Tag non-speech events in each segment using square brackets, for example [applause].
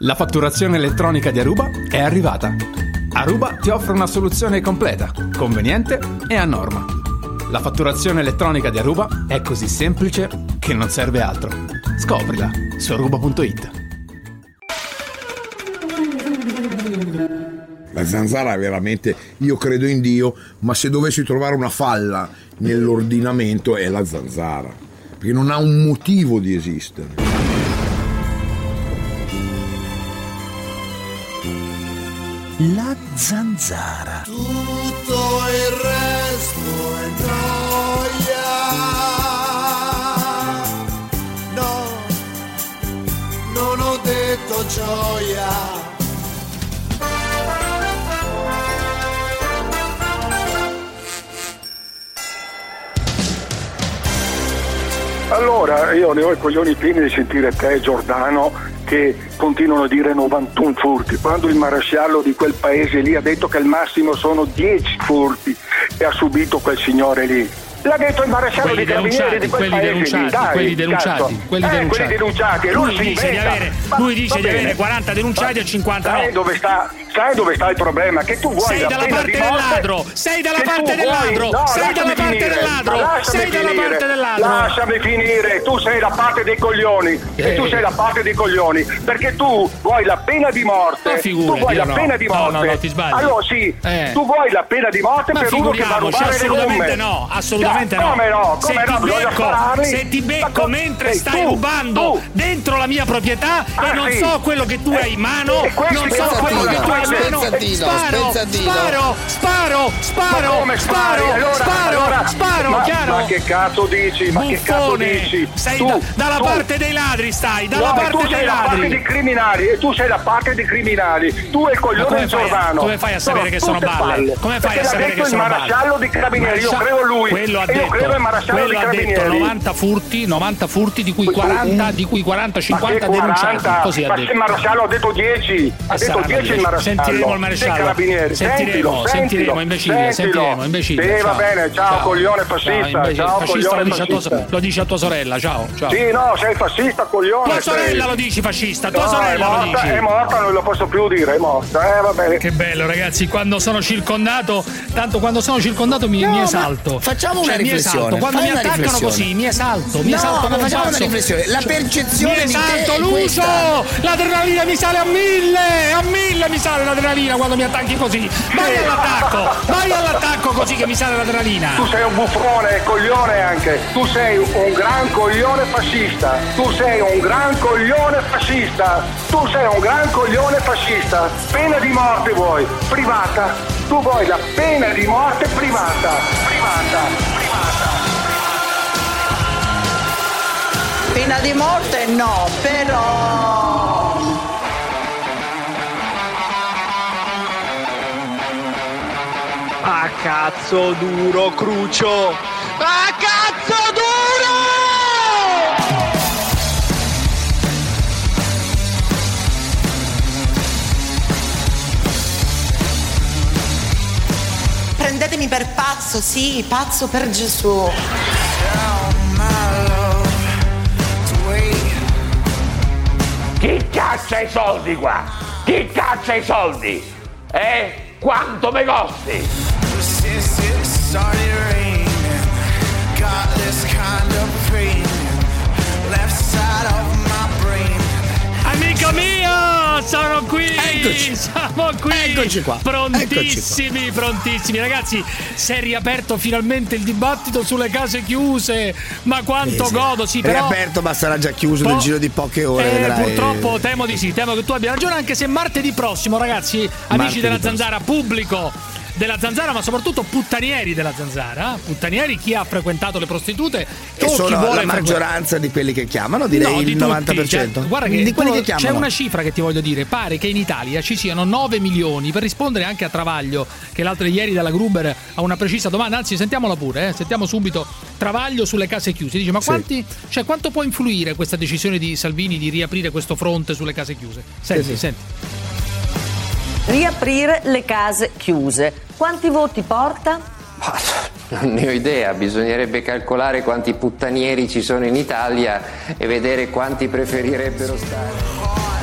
La fatturazione elettronica di Aruba è arrivata. Aruba ti offre una soluzione completa, conveniente e a norma. La fatturazione elettronica di Aruba è così semplice che non serve altro. Scoprila su aruba.it. La zanzara è veramente, io credo in Dio, ma se dovessi trovare una falla nell'ordinamento è la zanzara, perché non ha un motivo di esistere. La zanzara. Tutto il resto è noia. No, non ho detto gioia. Allora, io ne ho i coglioni pieni di sentire te, Giordano, che continuano a dire 91 furti, quando il maresciallo di quel paese lì ha detto che il massimo sono 10 furti e ha subito quel signore lì. L'ha detto il maresciallo Quelli di carabinieri di denunciati, quel quelli paese lì, denunciati, dai, quelli denunciati, quelli Eh, denunciati. quelli denunciati, lui, Lui dice di avere- lui dice di avere bene. 40 denunciati e 50 no. Dove sta, sai dove sta il problema? Che tu vuoi Sei la dalla parte del ladro, sei dalla parte del ladro, no, sei dalla parte del ladro, sei dalla parte del ladro. Lasciami finire, tu sei la parte dei coglioni e tu Eh. sei la parte dei coglioni perché tu vuoi la pena di morte. Ma figurati, tu vuoi la no. pena di No, morte. no, no, ti sbagli. Allora sì, Eh. tu vuoi la pena di morte Ma per uno che va a rubare le assolutamente gomme. no, assolutamente Cioè, no. Come no? se Come no? ti becco, se ti becco co- mentre stai rubando dentro la mia proprietà Ah, e non sì. so quello che tu hai in mano, non so quello che tu hai in mano, Spezzatino, sparo, spezzatino. sparo, sparo, sparo, Ma come sparo, Allora, sparo, allora, sparo, ma, chiaro? ma che cazzo dici? Ma che cazzo Buffone, dici? sei Tu, da- dalla tu. parte dei ladri stai, dalla No, parte tu dei sei la parte dei ladri. criminali e tu sei la parte dei criminali. Tu e il Ma coglione di a- Giordano. come fai a sapere che sono balle? palle. Come fai a Perché sapere l'ha che detto sono il balle? maresciallo di carabinieri, io credo lui. Quello ha detto, io credo il maresciallo quello di ha detto carabinieri. 90 furti, 90 furti di cui 40, di cui 40 50 ma che denunciati. 40? Così ha ma se detto. il maresciallo ha detto 10 ha detto saranno 10 il 10. Sentiremo il dei maresciallo. carabinieri Sentiremo, sentilo, sentiremo, sentilo, imbecille, sentilo. sentiremo, imbecille. sì va Ciao. bene ciao, coglione fascista imbecille. ciao, fascista lo coglione dice, a tua, fascista lo dice a tua sorella, ciao, ciao. sì no sei fascista coglione tua sorella sei. lo dici fascista, tua No, sorella è lo morta, dici. è morta non lo posso più dire è morta eh va bene Che bello ragazzi, quando sono circondato, tanto quando sono circondato mi, No, mi esalto. facciamo una Cioè, mi riflessione, esalto. Quando fai mi attaccano riflessione. così, mi esalto, mi No, esalto ma facciamo una riflessione. La percezione mi di te esalto, è Lucio! questa. L'adrenalina mi sale a mille! A mille mi sale l'adrenalina quando mi attacchi così! Vai all'attacco! Vai all'attacco così che mi sale l'adrenalina! tu sei un buffone coglione anche. Tu sei un gran coglione fascista. Tu sei un gran coglione fascista. Tu sei un gran coglione fascista. Pena di morte vuoi privata. Tu vuoi la pena di morte privata. Privata privata. Pena di morte no, però... cazzo duro, Crucio! A cazzo duro! Prendetemi per pazzo, sì, pazzo per Gesù. Chi caccia i soldi qua? Chi caccia i soldi? Eh? Quanto me costi? Amico mio, sono qui! Eccoci. Siamo qui! Eccoci qua. Prontissimi, prontissimi. Ragazzi, si è riaperto finalmente il dibattito sulle case chiuse. Ma quanto Sì, sì. godo, sì, però... Riaperto, ma sarà già chiuso Po- nel giro di poche ore. Eh, vedrai. purtroppo temo di sì, temo che tu abbia ragione, anche se martedì prossimo, ragazzi, amici Martedì della prossimo. zanzara, pubblico della zanzara, ma soprattutto puttanieri della zanzara. Puttanieri, chi ha frequentato le prostitute Che o chi sono vuole la maggioranza di quelli che chiamano, direi No, di il tutti. 90%. Cioè, guarda che di quelli tu- che chiamano. c'è una cifra che ti voglio dire. Pare che in Italia ci siano 9 milioni per rispondere anche a Travaglio, che l'altro ieri dalla Gruber a una precisa domanda. Anzi, sentiamola pure, eh. sentiamo subito. Travaglio sulle case chiuse. Dice: Ma Sì. quanti, cioè, quanto può influire questa decisione di Salvini di riaprire questo fronte sulle case chiuse? Senti, Sì, sì. senti. Riaprire le case chiuse. Quanti voti porta? Non ne ho idea, bisognerebbe calcolare quanti puttanieri ci sono in Italia e vedere quanti preferirebbero stare.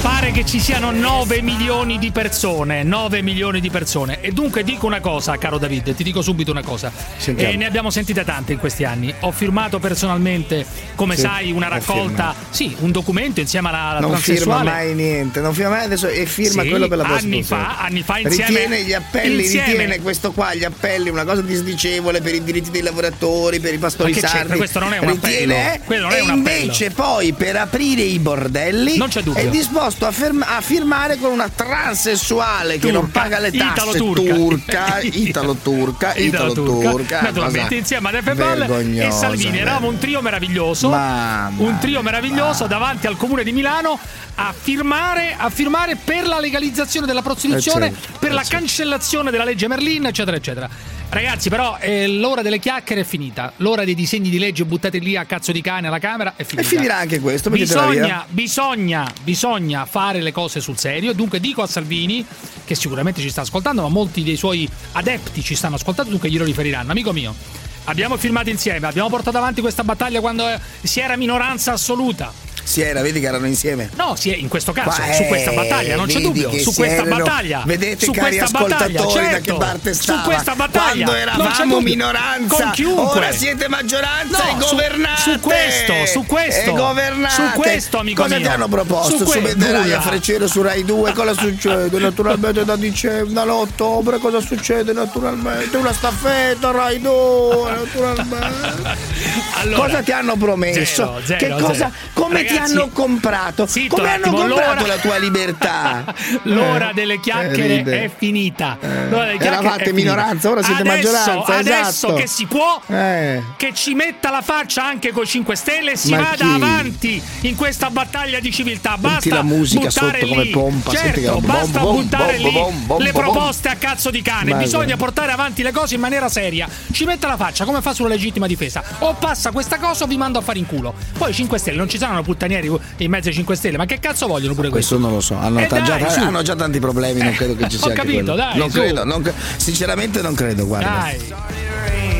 Pare che ci siano 9 milioni di persone, 9 milioni di persone. E dunque dico una cosa, caro David, ti dico subito una cosa. Sentiamo. E ne abbiamo sentite tante in questi anni. Ho firmato personalmente, come Sì, sai, una raccolta, sì, un documento insieme alla, alla non firma mai niente, non firma mai adesso e firma Sì, quello per la anni fa- anni fa insieme- Ritiene gli appelli, insieme- ritiene questo qua, gli appelli, una cosa disdicevole per i diritti dei lavoratori, per i pastori sardi. Questo non è un Ritiene, appello. Quello non è e un appello. invece poi per aprire i bordelli Non c'è dubbio. è disposto a, ferm- a firmare con una transessuale che non Turca, paga le tasse turca, [laughs] italo-turca, Italo-turca. Naturalmente insieme ad FBL e Salvini. Eravamo un trio meraviglioso. Mamma un trio meraviglioso davanti al comune di Milano a firmare, a firmare per la legalizzazione della prostituzione, Eh certo, per eh la certo. cancellazione della legge Merlin, eccetera, eccetera. Ragazzi, però eh, l'ora delle chiacchiere è finita. L'ora dei disegni di legge buttati lì a cazzo di cane alla Camera è finita. E finirà anche questo, Bisogna, bisogna, bisogna fare le cose sul serio. Dunque dico a Salvini, che sicuramente ci sta ascoltando, ma molti dei suoi adepti ci stanno ascoltando, dunque glielo riferiranno. Amico mio, abbiamo firmato insieme, abbiamo portato avanti questa battaglia quando eh, si era minoranza assoluta. Si era, vedi che erano insieme. No, si è in questo caso, Ma, su questa eh, battaglia, non c'è dubbio. Su questa erano- battaglia. Vedete, su cari questa ascoltatori, battaglia, da certo. che parte Su stava. questa battaglia. Quando eravamo minoranza, Con chiunque. ora siete maggioranza No, e su- governate. Su, questo, su questo. E governate. Su questo, amico Cosa mio. ti hanno proposto? Su Su, que- nulla. a Freccero su Rai 2, cosa [laughs] succede? Naturalmente da dicembre, dall'ottobre, cosa succede naturalmente? Una staffetta Rai 2, naturalmente. [laughs] Allora, cosa ti hanno promesso? zero, zero, che cosa, zero. come ti Ragazzi, hanno comprato? zitto come hanno comprato l'ora- la tua libertà? [laughs] L'ora Eh, delle chiacchiere eh, è finita. L'ora delle Eravate minoranza, ora siete Adesso- maggioranza, Adesso esatto. che si può, Eh. che ci metta la faccia anche con 5 Stelle e si Ma vada chi? avanti in questa battaglia di civiltà. Basta la musica sotto come lì. pompa, senti Certo, che- basta bom, bom, buttare bom, lì bom, bom, le bom, bom. proposte a cazzo di cane. Guarda. Bisogna portare avanti le cose in maniera seria. Ci metta la faccia come fa sulla legittima difesa. O passa questa cosa o vi mando a fare in culo. Poi i 5 Stelle non ci saranno puttanieri in mezzo ai 5 Stelle. Ma che cazzo vogliono pure questo? Questo non lo so, hanno, Eh già, dai, su. hanno già tanti problemi, non credo che ci [laughs] Ho sia anche capito, dai, non credo, non sinceramente non credo, guarda. Dai.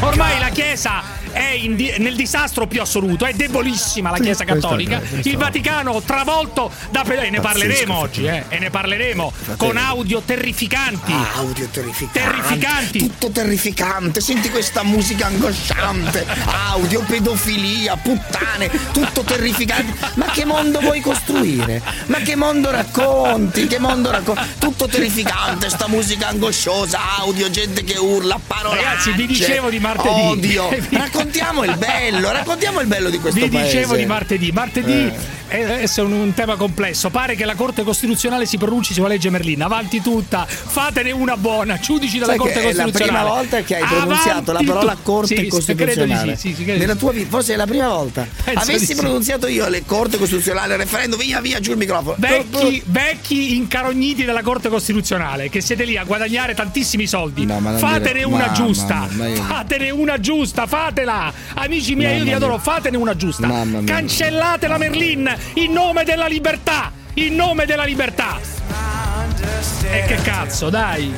Ormai la Chiesa è in di- nel disastro più assoluto, è debolissima la Chiesa Cattolica. Il. Vaticano travolto da pe- e ne Pazzesco, parleremo oggi, eh, e ne parleremo con audio terrificanti. Ah, audio terrificante. Terrificanti. Tutto terrificante. Senti questa musica angosciante. Audio, pedofilia, puttane, tutto terrificante. Ma che mondo vuoi costruire? Ma che mondo racconti? Che mondo racconti? Tutto terrificante, sta musica angosciosa, audio, gente che urla, parole. Ragazzi, vi dicevo di martedì. Odio. [laughs] Raccontiamo il bello, raccontiamo il bello di questo Vi paese. dicevo di martedì. Martedì Eh. È, adesso è un, un tema complesso. Pare che la Corte Costituzionale si pronunci sulla legge Merlin. Avanti tutta, fatene una buona. Giudici della Sai Corte che è la Costituzionale. prima volta che hai pronunziato la Avanti parola tu- Corte Sì, Costituzionale. Credo di sì, sì, Nella tua vita, forse è la prima volta. Penso Avessi pronunziato io le Corte Costituzionale, referendum, via via giù il microfono. Vecchi, vecchi incarogniti della Corte Costituzionale che siete lì a guadagnare tantissimi soldi. No, ma fatene dire- una mamma giusta. ma io- Fatene una giusta, fatela. Amici miei, io vi adoro, fatene una giusta. Cancellate la Merlin in nome della libertà. In nome della libertà. E che cazzo, dai.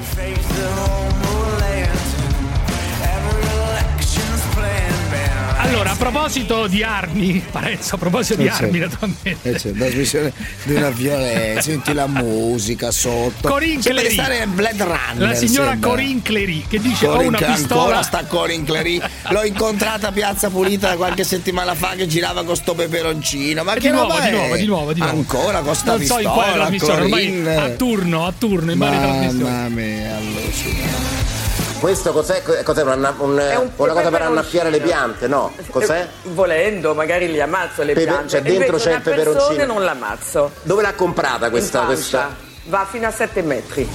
Allora, a proposito di armi, Parenzo, a proposito di Eh, armi, naturalmente. Eh, c'è una trasmissione di una violenza, senti la musica sotto. Corinne Clery. stare Blade Runner. La signora sembra. Corinne Clery che dice ho Corinne una Clery, pistola. Ancora sta Corinne Clery. L'ho incontrata a Piazza Pulita qualche settimana fa che girava con sto peperoncino. Ma E che di nuovo, di nuovo, di nuovo, di nuovo. Ancora con sta non so in pistola, quale trasmissione, ormai a turno, a turno, in varie trasmissioni. Mamma mia, allucinante. Questo cos'è? Cos'è una, un- un una cosa per annaffiare le piante? No, cos'è? Eh, Volendo, magari li ammazzo le Pepe- piante. cioè, dentro c'è il peperoncino. non l'ammazzo. Dove l'ha comprata questa? Questa? Va fino a 7 metri.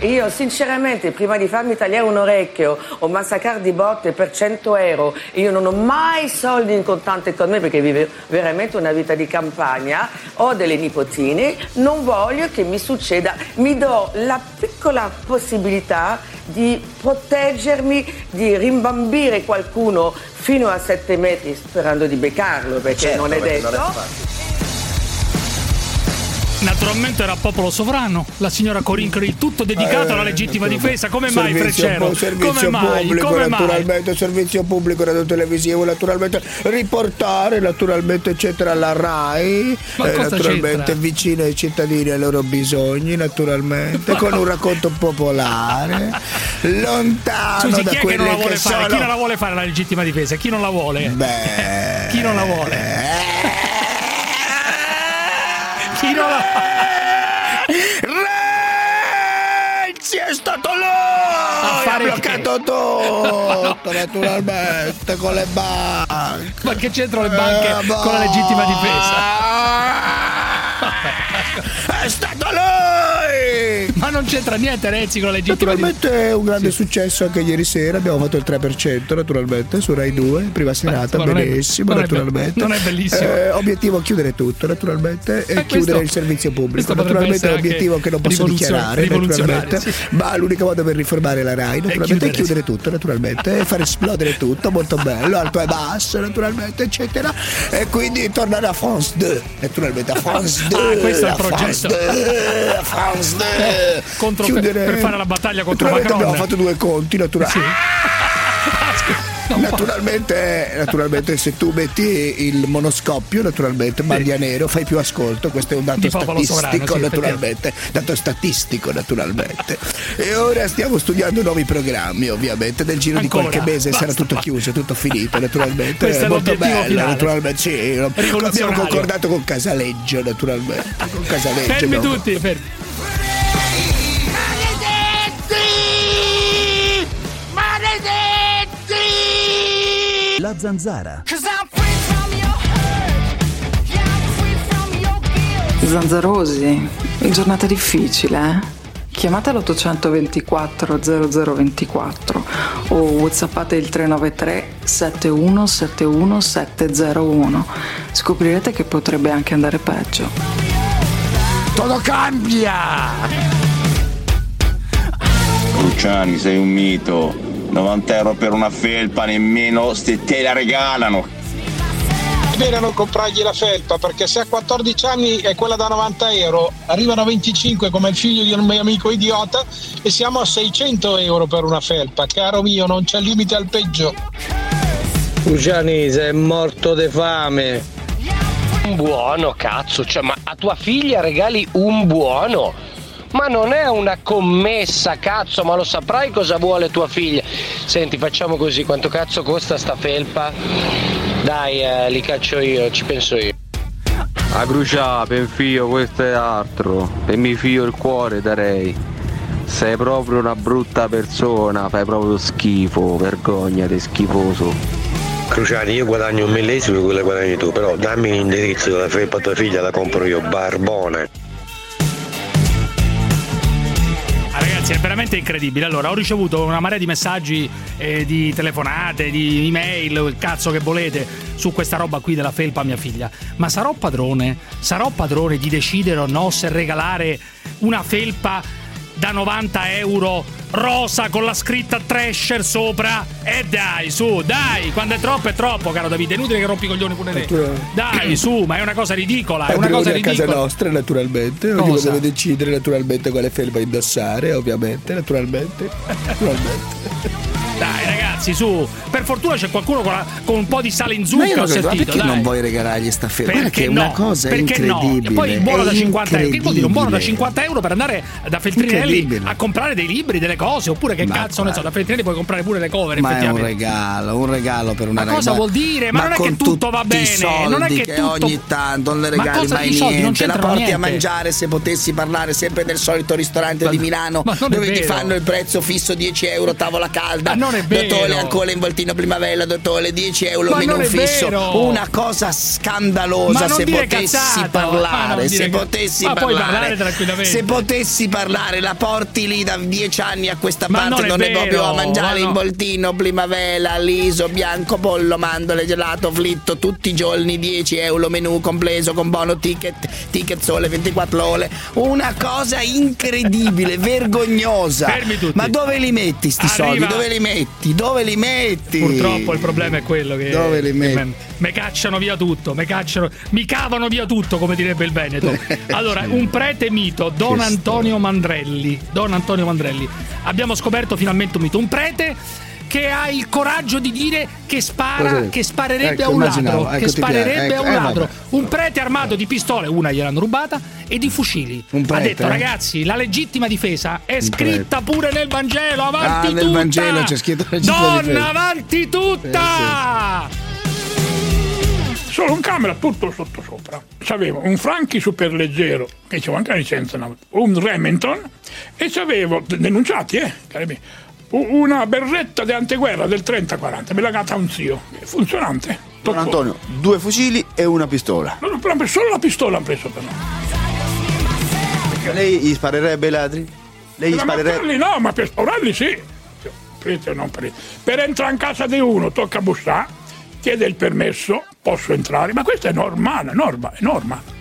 Io sinceramente prima di farmi tagliare un orecchio o massacrare di botte per 100 euro, io non ho mai soldi in contante con me perché vivo veramente una vita di campagna, ho delle nipotine, non voglio che mi succeda, mi do la piccola possibilità di proteggermi, di rimbambire qualcuno fino a 7 metri sperando di beccarlo perché Certo, non è detto. Naturalmente era popolo sovrano, la signora Corinne Creel, tutto dedicato alla legittima difesa. Come mai, Freccero? Come mai? pubblico, Come mai? naturalmente, servizio pubblico radio televisivo, naturalmente riportare, naturalmente, eccetera, alla RAI, eh, naturalmente c'entra? vicino ai cittadini e ai loro bisogni, naturalmente, con un racconto popolare, [laughs] lontano Scusi, da chi è che la vuole fare? sono... Chi non la vuole fare la legittima difesa? Chi non la vuole? Beh, Chi non la vuole? Chi non la Renzi è stato lui! Ha fare bloccato tutto, naturalmente, con le banche. Ma che c'entrano le banche Eh, con la legittima difesa? [laughs] È stato lui! Ma non c'entra niente Renzi con la legittima difesa. Naturalmente è un grande successo anche ieri sera, abbiamo fatto il 3% naturalmente su Rai 2, prima serata, è- benissimo non è naturalmente. non è bellissimo. Eh, obiettivo chiudere tutto naturalmente e Eh, chiudere questo- il servizio pubblico. Naturalmente è un obiettivo che non posso dichiarare naturalmente, sì. ma l'unico modo per riformare la Rai naturalmente è chiudere, chiudere, tutto naturalmente e far esplodere tutto, molto bello, alto e basso naturalmente eccetera e quindi tornare a France 2 naturalmente a France 2 Ah, questo è il a France progetto. 2, a France 2 Contro- per- per fare la battaglia contro Macron. abbiamo fatto due conti naturalmente No, [laughs] Naturalmente, naturalmente se tu metti il monoscopio, naturalmente, maglia nero, fai più ascolto, questo è un dato statistico, sovrano, sì, naturalmente, dato statistico, naturalmente. E ora stiamo studiando nuovi programmi, ovviamente, nel giro Ancora, di qualche mese sarà basta, tutto chiuso, tutto finito, naturalmente. È molto bello, finale. naturalmente, sì. Abbiamo concordato con Casaleggio, naturalmente, con Casaleggio. Fermi abbiamo- tutti, fermi. La zanzara. Zanzarosi, giornata difficile, eh? Chiamate l'824 0024 o whatsappate il 393 7171 701. Scoprirete che potrebbe anche andare peggio. Todo cambia! Luciani, sei un mito. 90 euro per una felpa, nemmeno se te la regalano. bene a non comprargli la felpa perché se ha 14 anni è quella da 90 euro, arrivano a 25 come il figlio di un mio amico idiota e siamo a 600 euro per una felpa. Caro mio, non c'è limite al peggio. Luciani, sei morto di fame. Un buono, cazzo, cioè, ma a tua figlia regali un buono? Ma non è una commessa, cazzo, ma lo saprai cosa vuole tua figlia? Senti, facciamo così, quanto cazzo costa sta felpa? Dai, eh, li caccio io, ci penso io. A crucià, per figlio, questo è altro. Per mio figlio il cuore darei. Sei proprio una brutta persona, fai proprio schifo, vergognati, schifoso. Cruciani, io guadagno un millesimo di quello che guadagni tu, però dammi l'indirizzo della felpa tua figlia, la compro io, Barbone. Ah, Ragazzi, è veramente incredibile. Allora, ho ricevuto una marea di messaggi, eh, di telefonate, di email, il cazzo che volete, su questa roba qui della felpa a mia figlia. Ma sarò padrone? Sarò padrone di decidere o no se regalare una felpa da 90 euro rosa con la scritta Thrasher sopra? E dai, su, dai, quando è troppo è troppo, caro Davide. È inutile che rompi i coglioni pure te. Dai, su, ma è una cosa ridicola, è una cosa a casa ridicola. nostra naturalmente ognuno deve decidere naturalmente quale felpa indossare ovviamente naturalmente [laughs] naturalmente Dai, ragazzi, su. Per fortuna c'è qualcuno con, la- con un po' di sale in Ma zucca. io ho credo, ma sentito. perché dai. non vuoi regalargli sta? Guarda Perché che è una no? cosa Perché no? incredibile. E poi il buono da 50 euro. Che vuol dire un buono da incredibile. 50 euro per andare da Feltrinelli a comprare dei libri, delle cose? Oppure che Ma cazzo ne so, da Feltrinelli puoi comprare pure le cover, Ma è un regalo, un regalo per una Ma cosa ragazza. vuol dire? Ma non è che tutto va bene, non è che tutto- ogni tanto non le Ma regali cosa mai di soldi? Non niente. La porti a niente. mangiare se potessi parlare sempre del solito ristorante di Milano ma dove ti fanno il prezzo fisso 10 euro tavola calda. Non è vero. Dottore ancora in voltino primavera, dottore 10 euro Ma è fisso. vero. Una cosa scandalosa se potessi cazzata, parlare, se ca- potessi ma parlare. parlare. Se potessi parlare, la porti lì da 10 anni a questa Ma parte non è non è proprio a mangiare ma in voltino, primavera, liso, bianco, pollo, mandole, gelato, flitto, tutti i giorni 10 euro menù completo con bono ticket, ticket sole 24 ore. Una cosa incredibile, [laughs] vergognosa. Fermi tutti. Ma dove li metti sti Arriva- soldi? Dove li metti? Dove dove li metti? Purtroppo il problema è quello che. Dove li metti? Me cacciano via tutto, me cacciano, mi cavano via tutto, come direbbe il Veneto. [laughs] Allora, un prete mito, Don Antonio Mandrelli. Don Antonio Mandrelli. Abbiamo scoperto finalmente un mito. Un prete che ha il coraggio di dire che spara, che sparerebbe Ecco, a un ladro. ecco, che sparerebbe a ecco, un eh, ladro. vabbè. Un prete armato di pistole, una gliel'hanno rubata, e di fucili. Un ha prete, detto, eh? ragazzi, la legittima difesa è Un scritta pure nel Vangelo. Avanti Ah, nel tutta! Vangelo c'è scritto legittima Donna, difesa. avanti tutta! Solo un camera tutto sotto sopra. C'avevo un Franchi superleggero, che c'avevo anche la licenza, un Remington, e c'avevo, denunciati, eh, una berretta di anteguerra del 30-40, me l'ha data un zio, funzionante. Don Antonio, due fucili e una pistola. No, no, solo la pistola hanno preso però. Lei gli sparerebbe ai ladri? Lei gli Per sparerebbe. no, ma per spaurarli sì. Prete o non prete. Per entrare in casa di uno tocca bussare, chiede il permesso, posso entrare, ma questo è normale, norma, è norma.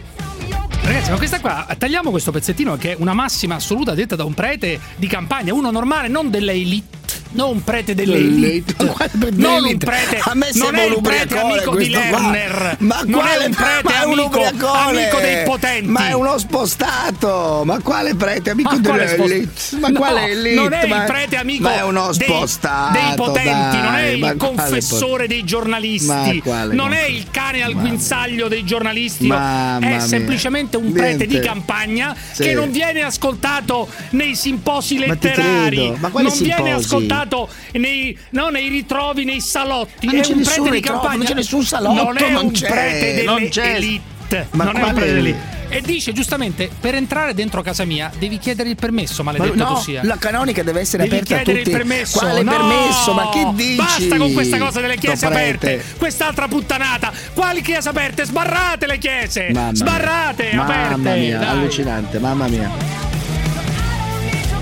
Ragazzi, ma questa qua, tagliamo questo pezzettino che è una massima assoluta detta da un prete di campagna, uno normale, non delle elite. Non un prete delle elite. Ma quale prete Non un dell'elite? prete. A me non è un prete amico di. Lerner. Ma non quale è un prete ma è un amico, dei potenti. Ma è uno spostato. Ma quale prete amico Ma dell'elite? spost- Ma No, quale elite? Non è Ma- il prete amico Ma è uno dei- spostato. dei, potenti, non è dai, il ma confessore dei Ma giornalisti, non è il cane al guinzaglio dei giornalisti, Mamma è mia. semplicemente un prete di Niente. campagna Sì. che non viene ascoltato nei simposi Ma letterari. Ma non viene simposi? Ascoltato nei, no, nei ritrovi, nei salotti. Ma non è c'è un prete di campagna. non c'è nessun salotto, non è non un c'è, prete delle non c'è. elite. Ma non è un prete delle elite. E dice giustamente: per entrare dentro casa mia devi chiedere il permesso, Ma maledetto no, tu sia. la canonica deve essere Devi aperta a chiedere tutti. il permesso. Quale No! permesso? Ma che dici? Basta con questa cosa delle chiese aperte. Quest'altra puttanata. Quali chiese aperte? Sbarrate le chiese. Mamma mia. Sbarrate, Mamma aperte. mia, dai. allucinante, mamma mia.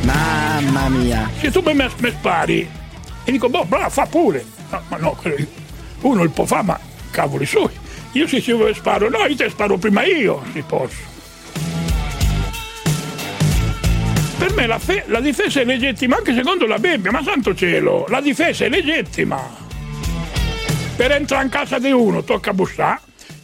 Mamma mia. Se tu mi mi spari e dico, boh, bravo, fa pure. No, ma no, uno il può fare, ma cavoli suoi. Io se ci sparo, no, io te sparo prima io, se posso. Per me la, fe- la difesa è legittima anche secondo la Bibbia, ma santo cielo, la difesa è legittima. Per entrare in casa di uno tocca bussare,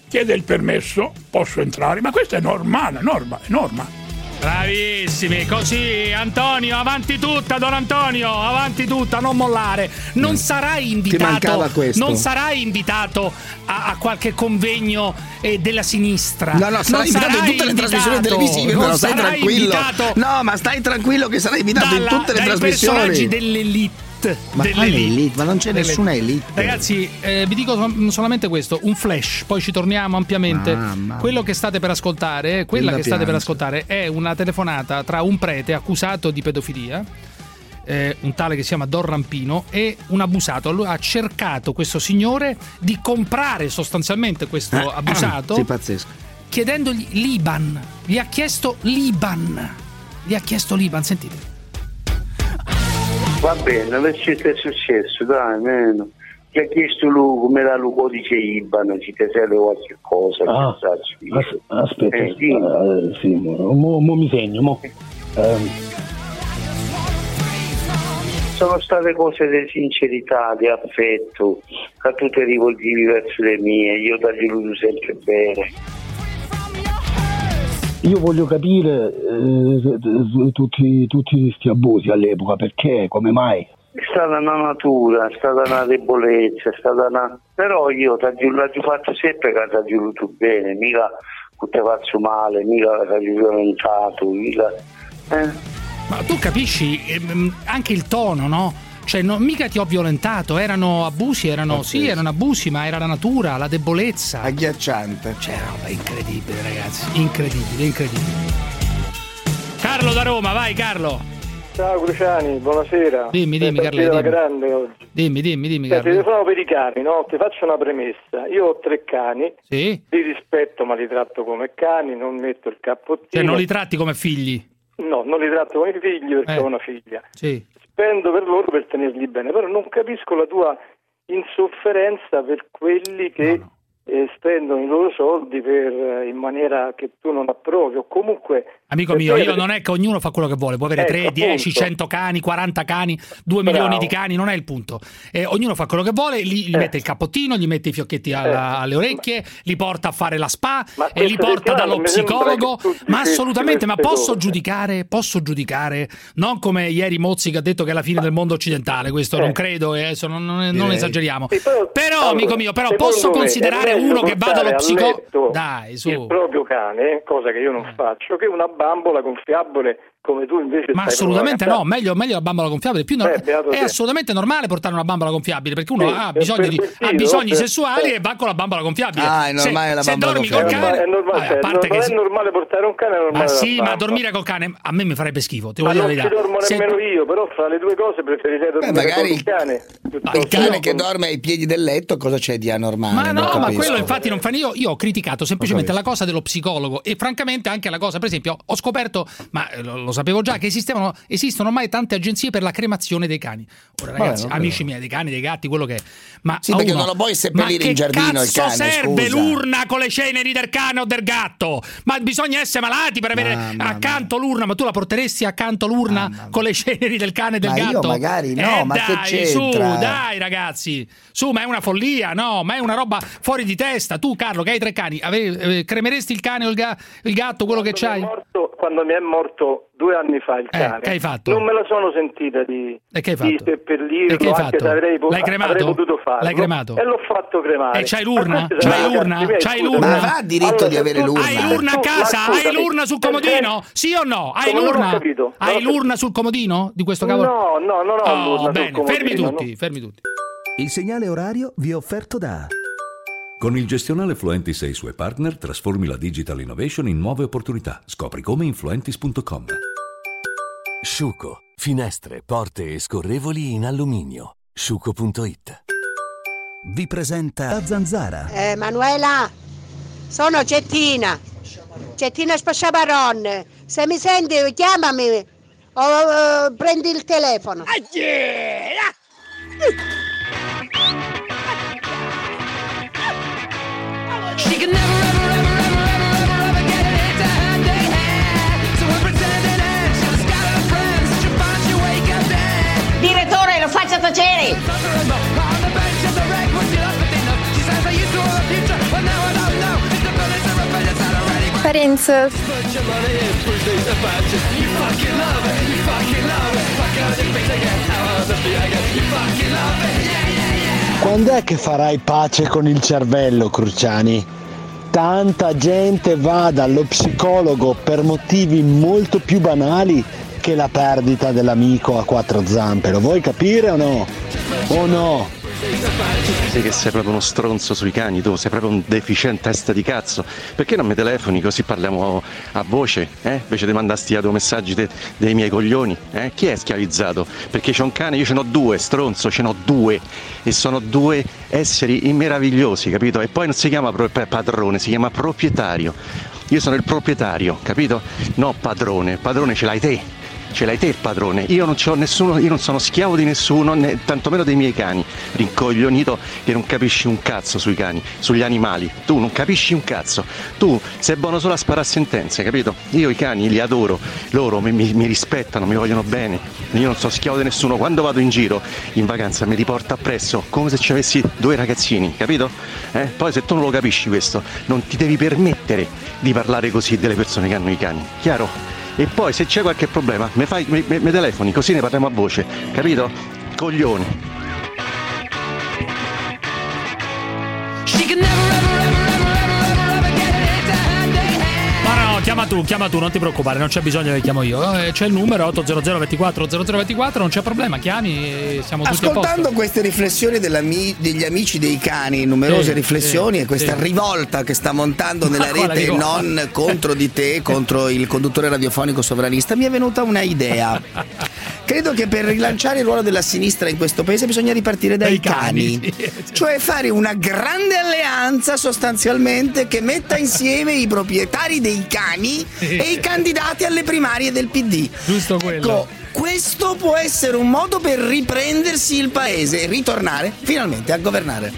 chiede il permesso, posso entrare, ma questo è normale, norma, è norma. Bravissimi, così Antonio, avanti tutta, Don Antonio, avanti tutta, non mollare. Non sarai invitato, non sarai invitato a, a qualche convegno eh, della sinistra. No, no, sarai Non invitato in tutte le trasmissioni invitato, televisive, non però stai sarai tranquillo. invitato No, ma stai tranquillo che sarai invitato in dalla- tutte le trasmissioni. personaggi dell'elite. Ma delle quale elite. elite? Ma non c'è Delle- nessuna elite. Ragazzi, eh, vi dico sol- solamente questo: un flash, poi ci torniamo ampiamente. Mamma Quello che state per ascoltare, quella che state per ascoltare, è una telefonata tra un prete accusato di pedofilia. eh, un tale che si chiama Don Rampino e un abusato Lui ha cercato questo signore di comprare sostanzialmente questo [clears throat] abusato Sì, pazzesco. chiedendogli l'Iban gli ha chiesto l'Iban gli ha chiesto l'Iban sentite Va bene, adesso è successo, dai, meno. Ti ha chiesto lui come era il codice IBAN, ci ti serve qualche cosa, Ah. As- aspetta, Eh, dimmi. eh, sì, mo, mo- mo mi segno, mo. Ehm, Sono state cose di sincerità, di affetto, che tu ti rivolgivi verso le mie, io ti voluto sempre bene. Io voglio capire eh, tutti, tutti questi abusi all'epoca, perché, come mai? È stata una natura, è stata una debolezza, è stata una... Però io ti ho fatto sempre che ti ho voluto bene, mica che ti faccio male, mica che ti ho violentato, mica... Eh? Ma tu capisci ehm, anche il tono, no? Cioè, no, mica ti ho violentato, erano abusi, erano sì, erano abusi, ma era la natura, la debolezza. Agghiacciante. Cioè, roba incredibile, ragazzi. Incredibile, incredibile. Carlo da Roma, vai Carlo. Ciao Cruciani, buonasera. Dimmi, dimmi, Carlo, dimmi. grande oggi. Dimmi, dimmi, dimmi, Senti, Carlo. telefono per i cani, no? Ti faccio una premessa. Io ho tre cani, Sì? li rispetto ma li tratto come cani, non metto il cappottino. Cioè, non li tratti come figli. No, non li tratto come figli perché Eh. ho una figlia. Sì. Spendo per loro per tenerli bene, però non capisco la tua insofferenza per quelli che eh, spendono i loro soldi per, eh, in maniera che tu non approvi o comunque... Amico mio, io non è che ognuno fa quello che vuole, può avere Ecco, 3, 10, appunto. 100 cani, 40 cani, 2 Bravo. milioni di cani, non è il punto. Eh, ognuno fa quello che vuole, gli, Eh. gli mette il cappottino, gli mette i fiocchetti alla- alle orecchie, li porta a fare la spa e li queste porta dallo psicologo. Ma assolutamente, ma posso cose. giudicare, posso giudicare, non come ieri Mozzi che ha detto che è la fine del mondo occidentale, questo non credo, non, non- non esageriamo. Sì, però- Però, allora, amico mio, però posso considerare è uno che va portare dallo a psicologo. Dai, su. Il proprio cane, cosa che io non faccio, che una bambola gonfiabile come tu invece Ma stai assolutamente no, meglio, meglio la bambola gonfiabile. Più no- Eh, è te. assolutamente normale portare una bambola gonfiabile perché uno Sì, ha per bisogno, di- ha bisogni per- sessuali eh. e va con la bambola gonfiabile. Ah, è normale se, la se bambola dormi col cane, È normale, vabbè, cioè, a parte non che è se- normale portare un cane, è normale ma sì, ma dormire col cane a me mi farebbe schifo. Ti Ma voglio non dire ci la dormo. Se- nemmeno io, però fra le due cose preferirei dormire magari con il- cane. Il cane che dorme ai piedi del letto, cosa c'è di anormale? Ma Non no, ma quello infatti non fa io. Io ho criticato semplicemente la cosa dello psicologo e francamente anche la cosa, per esempio, ho scoperto, ma eh, lo sapevo già, che esistevano, esistono ormai tante agenzie per la cremazione dei cani. Ora, ragazzi, vabbè. amici miei, dei cani, dei gatti, quello che è. Ma Sì, perché uno- non lo puoi seppellire ma in giardino che il cane, cazzo serve scusa. l'urna con le ceneri del cane o del gatto? Ma bisogna essere malati per avere Mamma accanto l'urna, ma tu la porteresti accanto l'urna con le ceneri del cane e del Ma io gatto? magari no, Eh, ma che dai, su, c'entra? dai ragazzi, su, ma è una follia, no, ma è una roba fuori di testa. Tu, Carlo, che hai tre cani, ave- eh, cremeresti il cane o il, ga- il gatto, quello che c'hai? morto- quando mi è morto due anni fa il Eh, cane, che hai fatto? non me la sono sentita di, E che hai di fatto? seppellirlo, E che hai fatto? avrei, L'hai cremato? avrei potuto farlo. L'hai cremato? E l'ho fatto cremare. E c'hai l'urna? [laughs] C'hai l'urna? C'hai l'urna? Ma ha diritto di avere l'urna. Hai l'urna a casa? ma Hai l'urna sul comodino? Sì o no? Hai Come non ho l'urna? capito? Hai l'urna sul comodino di questo cavolo? No, no, non ho Oh, l'urna sul bene, comodino, fermi no. tutti, fermi tutti. Il segnale orario vi è offerto da Con il gestionale Fluentis e i suoi partner trasformi la digital innovation in nuove opportunità. Scopri come in fluentis.com. Sciuco. Finestre, porte e scorrevoli in alluminio. Sciuco.it vi presenta la zanzara. Eh, Manuela, sono Cettina. Cettina Spasciabaron. Se mi senti, chiamami o eh, prendi il telefono. Direttore, lo faccia tacere! Parenzo. Quando è che farai pace con il cervello, Cruciani? Tanta gente va dallo psicologo per motivi molto più banali che la perdita dell'amico a quattro zampe. Lo vuoi capire o no? O no? Sai che sei proprio uno stronzo sui cani, tu sei proprio un deficiente testa di cazzo. Perché non mi telefoni così parliamo a voce? Eh? Invece di mandarsti a due messaggi de- dei miei coglioni. Eh? Chi è schiavizzato? Perché c'è un cane, io ce n'ho due, stronzo, ce n'ho due. E sono due esseri meravigliosi, capito? E poi non si chiama padrone, si chiama proprietario. Io sono il proprietario, capito? No padrone, padrone ce l'hai te. Ce l'hai te il padrone, io non nessuno, io non sono schiavo di nessuno, né, tantomeno dei miei cani, rincoglionito che non capisci un cazzo sui cani, sugli animali, tu non capisci un cazzo, tu sei buono solo a sparare sentenze, capito? Io i cani li adoro, loro mi, mi- mi rispettano, mi vogliono bene, io non sono schiavo di nessuno, quando vado in giro in vacanza mi riporto appresso come se ci avessi due ragazzini, capito? Eh? Poi se tu non lo capisci questo, non ti devi permettere di parlare così delle persone che hanno i cani, chiaro? E poi se c'è qualche problema mi, fai, mi, mi- mi telefoni così ne parliamo a voce, capito? Coglioni. Ma no, chiama tu, chiama tu, non ti preoccupare, non c'è bisogno che chiamo io. Eh, c'è il numero 800 24 0024, non c'è problema, chiami e siamo tutti a Ascoltando queste riflessioni degli amici dei cani, numerose Sì, riflessioni sì, e questa sì. rivolta che sta montando nella [laughs] Ma rete non contro di te, contro il conduttore radiofonico sovranista, mi è venuta una idea. [laughs] Credo che per rilanciare il ruolo della sinistra in questo paese bisogna ripartire dai Dai cani, cani. [laughs] Cioè fare una grande alleanza sostanzialmente che metta insieme i proprietari dei cani e i candidati alle primarie del PD. Giusto quello. Ecco, questo può essere un modo per riprendersi il paese e ritornare finalmente a governare.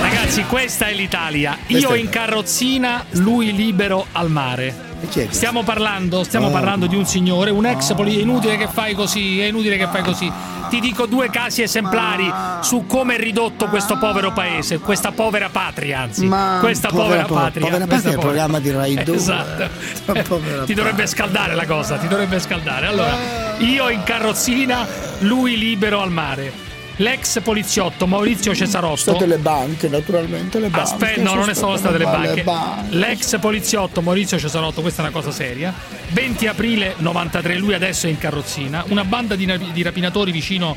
Ragazzi, questa è l'Italia. Questa Io è in carrozzina, lui libero al mare. Stiamo parlando, stiamo Oh. parlando di un signore, un ex poli. È inutile che fai così, è inutile che fai così. Ti dico due casi esemplari su come è ridotto questo povero paese, questa povera patria, anzi. Ma questa povera, po- patria. Povera patria è il povera- programma di Rai 2. Esatto. [laughs] Povera ti dovrebbe scaldare la cosa, ti dovrebbe scaldare. Allora, io in carrozzina, lui libero al mare. L'ex poliziotto Maurizio Cesarotto. State le banche, naturalmente le banche. Aspetta, no, non ne sono state le banche. banche. L'ex poliziotto Maurizio Cesarotto, questa è una cosa seria. 20 aprile 93, lui adesso è in carrozzina. Una banda di, di rapinatori vicino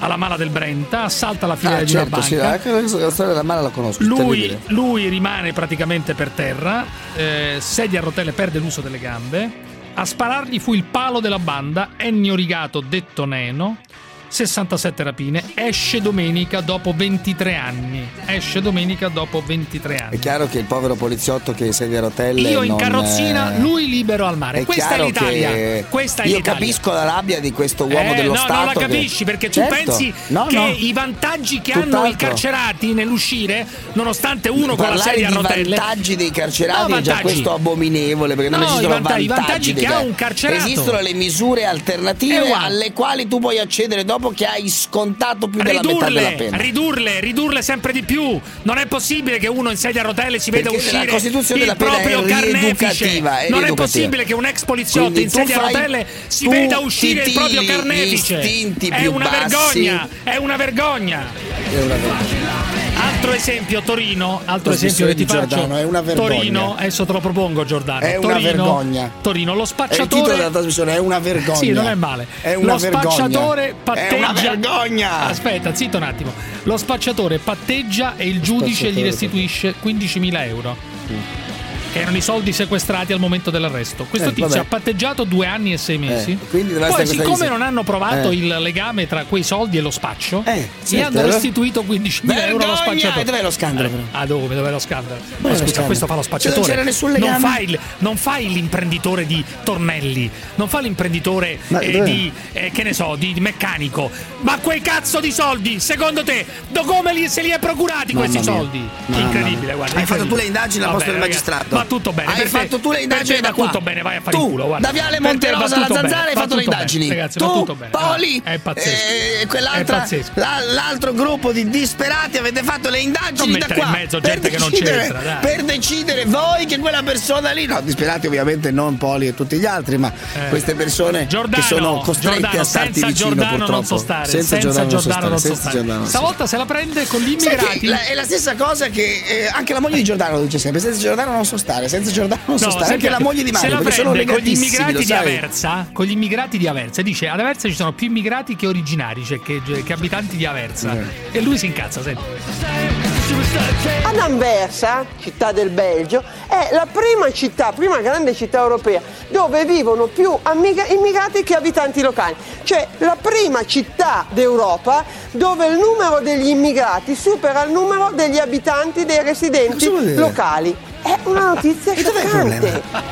alla mala del Brenta assalta la filiera Ah, di certo, una sì, banca. anche la storia della mano la conosco. Lui, lui rimane praticamente per terra, eh, sedia a rotelle, perde l'uso delle gambe. A sparargli fu il palo della banda, Ennio Rigato detto Neno. 67 rapine, esce domenica dopo 23 anni. Esce domenica dopo 23 È anni. chiaro che il povero poliziotto che sedia a rotelle. Io in carrozzina, eh, lui libero al mare. È Questa è l'Italia. che Questa è io l'Italia. capisco la rabbia di questo uomo Eh, dello no, Stato. non la che- capisci perché tu Certo. pensi No, che no. i vantaggi che hanno i Tutt'altro. carcerati nell'uscire, nonostante uno con la Parlare sedia a di rotelle. vantaggi dei carcerati No, è già questo abominevole perché non No, esistono i vantaggi- i vantaggi che ha un carcerato. Esistono le misure alternative alle quali tu puoi accedere dopo che hai scontato più della metà della Ridurle, pena. ridurle, ridurle sempre di più. Non è possibile che uno in sedia a rotelle si veda Perché la uscire Costituzione il della pena proprio carnefice. è non è possibile che un ex poliziotto Quindi in sedia a rotelle si veda uscire il proprio carnefice. È una vergogna, è una vergogna. È una vergogna. Altro esempio, Torino. Altro esempio che ti faccio. Giordano è una vergogna. Torino, adesso te lo propongo, Giordano. È una Torino, vergogna. Torino, lo È il spacciatore. titolo della trasmissione, è una vergogna. Sì, non è male. È una lo vergogna. spacciatore patteggia. È una vergogna. Aspetta, zitto un attimo. Lo spacciatore patteggia e il giudice gli spacciatore restituisce 15.000 euro. Che erano i soldi sequestrati al momento dell'arresto. Questo Eh, tizio vabbè. ha patteggiato due anni e sei mesi. Eh, Poi, siccome non hanno provato Eh. il legame tra quei soldi e lo spaccio, gli certo, hanno allora- restituito 15.000 euro allo spacciatore. E dov'è lo scandalo, Eh, però? Ah, dove? Dov'è lo scandalo? Ma scusa, scandalo? questo fa lo Cioè, non spacciatore. c'era nessun non, legame? fai il- non fai l'imprenditore di tornelli, non fa l'imprenditore Ma eh, di, eh, che ne so, di meccanico. Ma quei cazzo di soldi, secondo te, do come li, se li hai procurati Mamma questi mia. soldi? Mamma Incredibile, guarda. Hai fatto tu le indagini al posto del magistrato. Va tutto bene. Hai per te- fatto tu le indagini da qua. tutto bene, vai a fare Tu, culo. guarda. da Viale Monterosa alla Zanzara hai fatto le bene. indagini. Ragazzi, tu. Poli, È pazzesco. eh, quell'altra, l'altro gruppo di disperati avete fatto le indagini da qua. in mezzo per gente che non decidere- c'entra. Per decidere voi che quella persona lì, no, disperati ovviamente non Poli e tutti gli altri, ma Eh. queste persone che sono costrette a starti vicino purtroppo. Senza, Giordano, non so stare. Stavolta se la prende con gli immigrati. è la stessa cosa che eh, anche la moglie di Giordano lo dice sempre: senza Giordano non so stare, senza Giordano non so No, stare. Anche la moglie di se Mario, la perché sono con gli immigrati di. Aversa, con gli immigrati di Aversa, dice ad Aversa ci sono più immigrati che originari, cioè che, che abitanti di Aversa. Eh. E lui si incazza, senti. Ad Anversa, città del Belgio, è la prima città, prima grande città europea dove vivono più ammiga- immigrati che abitanti locali. Cioè la prima città d'Europa dove il numero degli immigrati supera il numero degli abitanti, dei residenti locali. È una notizia E dov'è il scioccante. problema?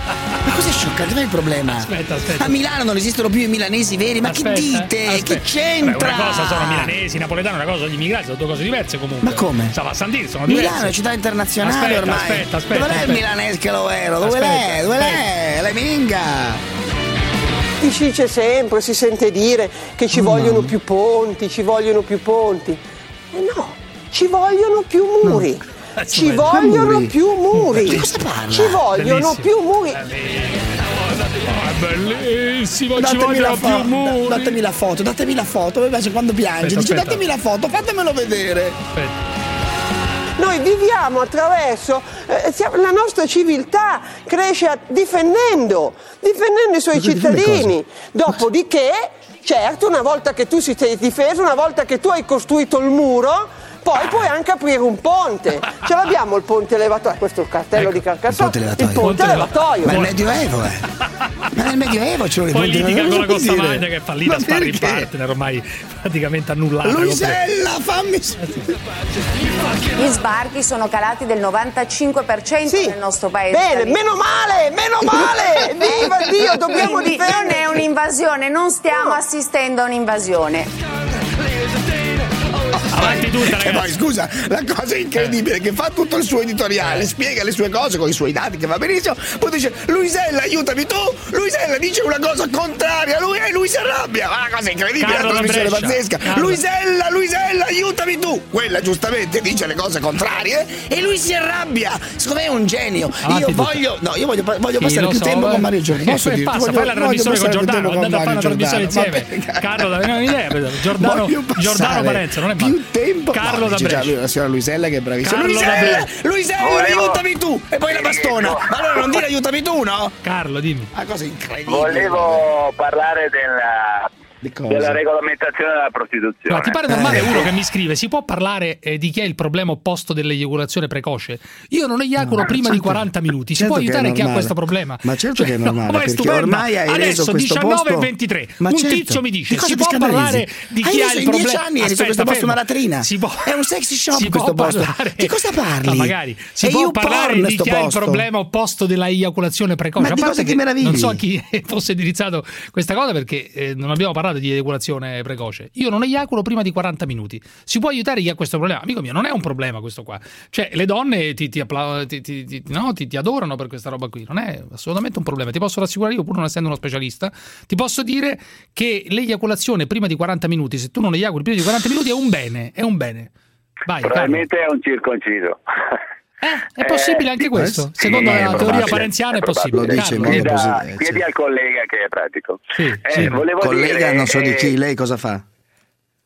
Ma cos'è scioccante? Dov'è il problema? Aspetta, aspetta. A Milano non esistono più i milanesi veri, ma Aspetta, che dite? eh, aspetta. Che c'entra? Una cosa sono milanesi, napoletani, una cosa sono gli immigrati, sono due cose diverse comunque. Ma come? Stava a San sono diverse. Milano è città internazionale Aspetta, ormai. aspetta, aspetta, Dove l'è aspetta. il milanese che lo ero? Dove Aspetta, l'è? Dove aspetta. l'è? La minga! Si dice sempre, si sente dire che ci vogliono più ponti, ci vogliono più ponti. E no, ci vogliono più muri. Ci Ma vogliono muri? più muri. Di cosa parla? Ci vogliono Bellissimo. più muri. Ah, bellissimo, ci Datemi vogliono la, più fo- muri. da- datemi la foto, datemi la foto. Mi piace quando piange. Aspetta, Dice aspetta. datemi la foto, fatemelo vedere. Aspetta. Noi viviamo attraverso, eh, la nostra civiltà cresce difendendo, difendendo i suoi Ma difende cittadini. Dopodiché, certo, una volta che tu si sei difeso, una volta che tu hai costruito il muro, poi puoi anche aprire un ponte. Ce l'abbiamo il ponte levatoio, questo è il cartello di Carcassonne, ponte levatoio. il ponte Ponte levatoio. Ma nel Medioevo, eh. Ma nel Medioevo ce lo Poi litiga con la Costa. Magna che è fallita a sparring perché? partner, ormai praticamente annullata. Luisella, fammi. Gli sbarchi sono calati del 95% Sì. nel nostro paese. Bene, meno male, meno male! Viva Dio, dobbiamo Quindi non è difendere! un'invasione, non stiamo assistendo a un'invasione. Avanti tutta, E poi scusa, la cosa incredibile è che fa tutto il suo editoriale, spiega le sue cose con i suoi dati che va benissimo, poi dice Luisella aiutami tu, Luisella dice una cosa contraria, lui e lui si arrabbia. Ma la cosa incredibile, Carlo la da trasmissione pazzesca. Carlo. Luisella, Luisella, aiutami tu. Quella giustamente dice le cose contrarie e lui si arrabbia. Secondo me è un genio. Avanti io voglio, no, io voglio, voglio passare più so, tempo eh. con Mario Giordano. E Posso dirti? passa, Voglio- fai la trasmissione con Giordano, andate a fare una trasmissione insieme. Carlo, da non ho idea. Giordano, Giordano Parenzo, non è. Più tempo Carlo no, da già Brescia. lui, la signora Luisella che è bravissima Carlo da Luisella Brescia. Luisella Volevo- aiutami tu e poi la bastona allora non dire aiutami tu no? Carlo dimmi una cosa incredibile Volevo parlare della? Della regolamentazione della prostituzione. Ma ti pare normale Eh. uno che mi scrive? Si può parlare eh, di chi è il problema opposto dell'eiaculazione precoce? Io non eiaculo No, prima certo- di 40 minuti. Si certo può che è aiutare chi ha questo problema? Ma certo che è no, normale, ma è perché stupendo. ormai hai reso Adesso questo 19 posto- e 23. Ma un certo. tizio mi dice: cosa si può scandalizzi? parlare di Hai chi ha il in dieci problema? anni hai reso questo posto una latrina. Si può... È un sexy shop si questo può posto. parlare- Di cosa parli? Ma magari si può parlare di chi ha il problema opposto della eiaculazione precoce. Ma di cosa ti che meravigli? Non so a chi [laughs] fosse indirizzato questa cosa perché eh, non abbiamo parlato di eiaculazione precoce. Io non eiaculo prima di 40 minuti. Si può aiutare chi ha questo problema? Amico mio, non è un problema questo qua. Cioè, le donne ti, ti appla- ti- ti- no, adorano per questa roba qui. Non è assolutamente un problema. Ti posso rassicurare io, pur non essendo uno specialista, ti posso dire che l'eiaculazione prima di 40 minuti, se tu non eiaculi prima di 40 minuti, è un bene. È un bene. Vai. Probabilmente è un circonciso. [laughs] È possibile anche questo? Sì, Secondo la teoria parenziana è possibile. Lo dice in Carlo. modo positivo, chiedi al collega che è pratico. Sì, Eh, sì. volevo collega dire, non so di eh, chi lei cosa fa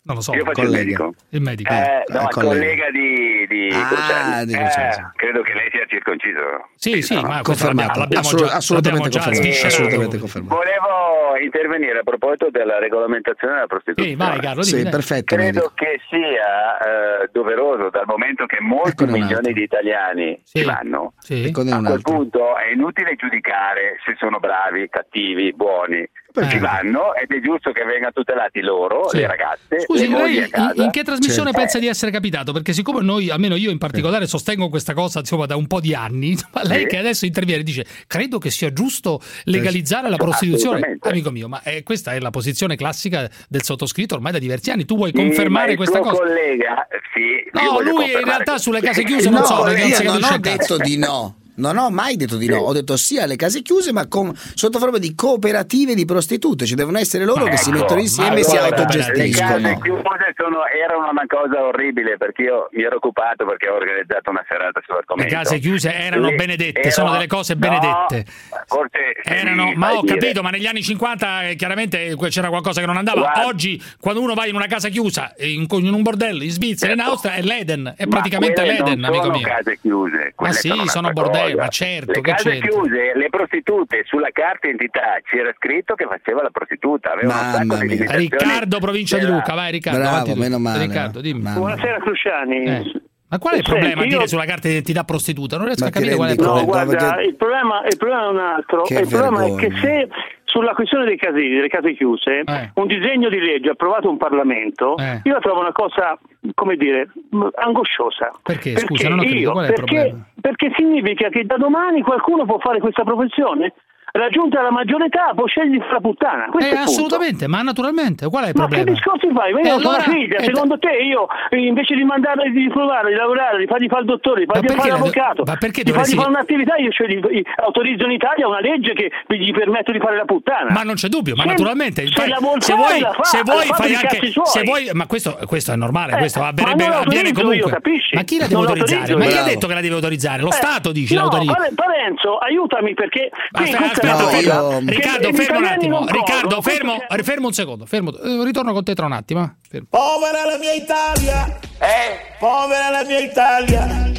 Non lo so. Io faccio collega. il medico. Il medico. Eh, no, Ah, il collega. collega di, di Ah, di Eh, credo che lei sia circonciso. Sì, sì, no? ma Confermato. l'abbiamo Assolut- già, assolutamente l'abbiamo già confermato. Assolutamente confermato. Volevo intervenire a proposito della regolamentazione della prostituzione. Sì, vai Carlo. Sì, perfetto. Credo medico. che sia eh, doveroso dal momento che molti Eccone un milioni di italiani Sì. ci vanno. Sì. Eccone A quel altro. punto è inutile giudicare se sono bravi, cattivi, buoni. Perché? Ci vanno ed è giusto che vengano tutelati loro, Sì. le ragazze, Scusi, le lei in, che trasmissione Certo. pensa di essere capitato? Perché siccome noi, almeno io in particolare, sostengo questa cosa insomma, da un po' di anni, [laughs] ma lei Sì. che adesso interviene dice credo che sia giusto legalizzare la prostituzione. Amico mio, ma eh, questa è la posizione classica del sottoscritto ormai da diversi anni. Tu vuoi Sì, confermare questa cosa? collega, sì, No, lui in realtà che- sulle case Sì. chiuse non no, so perché non si non ho detto di no. Non ho mai detto di no, ho detto sì alle case chiuse, ma con, sotto forma di cooperative di prostitute. Ci devono essere loro Ma che si ecco, mettono insieme e si allora, Le autogestiscono. case chiuse sono- erano una cosa orribile perché io mi ero occupato perché ho organizzato una serata Le sull'argomento. case chiuse erano Le- benedette, ero- sono delle cose no, benedette. forse Erano, mi ma ho dire. capito, ma negli anni 50 eh, chiaramente eh, c'era qualcosa che non andava. Guarda- Oggi, quando uno va in una casa chiusa, in, in un bordello in Svizzera, in Certo. Austria, è l'Eden, è Ma praticamente l'Eden, amico sono mio. case chiuse. Ma quelle sì, sono bordelli, cosa. ma certo, Le che case c'entra? chiuse, le prostitute, sulla carta identità c'era scritto che faceva la prostituta, aveva un Mamma sacco di mia. limitazioni. Riccardo, provincia di della- Luca, vai Riccardo. Bravo, meno male. Riccardo, dimmi. Buonasera Cruciani. Eh. Ma qual è il Senti, problema a io- dire sulla carta di identità prostituta? Non riesco Ma a capire qual è il No, problema. conto? guarda, perché- il problema, il problema è un altro. Che il problema è vergogna. che se sulla questione dei casini, delle case chiuse, Eh. un disegno di legge approvato in Parlamento, Eh. io la trovo una cosa, come dire, angosciosa. Perché? Scusa, non ho capito, io- qual è il perché, problema? perché significa che da domani qualcuno può fare questa professione? Raggiunta la maggiore età può scegliere la puttana. Questo Eh, assolutamente, ma naturalmente, qual è il Ma problema? che discorsi fai? Ma io ho allora- una figlia, eh, secondo te io invece di mandarla di provare, di lavorare, di fargli fare il dottore, di fargli fare la- l'avvocato, ma perché di fargli fare un'attività, io cioè, gli- autorizzo in Italia una legge che gli permette di fare la puttana. Ma non c'è dubbio, ma Se- naturalmente. se fai- se vuoi, fa, se vuoi fai anche. Se vuoi, ma questo, questo è normale, Eh, questo ma avverrebbe, avviene comunque. io, ma chi la deve Non autorizzare? Ma chi ha detto che la deve autorizzare? Lo Eh, Stato dice l'autorizza. Pare- Parenzo, aiutami perché Aspetta, una fermo. Riccardo, fermo un attimo. Riccardo, fermo, fermo un secondo. Fermo. Eh, Ritorno con te tra un attimo. eh. Fermo. Povera la mia Italia! Eh? Povera la mia Italia!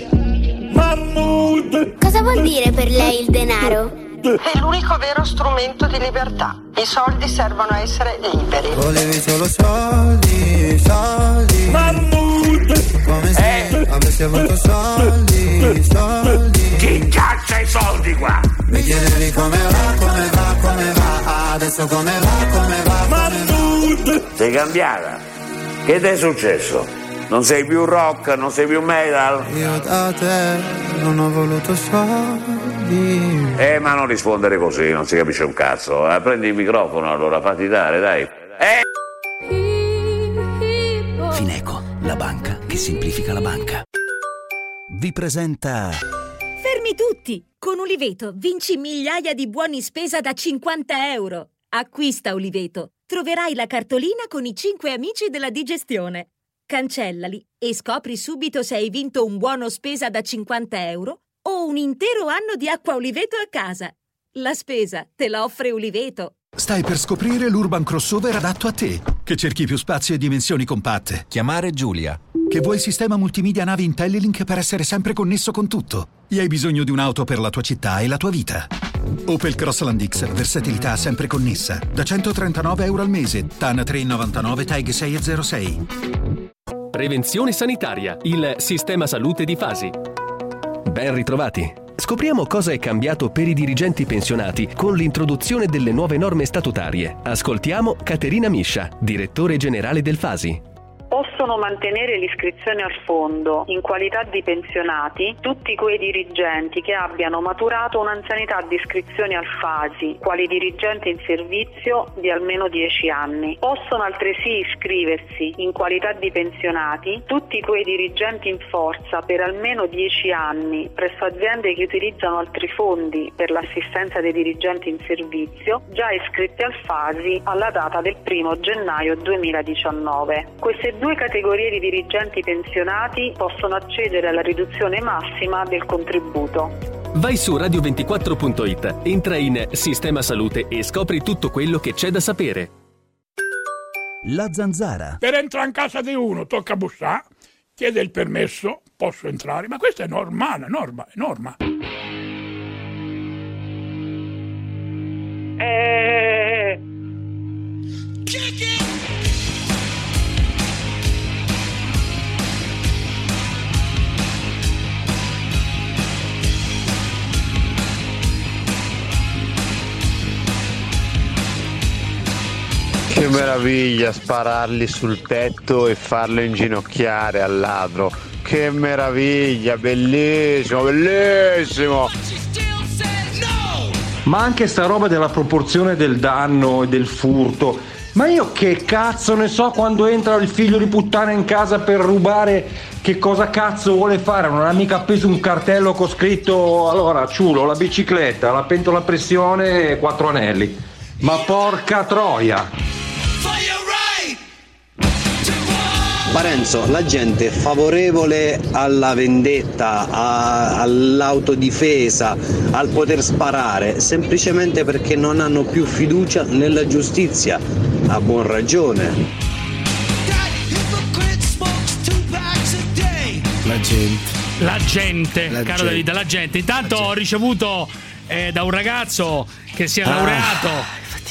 Mammut! Cosa vuol dire per lei il denaro? È l'unico vero strumento di libertà. I soldi servono a essere liberi. Volevi solo soldi, soldi Mammut! Come se avessi avuto soldi, soldi Chi caccia i soldi qua? Mi chiedevi come va, come va, come va Adesso come va, come va, Mammut! Sei cambiata? Che ti è successo? Non sei più rock, non sei più metal? Io da te non ho voluto soldi Eh, ma non rispondere così, non si capisce un cazzo. Eh, prendi il microfono allora, fatti dare, dai. Eh! Fineco, la banca che semplifica la banca. Vi presenta Fermi tutti! Con Uliveto vinci migliaia di buoni spesa da 50 euro. Acquista Uliveto. Troverai la cartolina con i 5 amici della digestione. Cancellali e scopri subito se hai vinto un buono spesa da 50 euro o un intero anno di acqua Uliveto a casa. La spesa te la offre Uliveto. Stai per scoprire l'urban crossover adatto a te, che cerchi più spazio e dimensioni compatte. Chiamare Giulia. Che vuoi il sistema multimedia navi IntelliLink per essere sempre connesso con tutto. E hai bisogno di un'auto per la tua città e la tua vita. Opel Crossland X, versatilità sempre connessa. Da 139 euro al mese, TAN 3,99 TAG 606. Prevenzione sanitaria, il sistema salute di fasi. Ben ritrovati. Scopriamo cosa è cambiato per i dirigenti pensionati con l'introduzione delle nuove norme statutarie. Ascoltiamo Caterina Miscia, direttore generale del Fasi. Possono mantenere l'iscrizione al fondo in qualità di pensionati tutti quei dirigenti che abbiano maturato un'anzianità di iscrizione al FASI, quali dirigenti in servizio di almeno 10 anni. Possono altresì iscriversi in qualità di pensionati tutti quei dirigenti in forza per almeno 10 anni presso aziende che utilizzano altri fondi per l'assistenza dei dirigenti in servizio già iscritti al FASI alla data del 1 gennaio 2019. Queste due categorie di dirigenti pensionati possono accedere alla riduzione massima del contributo. Vai su radio24.it, entra in Sistema Salute e scopri tutto quello che c'è da sapere. La zanzara. Per entrare in casa di uno tocca bussare, chiede il permesso, posso entrare, ma questo è normale, norma, è norma. Eh... Che meraviglia sparargli sul petto e farlo inginocchiare al ladro. Che meraviglia, bellissimo, bellissimo. Ma anche sta roba della proporzione del danno e del furto. Ma io che cazzo ne so quando entra il figlio di puttana in casa per rubare che cosa cazzo vuole fare? Non ha mica appeso un cartello con scritto allora ciulo, la bicicletta, la pentola a pressione e quattro anelli. Ma porca troia! Parenzo, la gente è favorevole alla vendetta, a- all'autodifesa, al poter sparare, semplicemente perché non hanno più fiducia nella giustizia. A buon ragione. La gente. La gente, La caro gente. Davide, la gente. Intanto ho ricevuto eh, da un ragazzo che si è Ah.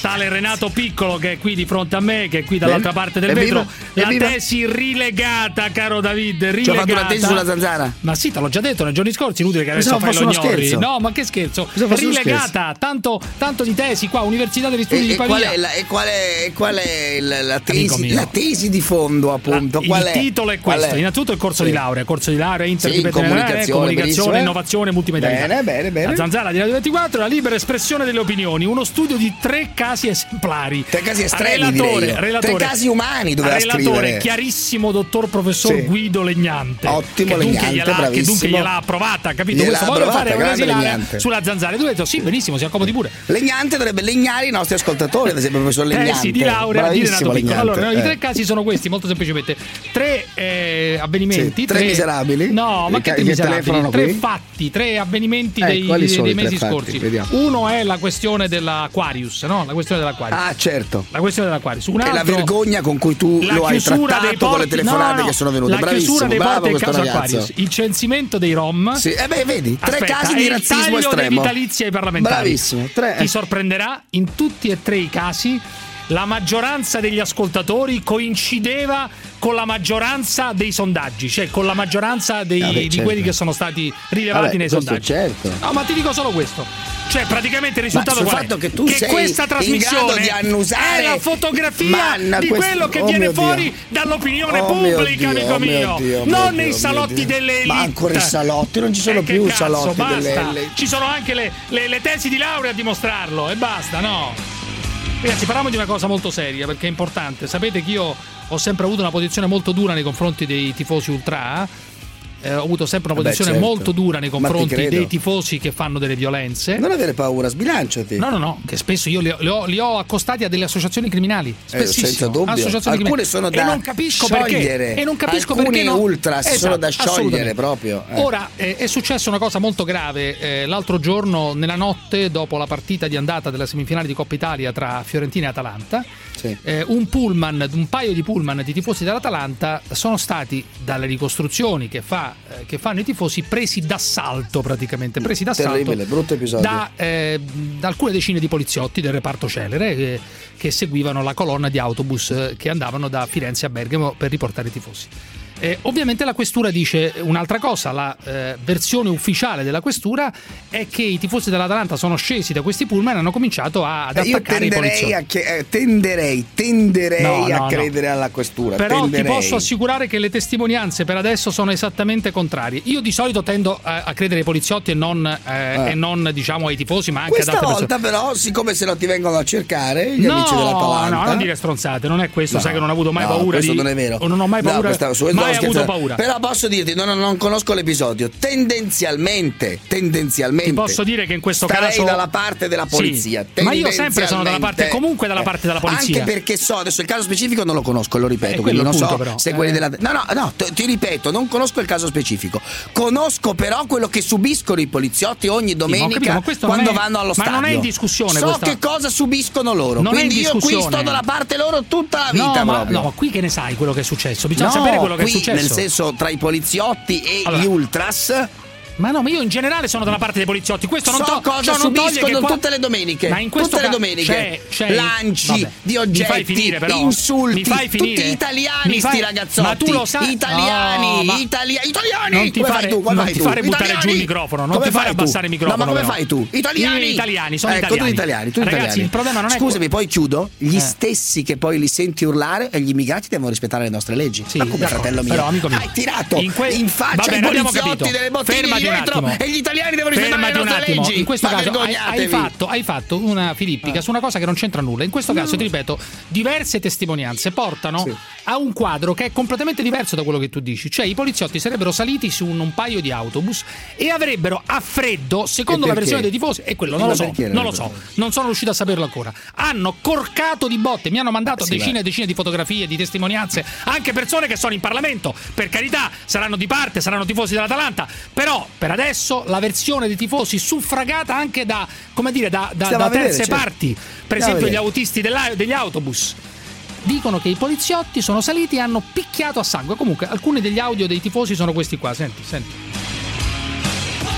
Tale Renato Piccolo che è qui di fronte a me, che è qui dall'altra parte del vetro. La tesi rilegata, caro David. Rilegata. Ci ho fatto una tesi sulla zanzara. Ma sì, te l'ho già detto nei giorni scorsi. Inutile che adesso fai lo scherzo. No, ma che scherzo. Rilegata, tanto, tanto di tesi qua, Università degli Studi E, di e qual Pavia. è, la, e qual è, qual è la, la tesi, la tesi di fondo, appunto? Il qual è? titolo è questo. Innanzitutto il corso Sì. di laurea, corso di laurea Sì, interdipendente, comunicazione, innovazione, multimedialità. Bene, bene, bene. La zanzara di Radio 24 la libera espressione delle opinioni, uno studio di tre casi esemplari. Tre casi estremi, relatore, relatore, Tre casi umani doveva relatore, scrivere. chiarissimo dottor professor Sì. Guido Legnante. Ottimo, che Legnante, gliel'ha, che bravissimo. dunque gliel'ha approvata, capito? Gliel'ha Questo voglio fare una Legnante. sulla zanzara. Tu hai detto sì, benissimo, si accomodi pure. Legnante dovrebbe legnare i nostri ascoltatori, ad esempio il professor Legnante. Tesi di laurea di Renato Bravissimo Piccolo. Allora, no, i eh. tre casi sono questi, molto semplicemente. Tre eh, avvenimenti. Sì, tre miserabili. No, ma Che- che, tre miserabili? Tre qui? fatti, tre avvenimenti Eh, dei, dei- dei tre mesi fatti? scorsi. Vediamo. Uno è la questione dell'Aquarius, no? La questione dell'Aquarius. Ah, certo. La questione dell'Aquarius. Un E la altro- vergogna con cui tu la lo hai trattato con le porti- telefonate no, no, che sono venute. La Bravissimo, chiusura dei porti del caso ragazzo. Aquarius, il censimento dei Rom. Sì, eh beh, vedi, tre Aspetta, casi di razzismo estremo. dei vitalizi ai parlamentari. Bravissimo, tre. Ti sorprenderà, in tutti e tre i casi la maggioranza degli ascoltatori coincideva con la maggioranza dei sondaggi, cioè con la maggioranza dei- Vabbè, di certo. quelli che sono stati rilevati Vabbè, nei questo sondaggi. certo. No, ma ti dico solo questo. Cioè, praticamente il risultato sul qual è? fatto che tu sei questa trasmissione di annusare- è la fotografia Manna, di questo- quello che oh viene mio fuori dall'opinione Oh mio pubblica, Dio, amico oh mio mio. Dio, oh mio non Dio, nei oh salotti mio Dio. delle elite. Ma ancora i salotti, non ci sono Eh, più che i salotti cazzo, delle basta. elite. Ci sono anche le, le- le tesi di laurea a dimostrarlo e basta, no? Ragazzi, parliamo di una cosa molto seria perché è importante. Sapete che io ho sempre avuto una posizione molto dura nei confronti dei tifosi ultra. Eh, ho avuto sempre una Eh beh, posizione certo. molto dura nei confronti dei tifosi che fanno delle violenze. Non avere paura, sbilanciati. No, no, no, che spesso io li ho, li ho- accostati a delle associazioni criminali. Eh, Spessissimo. senza dubbio. Associazioni Alcune sono e da non capisco sciogliere. perché. E non capisco Alcuni perché. ultras sono Esatto, da sciogliere proprio. eh. Ora eh, è successa una cosa molto grave eh, l'altro giorno, nella notte, dopo la partita di andata della semifinale di Coppa Italia tra Fiorentina e Atalanta. Eh, un pullman, un paio di pullman di tifosi dell'Atalanta sono stati dalle ricostruzioni che, fa, eh, che fanno i tifosi presi d'assalto praticamente, presi d'assalto Terribile, brutto episodio. da, eh, da alcune decine di poliziotti del reparto Celere eh, che seguivano la colonna di autobus eh, che andavano da Firenze a Bergamo per riportare i tifosi. Eh, ovviamente la questura dice un'altra cosa, la eh, versione ufficiale della questura è che i tifosi dell'Atalanta sono scesi da questi pullman e hanno cominciato a- ad Eh, Io attaccare i poliziotti. a, che- eh, tenderei, tenderei No, no, a no. credere alla questura. Però ti tenderei. posso assicurare che le testimonianze per adesso sono esattamente contrarie. Io di solito tendo a, a credere ai poliziotti e non, eh, e non, diciamo ai tifosi, ma anche Questa ad altre volta persone. però, siccome se no ti vengono a cercare gli no, amici dell'Atalanta. No, non dire stronzate, non è questo, No, sai che non ho avuto mai no, paura questo di non è vero. non ho mai No, paura, questa- su questo mai non avuto scherzare. paura. Però posso dirti, no, no, non conosco l'episodio. Tendenzialmente, tendenzialmente. Ti posso dire che in questo starei caso- dalla parte della Sì, polizia. ma io sempre sono dalla parte- comunque dalla parte della polizia. Anche perché so, adesso il caso specifico non lo conosco, lo ripeto, Eh, quindi non so però. se quelli Eh. della No, no, no, t- ti ripeto, non conosco il caso specifico. Conosco però quello che subiscono i poliziotti ogni Sì, ma domenica capito, ma questo non quando è- vanno allo ma stadio. non è in discussione So questa- che cosa subiscono loro, Non è in quindi io qui sto dalla parte loro tutta la vita no, ma, no, ma qui che ne sai quello che è successo? Bisogna No, sapere quello che è successo. Nel senso, tra i poliziotti e Allora, gli ultras. Ma no, ma io in generale sono dalla parte dei poliziotti. Questo non so to- cosa cioè subiscono qua- tutte le domeniche. Ma in questo tutte le ca- domeniche. c'è- c'è- Lanci vabbè. di Mi oggetti, finire, però. insulti. Mi fai finire. Tutti italiani Mi fai- sti ragazzotti. Ma tu lo sai. Italiani, No, ma- italia- italiani. Non ti come fare, fai tu? Come non fai ti tu? fare buttare Italiani? giù il microfono, non Come ti fare fai tu? abbassare il microfono. No, ma come fai tu? Italiani? Italiani, sono ecco, italiani. tutti italiani, tutti Ragazzi, italiani. il problema non è Scusami, poi chiudo. Gli Eh. stessi che poi li senti urlare e gli immigrati devono rispettare le nostre leggi. ma come fratello mio? Hai tirato in faccia abbiamo poliziotti delle bottiglie Fermati un dietro attimo. e gli italiani devono rispettare le nostre attimo. leggi. In questo Ma caso hai, hai fatto, hai fatto una filippica su una cosa che non c'entra nulla. In questo caso, ti ripeto, diverse testimonianze portano a un quadro che è completamente diverso da quello che tu dici. Cioè, i poliziotti sarebbero saliti su un, un paio di autobus e avrebbero a freddo, secondo la versione dei tifosi, e quello non lo so, non lo so, non sono riuscito a saperlo ancora. Hanno corcato di botte, mi hanno mandato Sì, decine e decine di fotografie, di testimonianze, anche persone che sono in Parlamento. Per carità, saranno di parte, saranno tifosi dell'Atalanta. Però per adesso la versione dei tifosi suffragata anche da, come dire, da, da- da a vedere, terze certo. parti. Per Stiamo a esempio, gli autisti degli autobus. Dicono che i poliziotti sono saliti e hanno picchiato a sangue. Comunque, alcuni degli audio dei tifosi sono questi qua. Senti, senti.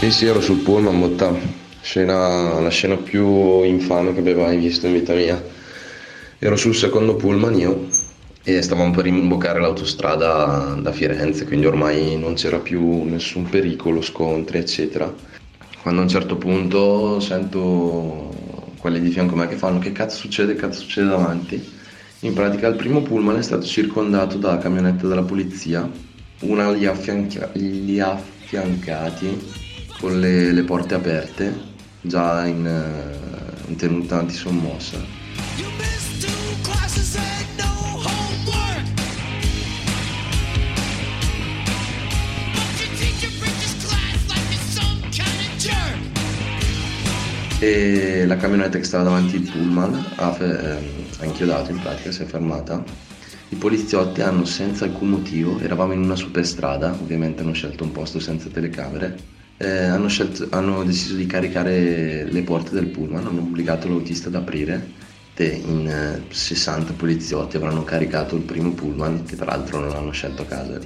Sì, sì, ero sul pullman, Motta. Scena, la scena più infame che avevo mai visto in vita mia. Ero sul secondo pullman io e stavamo per imboccare l'autostrada da Firenze, quindi ormai non c'era più nessun pericolo, scontri, eccetera. Quando a un certo punto sento quelli di fianco a me che fanno che cazzo succede, che cazzo succede davanti. In pratica il primo pullman è stato circondato da camionette della polizia, una li ha, affianca- affiancati con le, le porte aperte, già in, in tenuta antisommossa. E la camionetta che stava davanti al pullman ha, ehm, ha inchiodato in pratica, si è fermata. I poliziotti hanno senza alcun motivo, eravamo in una superstrada, ovviamente hanno scelto un posto senza telecamere, eh, hanno, scelto- hanno deciso di caricare le porte del pullman, hanno obbligato l'autista ad aprire e in eh, 60 poliziotti avranno caricato il primo pullman che tra l'altro non hanno scelto a caso,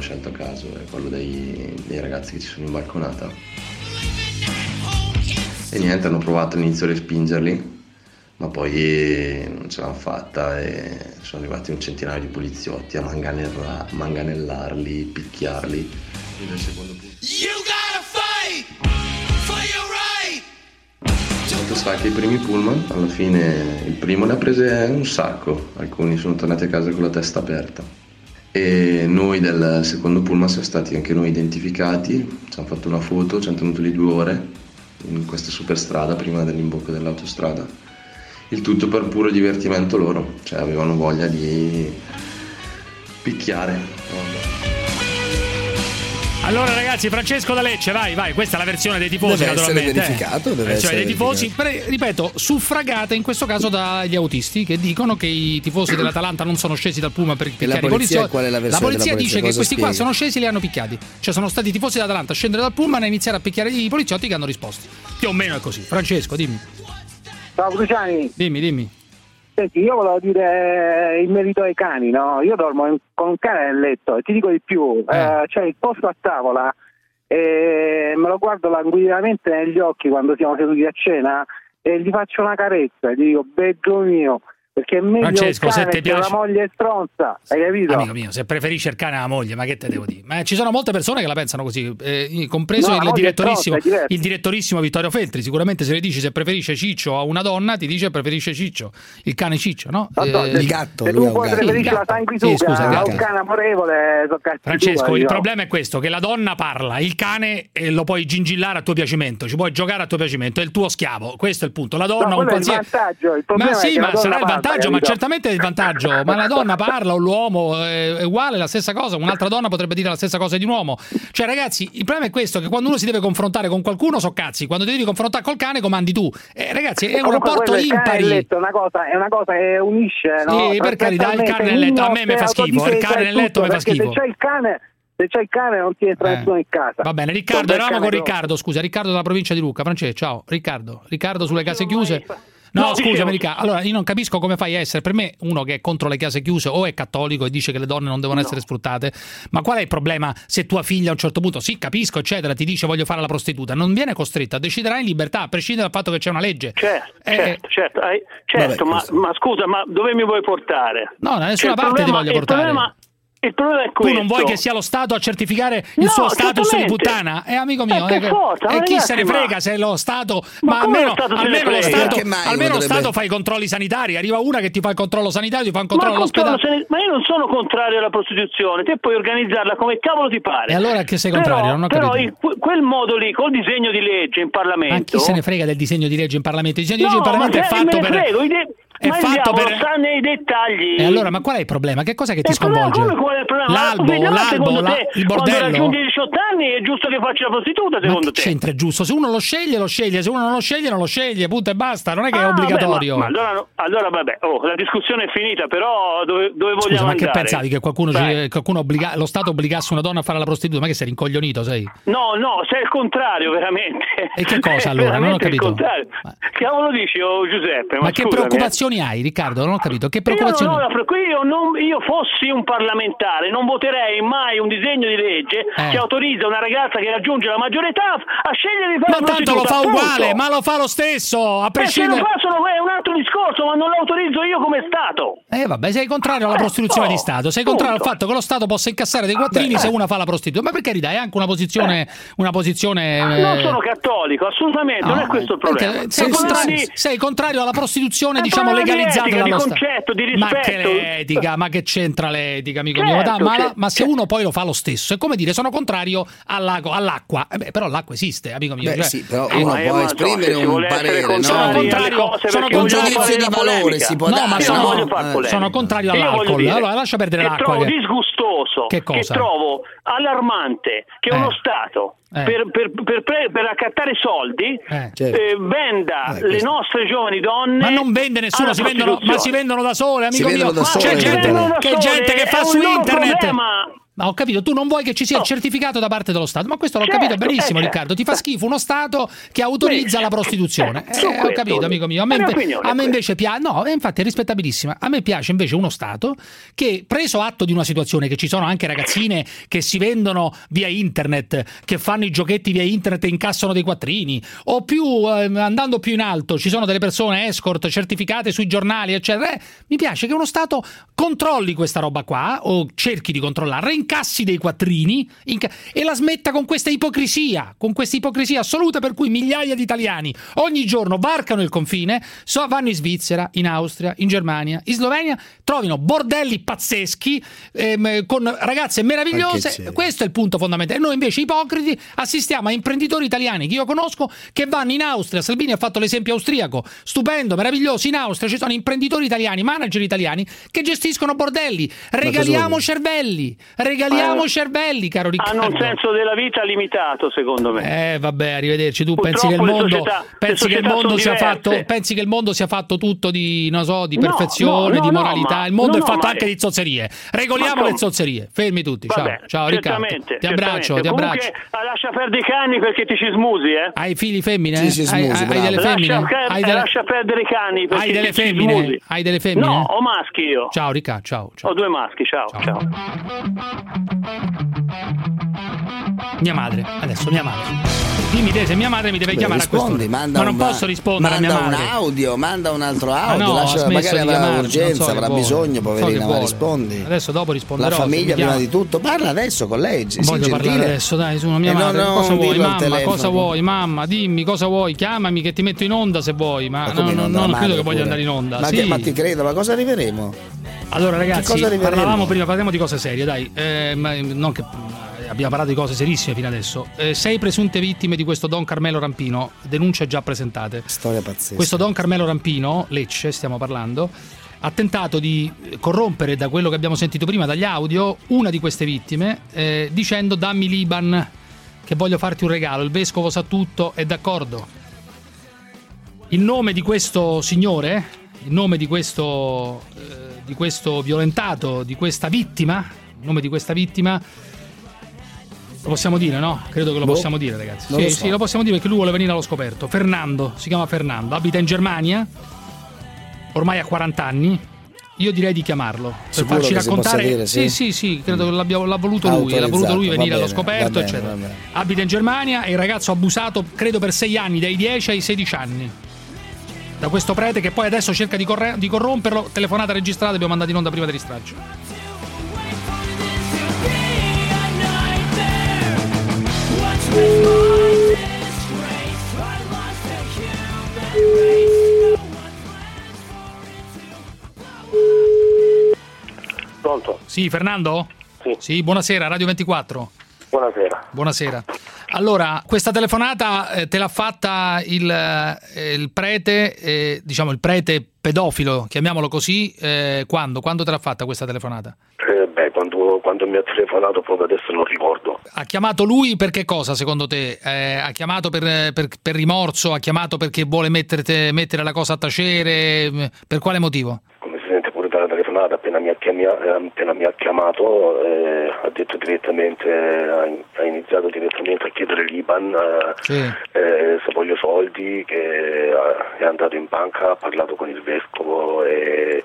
scelto a caso, è quello dei, dei ragazzi che ci sono in balconata. E niente, hanno provato all'inizio a respingerli, ma poi non ce l'hanno fatta e sono arrivati un centinaio di poliziotti a manganella- manganellarli, picchiarli. Quindi al secondo punto. Fatto sta che i primi pullman, alla fine il primo ne ha prese un sacco, alcuni sono tornati a casa con la testa aperta. E noi del secondo pullman siamo stati anche noi identificati, ci hanno fatto una foto, ci hanno tenuto lì due ore in questa superstrada prima dell'imbocco dell'autostrada. Il tutto per puro divertimento loro, cioè avevano voglia di, picchiare. Allora ragazzi, Francesco da Lecce, vai, vai, questa è la versione dei tifosi Deve essere naturalmente. eh. verificato, deve La versione essere dei tifosi, pre- ripeto, suffragata in questo caso dagli autisti che dicono che i tifosi dell'Atalanta non sono scesi dal Puma per picchiare i polizia, poliziotti. qual è la versione polizia della dice polizia? che questi Cosa qua spiega? sono scesi e li hanno picchiati. Cioè sono stati i tifosi dell'Atalanta a scendere dal Pullman e iniziare a picchiare i poliziotti che hanno risposto. Più o meno è così. Francesco, dimmi. Ciao Cruciani. Dimmi, dimmi. Senti, io volevo dire in merito ai cani, no? Io dormo in- con un cane nel letto e ti dico di più, eh, c'è il posto a tavola e me lo guardo languidamente negli occhi quando siamo seduti a cena e gli faccio una carezza e gli dico, bello mio, perché è meglio Francesco, se ti che la piace- moglie è stronza, hai capito? Amico mio, se preferisci il cane alla moglie, ma che te devo dire? Ma ci sono molte persone che la pensano così, eh, compreso No, il direttorissimo, diverso. il direttorissimo Vittorio Feltri. Sicuramente se le dici se preferisce Ciccio a una donna, ti dice preferisce Ciccio, il cane Ciccio, no? Tanto, Eh, se- se tu puoi preferisci la sanguisuga scusa, il a gatto. un cane amorevole, so cazzi Francesco, tua, il io. problema è questo: che la donna parla, il cane eh, lo puoi gingillare a tuo piacimento, ci puoi giocare a tuo piacimento, è il tuo schiavo. Questo è il punto. La donna No, un il qualsiasi. vantaggio, il problema Ma sì, ma sarà il parla, vantaggio, ma capito? certamente è il vantaggio. Ma la donna parla, o l'uomo è, è uguale, la stessa cosa. Un'altra donna potrebbe dire la stessa cosa di un uomo. Cioè, ragazzi, il problema è questo: che quando uno si deve confrontare con qualcuno, so cazzi, quando ti devi confrontare col cane, comandi tu. Eh, ragazzi, è un Comunque rapporto impari. nel letto è una cosa, è una cosa che unisce, no? Sì, per carità, il cane nel letto, a me mi fa schifo, il cane nel letto mi fa schifo. Se c'è il cane, se c'è il cane non ti entra Eh. nessuno in casa. Va bene, Riccardo, eravamo con. Riccardo, scusa, Riccardo della provincia di Lucca. Francesco, ciao, Riccardo. Riccardo sulle case chiuse. No, No, dicevo- Riccardo. Allora, io non capisco come fai a essere. Per me, uno che è contro le case chiuse o è cattolico e dice che le donne non devono essere sfruttate. Ma qual è il problema se tua figlia a un certo punto, sì, capisco, eccetera, ti dice voglio fare la prostituta? Non viene costretta, deciderà in libertà, a prescindere dal fatto che c'è una legge. Certo, Eh, certo, certo, certo, Vabbè, ma, ma scusa, ma dove mi vuoi portare? No, da nessuna Cioè, il parte ti problema- voglio il portare. problema- il problema è Tu questo. non vuoi che sia lo Stato a certificare il No, suo status di puttana? Eh, amico mio, Eh, eh, forza, e ma chi ragazzi, se ne ma- frega se lo Stato. Ma Ma, almeno, lo Stato almeno lo? Stato, almeno lo dovrebbe- Stato fa i controlli sanitari. Arriva una che ti fa il controllo sanitario, ti fa un Ma, controllo controllo all'ospedale. ne- ma io non sono contrario alla prostituzione, te puoi organizzarla come cavolo ti pare. E allora che sei Però- contrario? Non ho però capito. il- que- quel modo lì, col disegno di legge in Ma Parlamento. chi se ne frega del disegno di legge in Parlamento? Il disegno di legge No, in Parlamento ma è fatto me ne per. frego, è ma fatto per- sta nei dettagli. E allora, ma qual è il problema? Che cosa che ti problema- sconvolge? come qual è il problema? L'albo, l'albo, secondo la- te, il Quando bordello. raggiungi i 18 anni è giusto che faccia la prostituta, Ma secondo che te? c'entra è giusto? Se uno lo sceglie, lo sceglie, se uno non lo sceglie, non lo sceglie, punto e basta. Non è che è Ah, obbligatorio. vabbè, ma, ma allora, no- allora vabbè, oh, la discussione è finita, però dove, dove Scusa, vogliamo ma che andare? pensavi che qualcuno, ci- qualcuno obbliga- lo Stato obbligasse una donna a fare la prostituta? Ma che sei rincoglionito, sei? No, no, sei il contrario, veramente. E che cosa, allora? Non ho capito. Che cavolo dici, oh, Giuseppe? Ma, Ma che eh. Preoccupazioni hai, Riccardo? Non ho capito. Che Io, preoccupazioni pre- qui io, non- io fossi un parlamentare, non voterei mai un disegno di legge Eh. che autorizza una ragazza che raggiunge la maggiore età a scegliere di fare Ma tanto lo fa punto. uguale, ma lo fa lo stesso, a E se prescindere. lo fa è un altro discorso, ma non lo autorizzo io come Stato. Eh vabbè, sei contrario alla prostituzione oh, di Stato, sei contrario al punto. fatto che lo Stato possa incassare dei quattrini Beh, se eh. una fa la prostituta. Ma per carità, è anche una posizione una posizione eh, Non sono cattolico, assolutamente, non è questo il problema. sei, di- sei contrario alla prostituzione, diciamo, di legalizzata etica, di dallo Stato. concetto, di Ma che rispetto. l'etica, ma che c'entra l'etica, amico Certo, mio? Dai, ma, la- certo, ma se uno poi lo fa lo stesso, è come dire sono contrario alla- all'acqua. Eh beh, però l'acqua esiste, amico mio. Beh, cioè- sì, però eh, uno può so, esprimere un parere, no? Sono contrario, sono un giudizio di la valore si può No, dare. ma sono- eh, sono contrario Io all'alcol. Allora, lascia perdere che l'acqua, trovo che- disgustoso, Che cosa? trovo allarmante che uno Stato Eh. per, per, per, per accattare soldi certo. eh, venda le nostre giovani donne Ma non vende nessuno, alla si vendono, ma si vendono da sole, Si amico mio. C'è gente, che, gente che fa su internet. problema. Ma ho capito, tu non vuoi che ci sia il certificato da parte dello Stato, ma questo l'ho Certo, capito benissimo, eh, Riccardo. Ti fa schifo uno Stato che autorizza Beh, la prostituzione. eh, su Eh, ho questo, capito, amico mio. A me, a me invece piace, no, eh, infatti è rispettabilissima. A me piace invece uno Stato che, preso atto di una situazione che ci sono anche ragazzine che si vendono via internet, che fanno i giochetti via internet e incassano dei quattrini, o più ehm, andando più in alto, ci sono delle persone escort certificate sui giornali, eccetera. Eh, mi piace che uno Stato controlli questa roba qua, o cerchi di controllarla, incassi dei quattrini inca- e la smetta con questa ipocrisia, con questa ipocrisia assoluta per cui migliaia di italiani ogni giorno varcano il confine, so- vanno in Svizzera, in Austria, in Germania, in Slovenia, trovino bordelli pazzeschi ehm, con ragazze meravigliose. Questo è il punto fondamentale. Noi invece ipocriti assistiamo a imprenditori italiani che io conosco che vanno in Austria. Salvini ha fatto l'esempio austriaco, stupendo, meraviglioso. In Austria ci sono imprenditori italiani, manager italiani che gestiscono bordelli. Regaliamo cervelli, regaliamo Eh, cervelli, caro Riccardo. Hanno un senso della vita limitato, secondo me. Eh vabbè, arrivederci. Tu Purtroppo pensi che il mondo, società- le pensi che il società mondo sono sia fatto, pensi che il mondo sia fatto tutto di, non so, di No, perfezione, no, no, di moralità. ma- il mondo no, è fatto anche di zozzerie. Regoliamo Ma le zozzerie. Fermi tutti. Ciao, Vabbè, ciao Riccardo. certamente, Ti abbraccio, ti abbraccio. Comunque, ah, lascia perdere i cani perché ti ci smusi, eh? Hai figli femmine? Sì, hai, smusi, hai- hai delle femmine? Lascia, hai delle, lascia perdere i cani perché hai delle ti ci femmine? smusi. Hai delle femmine? No, ho maschi io. Ciao Riccardo, ciao. ciao. Ho due maschi, ciao. ciao. Mia madre, adesso mia madre. Dimmi te se mia madre mi deve Beh, chiamare rispondi, a questo. manda Ma non un- posso rispondere a manda mia madre. un audio, manda un altro Ma audio, no, lascia- smesso magari avrà urgenza, so avrà vuole. bisogno, Non so poverina, ma rispondi. Adesso dopo risponderò. La famiglia prima di tutto, parla adesso con lei, sì, Voglio parlare gentile. adesso, dai, su mia E madre. non- cosa non vuoi, mamma? telefono. Cosa vuoi, mamma? Dimmi cosa vuoi, chiamami che ti metto in onda se vuoi. Ma, Ma no, no, non credo che voglia andare in onda. Ma, sì. che- ma ti credo, ma cosa arriveremo? Allora, ragazzi, cosa parlavamo prima, parliamo di cose serie, dai. Eh, ma non che abbiamo parlato di cose serissime fino adesso. Eh, sei presunte vittime di questo Don Carmelo Rampino, denunce già presentate. Storia pazzesca. Questo Don Carmelo Rampino, Lecce, stiamo parlando, ha tentato di corrompere, da quello che abbiamo sentito prima, dagli audio, una di queste vittime, eh, dicendo dammi l'Iban che voglio farti un regalo, il vescovo sa tutto, è d'accordo. Il nome di questo signore, il nome di questo, eh, di questo violentato, di questa vittima, nome di questa vittima, lo possiamo dire, no? Credo che lo Boh. possiamo dire, ragazzi. Non Sì, lo so. sì, lo possiamo dire perché lui vuole venire allo scoperto. Fernando, si chiama Fernando, abita in Germania, ormai ha 40 anni. Io direi di chiamarlo per Sicuro farci che raccontare. dire, sì? sì, sì, credo che l'abbia, l'ha voluto lui. L'ha voluto lui venire va allo bene, scoperto, bene, eccetera. bene. Abita in Germania e il ragazzo ha abusato, credo, per 6 anni, dai 10 ai 16 anni. Da questo prete che poi adesso cerca di, corre- di corromperlo. Telefonata registrata, abbiamo mandato in onda prima del ristraggio. Pronto? Sì, Fernando? Sì. buonasera, Radio 24. Buonasera. Buonasera. Allora, questa telefonata eh, te l'ha fatta il, eh, il prete, eh, diciamo il prete pedofilo, chiamiamolo così, eh, quando? Quando te l'ha fatta questa telefonata? Mi ha telefonato proprio adesso non ricordo. Ha chiamato lui per che cosa secondo te? Eh, ha chiamato per, per- per rimorso? Ha chiamato perché vuole mettere, mettere la cosa a tacere? Per quale motivo? Come si sente pure dalla telefonata, appena mi ha, eh, appena mi ha chiamato eh, ha detto direttamente, ha in- ha iniziato direttamente a chiedere l'Iban eh, eh, se voglio soldi, che eh, è andato in banca, ha parlato con il vescovo e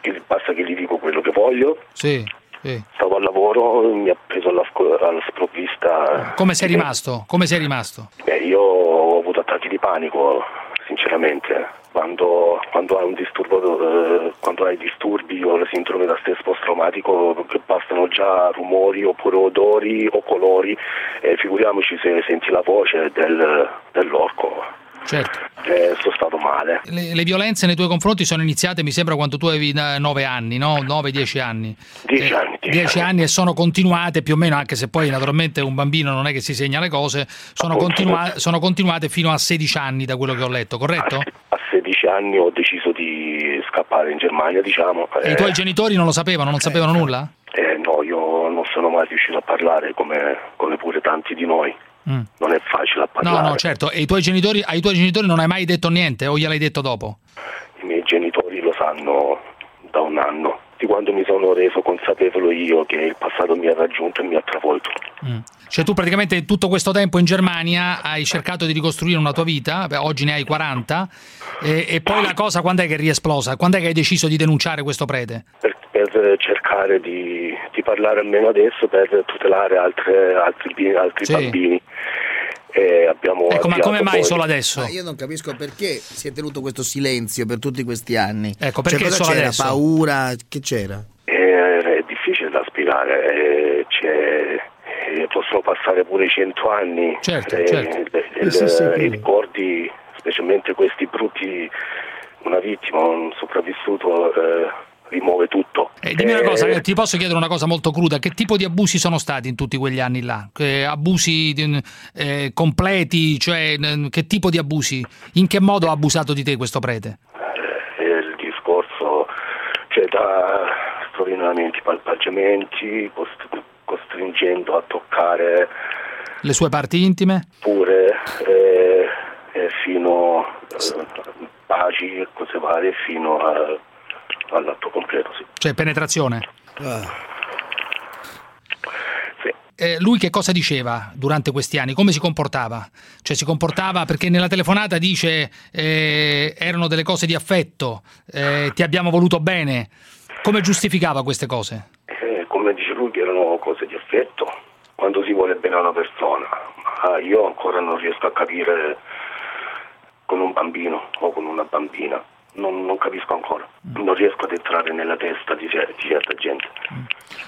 che basta che gli dico quello che voglio. Sì, sì. Stavo al lavoro, mi ha preso alla, alla sprovvista. Come sei rimasto? Come sei rimasto? Beh, io ho avuto attacchi di panico, sinceramente. Quando, quando hai un disturbo, eh, quando hai disturbi o la sindrome da stress post-traumatico, bastano già rumori oppure odori o colori, eh, figuriamoci se senti la voce del, dell'orco. Certo. Eh, sono stato male. Le, le violenze nei tuoi confronti sono iniziate, mi sembra, quando tu avevi 9 anni, no? 9-10 anni. Dieci anni, dieci 10 anni e sono continuate più o meno, anche se poi naturalmente un bambino non è che si segna le cose, sono, continua- sono continuate fino a 16 anni da quello che ho letto, corretto? A 16 anni ho deciso di scappare in Germania, diciamo. E i eh, tuoi genitori non lo sapevano, non sapevano nulla? eh, no, io non sono mai riuscito a parlare come, come pure tanti di noi. Mm. Non è facile a No, parlare. no, certo. E i tuoi genitori, ai tuoi genitori non hai mai detto niente o gliel'hai detto dopo? I miei genitori lo sanno da un anno, di quando mi sono reso consapevole io che il passato mi ha raggiunto e mi ha travolto. Cioè tu praticamente tutto questo tempo in Germania hai cercato di ricostruire una tua vita, beh, oggi ne hai 40, e, e poi la cosa quando è che è riesplosa? Quando è che hai deciso di denunciare questo prete? Per, per cercare di, di parlare almeno adesso per tutelare altre- altri, altri Sì. bambini. E abbiamo Ecco, ma come mai poi- solo adesso? Ma io non capisco perché si è tenuto questo silenzio per tutti questi anni. Ecco, Cioè, perché cosa solo c'era? adesso? Paura? Che c'era? Eh, è difficile da spiegare eh, c'è- eh, possono passare pure cento anni Certo, e certo. le- Sì, sì, sì. i ricordi, specialmente questi brutti, una vittima, un sopravvissuto, eh, rimuove tutto. E dimmi una Eh, cosa, eh, ti posso chiedere una cosa molto cruda, che tipo di abusi sono stati in tutti quegli anni là? Che abusi eh, completi, cioè che tipo di abusi? In che modo ha abusato di te questo prete? eh, il discorso, cioè da strofinamenti, palpaggiamenti, cost- costringendo a toccare Le sue parti intime? pure eh, eh, fino a baci e cose varie fino a- all'atto completo, sì. Cioè penetrazione? Eh, lui che cosa diceva durante questi anni? Come si comportava? Cioè si comportava perché nella telefonata dice eh, erano delle cose di affetto, eh, ti abbiamo voluto bene. Come giustificava queste cose? Eh, come dice lui che erano cose di affetto quando si vuole bene a una persona, ma io ancora non riesco a capire con un bambino o con una bambina, non, non capisco ancora, non riesco ad entrare nella testa di, di certa gente.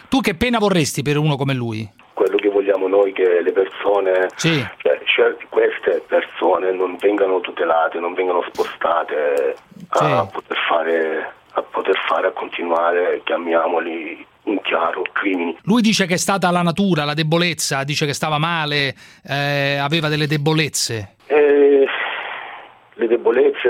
Tu che pena vorresti per uno come lui? Quello che vogliamo noi che le persone, Sì. cioè, queste persone non vengano tutelate, non vengano spostate a, poter fare, a poter fare, a continuare, chiamiamoli in chiaro, crimini. Lui dice che è stata la natura, la debolezza, dice che stava male, eh, aveva delle debolezze. Eh, le debolezze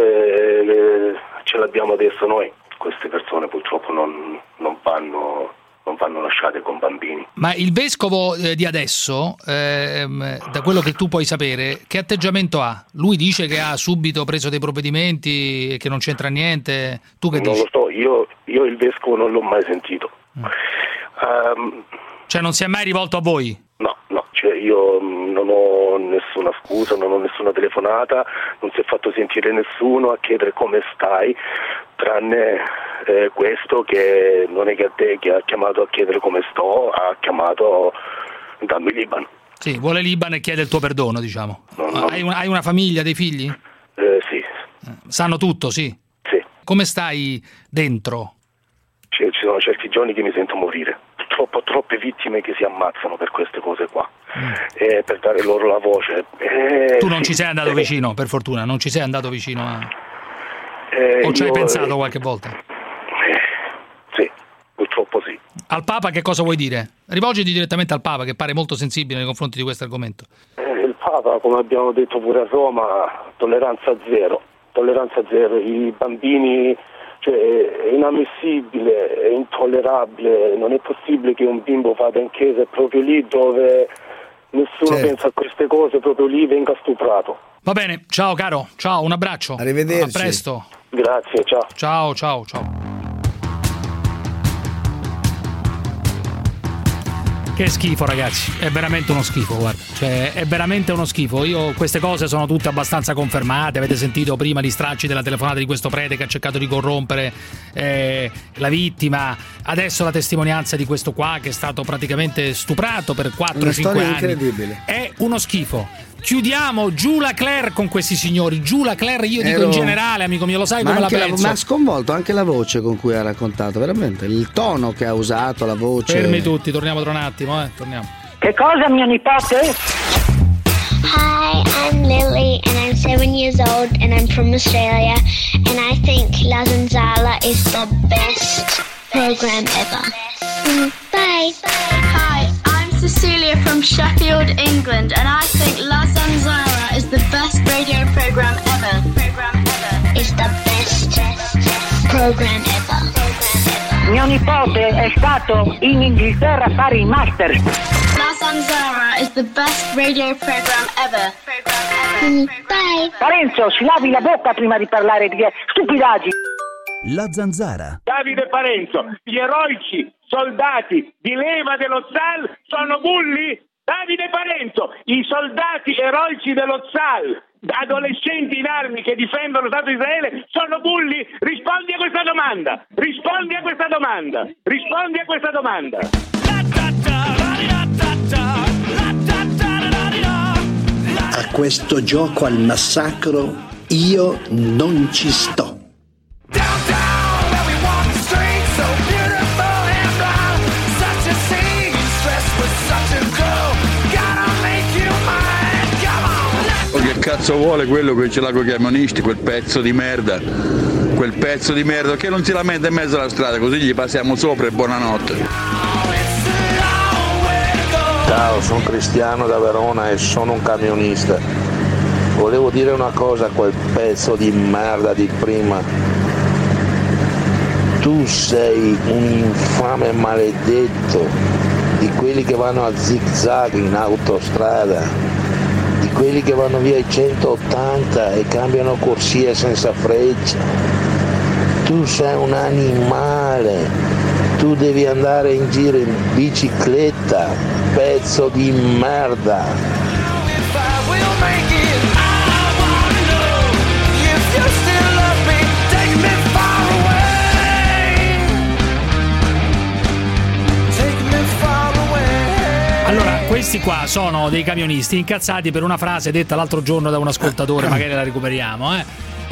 le- ce l'abbiamo adesso noi, queste persone purtroppo non, non vanno, non vanno lasciate con bambini. Ma il vescovo eh, di adesso, ehm, da quello che tu puoi sapere, che atteggiamento ha? Lui dice che ha subito preso dei provvedimenti e che non c'entra niente. Tu che non dici? lo so, io, io il vescovo non l'ho mai sentito. Ehm, Cioè non si è mai rivolto a voi? no, io mh, non ho nessuna scusa, non ho nessuna telefonata, non si è fatto sentire nessuno a chiedere come stai, tranne eh, questo che non è che a te che ha chiamato a chiedere come sto, ha chiamato dammi Libano. Sì, vuole Libano e chiede il tuo perdono, diciamo. Hai, una, hai una famiglia, dei figli? Eh, sì, Sanno tutto, sì? Sì. Come stai dentro? Ci, ci sono certi giorni che mi sento morire. Purtroppo troppe vittime che si ammazzano per queste cose qua, eh, per dare loro la voce. Eh, tu non sì, ci sei andato eh, vicino, per fortuna, non ci sei andato vicino a... eh, o ci hai pensato eh, qualche volta? Sì, purtroppo sì. Al Papa che cosa vuoi dire? Rivolgiti direttamente al Papa che pare molto sensibile nei confronti di questo argomento. Il Papa, come abbiamo detto pure a Roma, tolleranza zero, tolleranza zero. I bambini, cioè, è inammissibile, è intollerabile, non è possibile che un bimbo vada in chiesa proprio lì dove nessuno Certo. pensa a queste cose, proprio lì venga stuprato. Va bene, ciao caro, ciao, un abbraccio. Arrivederci. A presto. Grazie, ciao. Ciao, ciao, ciao. Che schifo ragazzi, è veramente uno schifo, guarda, cioè è veramente uno schifo. Io queste cose sono tutte abbastanza confermate, avete sentito prima gli stracci della telefonata di questo prete che ha cercato di corrompere eh, la vittima, adesso la testimonianza di questo qua che è stato praticamente stuprato per 4-5 Una storia anni. incredibile. È uno schifo. Chiudiamo giù la Claire con questi signori. Giù la Claire, io dico Ero- in generale, amico mio, lo sai Ma come la la- penso. mi ha sconvolto anche la voce con cui ha raccontato, veramente. Il tono che ha usato, la voce. Fermi tutti, torniamo tra un attimo, eh, torniamo. Che cosa, mio nipote? Hi, I'm Lily and I'm seven years old and I'm from Australia and I think La Zanzala is the best program ever. Mm, Bye. Hi, Cecilia from Sheffield, England, and I think La Zanzara is the best radio program ever. Program ever. Is the best program ever. Mio nipote è stato in Inghilterra a fare il master. La Zanzara is the best radio program ever. Program ever. Bye. Parenzo, si lavi la bocca prima di parlare di stupidaggini. La zanzara. Davide Parenzo, gli eroici soldati di leva dello ZAL sono bulli? Davide Parenzo, i soldati eroici dello ZAL, adolescenti in armi che difendono lo Stato di Israele, sono bulli? Rispondi a questa domanda, rispondi a questa domanda, rispondi a questa domanda. A questo gioco al massacro io non ci sto. Cazzo vuole quello che ce l'ha con i camionisti, quel pezzo di merda? Quel pezzo di merda che non si lamenta in mezzo alla strada, così gli passiamo sopra e buonanotte. Ciao, sono Cristiano da Verona e sono un camionista. Volevo dire una cosa a quel pezzo di merda di prima. Tu sei un infame maledetto di quelli che vanno a zig zag in autostrada, di quelli che vanno via ai 180 e cambiano corsie senza freccia. Tu sei un animale, tu devi andare in giro in bicicletta, pezzo di merda. Questi qua sono dei camionisti incazzati per una frase detta l'altro giorno da un ascoltatore, [coughs] magari la recuperiamo, eh.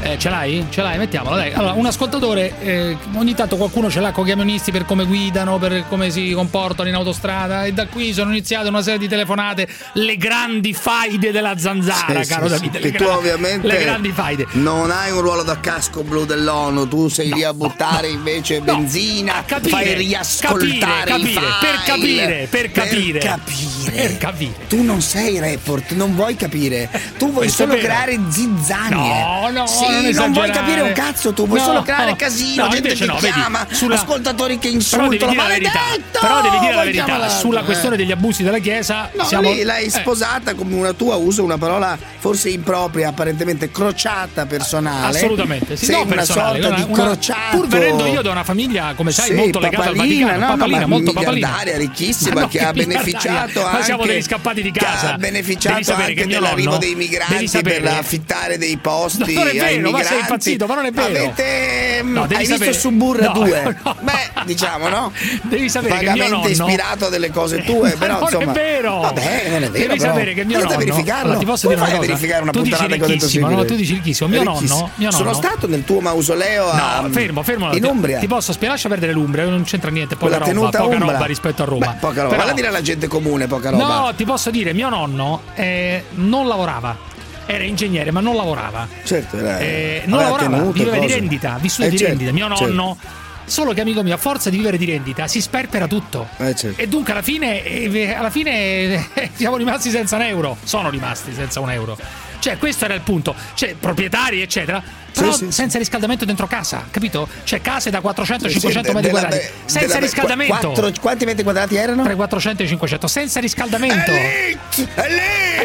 Eh, ce l'hai? Ce l'hai? Mettiamola, dai. Allora, un ascoltatore, eh, ogni tanto qualcuno ce l'ha con i camionisti per come guidano, per come si comportano in autostrada e da qui sono iniziate una serie di telefonate, le grandi faide della zanzara, Sì, caro sì, Davide. sì. le gra- ovviamente Le grandi faide. non hai un ruolo da casco blu dell'ONU, tu sei lì a buttare invece benzina, capire, fai riascoltare capire, capire, per capire, per capire. Per capire. Per capire. Tu non sei report, non vuoi capire. Tu vuoi Questo solo creare zizzanie. No, no, sì, non non, vuoi capire un cazzo, tu vuoi No, solo creare no. casino, No, gente che no, vedi, chiama, sulla- ascoltatori che Però devi insultano. dire la verità. Maledetto! Però devi dire la verità. Sulla eh. questione degli abusi della Chiesa No, siamo lì l'hai eh. sposata come una tua, uso una parola forse impropria, apparentemente crociata personale. Assolutamente, sì, sei no, una personale, sorta una- di una- crociato. Pur venendo io da una famiglia, come sai, Sì, molto legata al Vaticano, no, no, papalina, ma molto papalina. ricchissima, Ma no, che ha beneficiato Ma siamo anche- degli scappati di casa. ha beneficiato anche dell'arrivo dei migranti per affittare dei posti [laughs] No, ai vero, ma sei impazzito, ma non è vero. Avete No, devi hai sapere- visto Suburra no, 2? [laughs] no. Beh, diciamo, no? Devi sapere che mio Vagamente nonno ispirato a delle cose tue, Ma [laughs] però non insomma. è vero. Vabbè, non è vero. Devi però. sapere che mio a nonno verificarlo. Allora, ti posso Come dire una cosa? verificare una tu dici puttanata che ho detto simile? no, tu dici ricchissimo. Mio nonno, mio Sono nonno- stato nel tuo mausoleo a No, fermo, fermo. in Umbria. Ti posso lascia perdere l'Umbria, non c'entra niente, poca roba, poca roba rispetto a Roma. Poca roba. Valla dire alla gente comune, poca roba. No, ti posso dire, mio nonno eh, non lavorava. Era ingegnere, ma non lavorava. Certo, era, Eh, non lavorava, viveva di cose. rendita, ha vissuto Eh, di certo, rendita. Mio certo. nonno. Solo che amico mio, a forza di vivere di rendita, si sperpera tutto. Eh, certo. E dunque alla fine, eh, alla fine [laughs] siamo rimasti senza un euro. Sono rimasti senza un euro. Cioè, questo era il punto. Cioè, proprietari, eccetera. Però sì, sì. senza riscaldamento dentro casa, capito? Cioè, case da 400-500 Sì, metri quadrati. Senza della- riscaldamento. quattro- quanti metri quadrati erano? Tra i 400 e i 500, senza riscaldamento. Lì!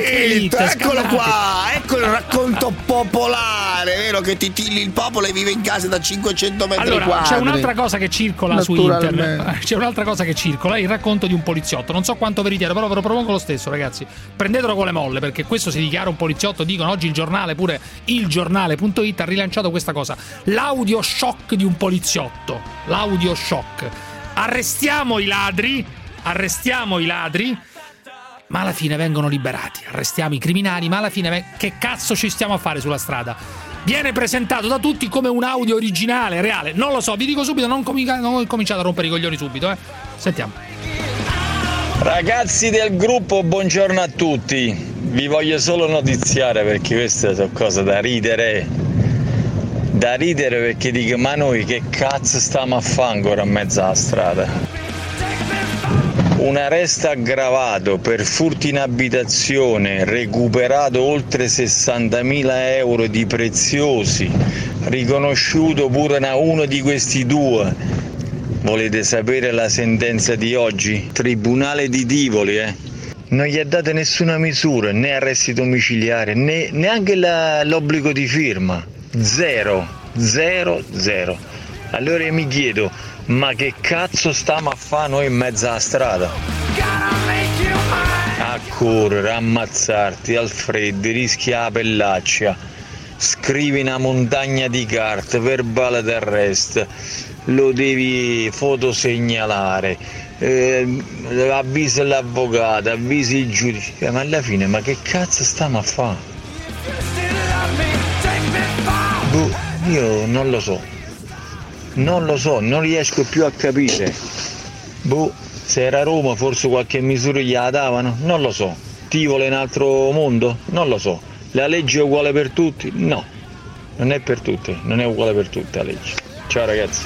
Elite, Eccolo qua! Ecco il racconto popolare, vero? Che titilli il popolo e vive in case da 500 metri Allora, quadri. c'è un'altra cosa che circola su internet. C'è un'altra cosa che circola, il racconto di un poliziotto. Non so quanto veritiero, però ve lo propongo lo stesso, ragazzi. Prendetelo con le molle, perché questo si dichiara un poliziotto. Dicono oggi il giornale, pure il giornale.it ha rilanciato questa cosa. L'audio shock di un poliziotto. L'audio shock. Arrestiamo i ladri. Arrestiamo i ladri. Ma alla fine vengono liberati. Arrestiamo i criminali, ma alla fine che cazzo ci stiamo a fare sulla strada? Viene presentato da tutti come un audio originale, reale. Non lo so, vi dico subito, non, comica- non cominciate a rompere i coglioni subito, eh. Sentiamo. Ragazzi del gruppo, buongiorno a tutti. Vi voglio solo notiziare perché queste sono cose da ridere. Da ridere perché dico, ma noi che cazzo stiamo a fare ancora mezzo alla strada? Un arresto aggravato per furto in abitazione, recuperato oltre 60.000 euro di preziosi, riconosciuto pure da uno di questi due. Volete sapere la sentenza di oggi? Tribunale di Tivoli, eh? Non gli ha dato nessuna misura, né arresti domiciliari, né neanche la- l'obbligo di firma. Zero, zero, zero. Allora io mi chiedo, ma che cazzo stiamo a fare noi in mezzo alla strada? A correre, ammazzarti al freddo, rischi la pellaccia, scrivi una montagna di carte, verbale d'arresto, lo devi fotosegnalare, eh, avvisi l'avvocato, avvisi il giudice, Eh, ma alla fine ma che cazzo stiamo a fare? Boh, io non lo so, non lo so, non riesco più a capire. Boh, se era Roma forse qualche misura gliela davano? Non lo so. Tivoli in altro mondo? Non lo so. La legge è uguale per tutti? No, non è per tutti, non è uguale per tutti la legge. Ciao ragazzi.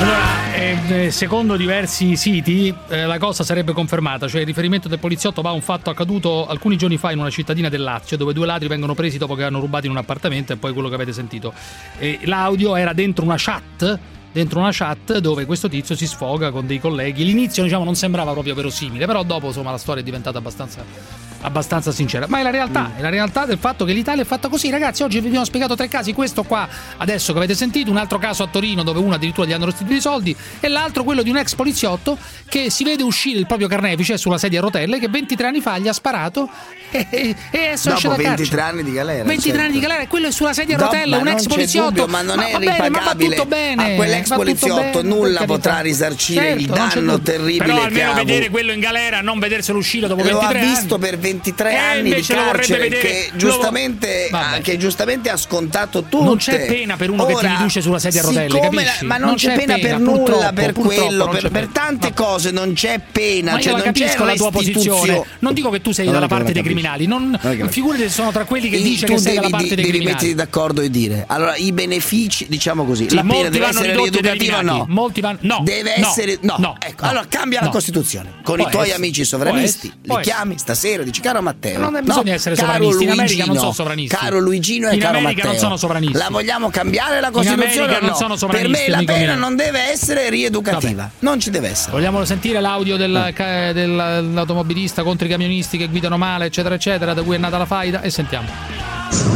Allora, eh, secondo diversi siti eh, la cosa sarebbe confermata, cioè il riferimento del poliziotto va a un fatto accaduto alcuni giorni fa in una cittadina del Lazio dove due ladri vengono presi dopo che hanno rubato in un appartamento e poi quello che avete sentito. E l'audio era dentro una chat dentro una chat dove questo tizio si sfoga con dei colleghi. L'inizio diciamo non sembrava proprio verosimile, però dopo insomma la storia è diventata abbastanza abbastanza sincera. Ma è la realtà, è la realtà del fatto che l'Italia è fatta così, ragazzi. Oggi vi abbiamo spiegato tre casi, questo qua adesso che avete sentito, un altro caso a Torino dove uno addirittura gli hanno restituito i soldi e l'altro quello di un ex poliziotto che si vede uscire il proprio carnefice sulla sedia a rotelle che 23 anni fa gli ha sparato [laughs] e, e, e adesso esce Dopo da 23 carcere. anni di galera. 23 certo. anni di galera e quello è sulla sedia a rotelle, ma un ex poliziotto. dubbio, ma non è va bene, ma va tutto bene. A quell'ex poliziotto bene, nulla potrà risarcire il Certo, c'è danno terribile Però che almeno vedere quello in galera, non vederselo uscire dopo Lo 23 ha visto anni. per 23 Eh, anni di carcere che giustamente, ah, che giustamente ha scontato tutte. Non c'è pena per uno che ti Ora, riduce sulla sedia a rotelle, capisci? la- ma non, Non c'è c'è pena, pena, per nulla, per quello, per, per tante cose non c'è pena, Ma cioè non c'è capisco la tua posizione. Non dico che tu sei dalla parte dei criminali, non, figurati se sono tra quelli che dice tu che sei devi, dalla parte dei devi criminali. metterti d'accordo e dire allora i benefici diciamo così Sì, la pena molti deve vanno essere rieducativa no Molti vanno no. deve no, essere no, no, ecco allora cambia la Costituzione con i tuoi amici sovranisti li chiami stasera dici caro Matteo. Non è no, bisogna essere caro sovranisti, in America non sono sovranisti. caro Luigino e In caro America Matteo. non sono sovranisti. la vogliamo cambiare la Costituzione no? non sono per sovranisti, me la pena non deve essere rieducativa. Non ci deve essere. Vogliamo sentire l'audio del- ca- dell'automobilista contro i camionisti che guidano male, eccetera, eccetera, da cui è nata la faida? E sentiamo.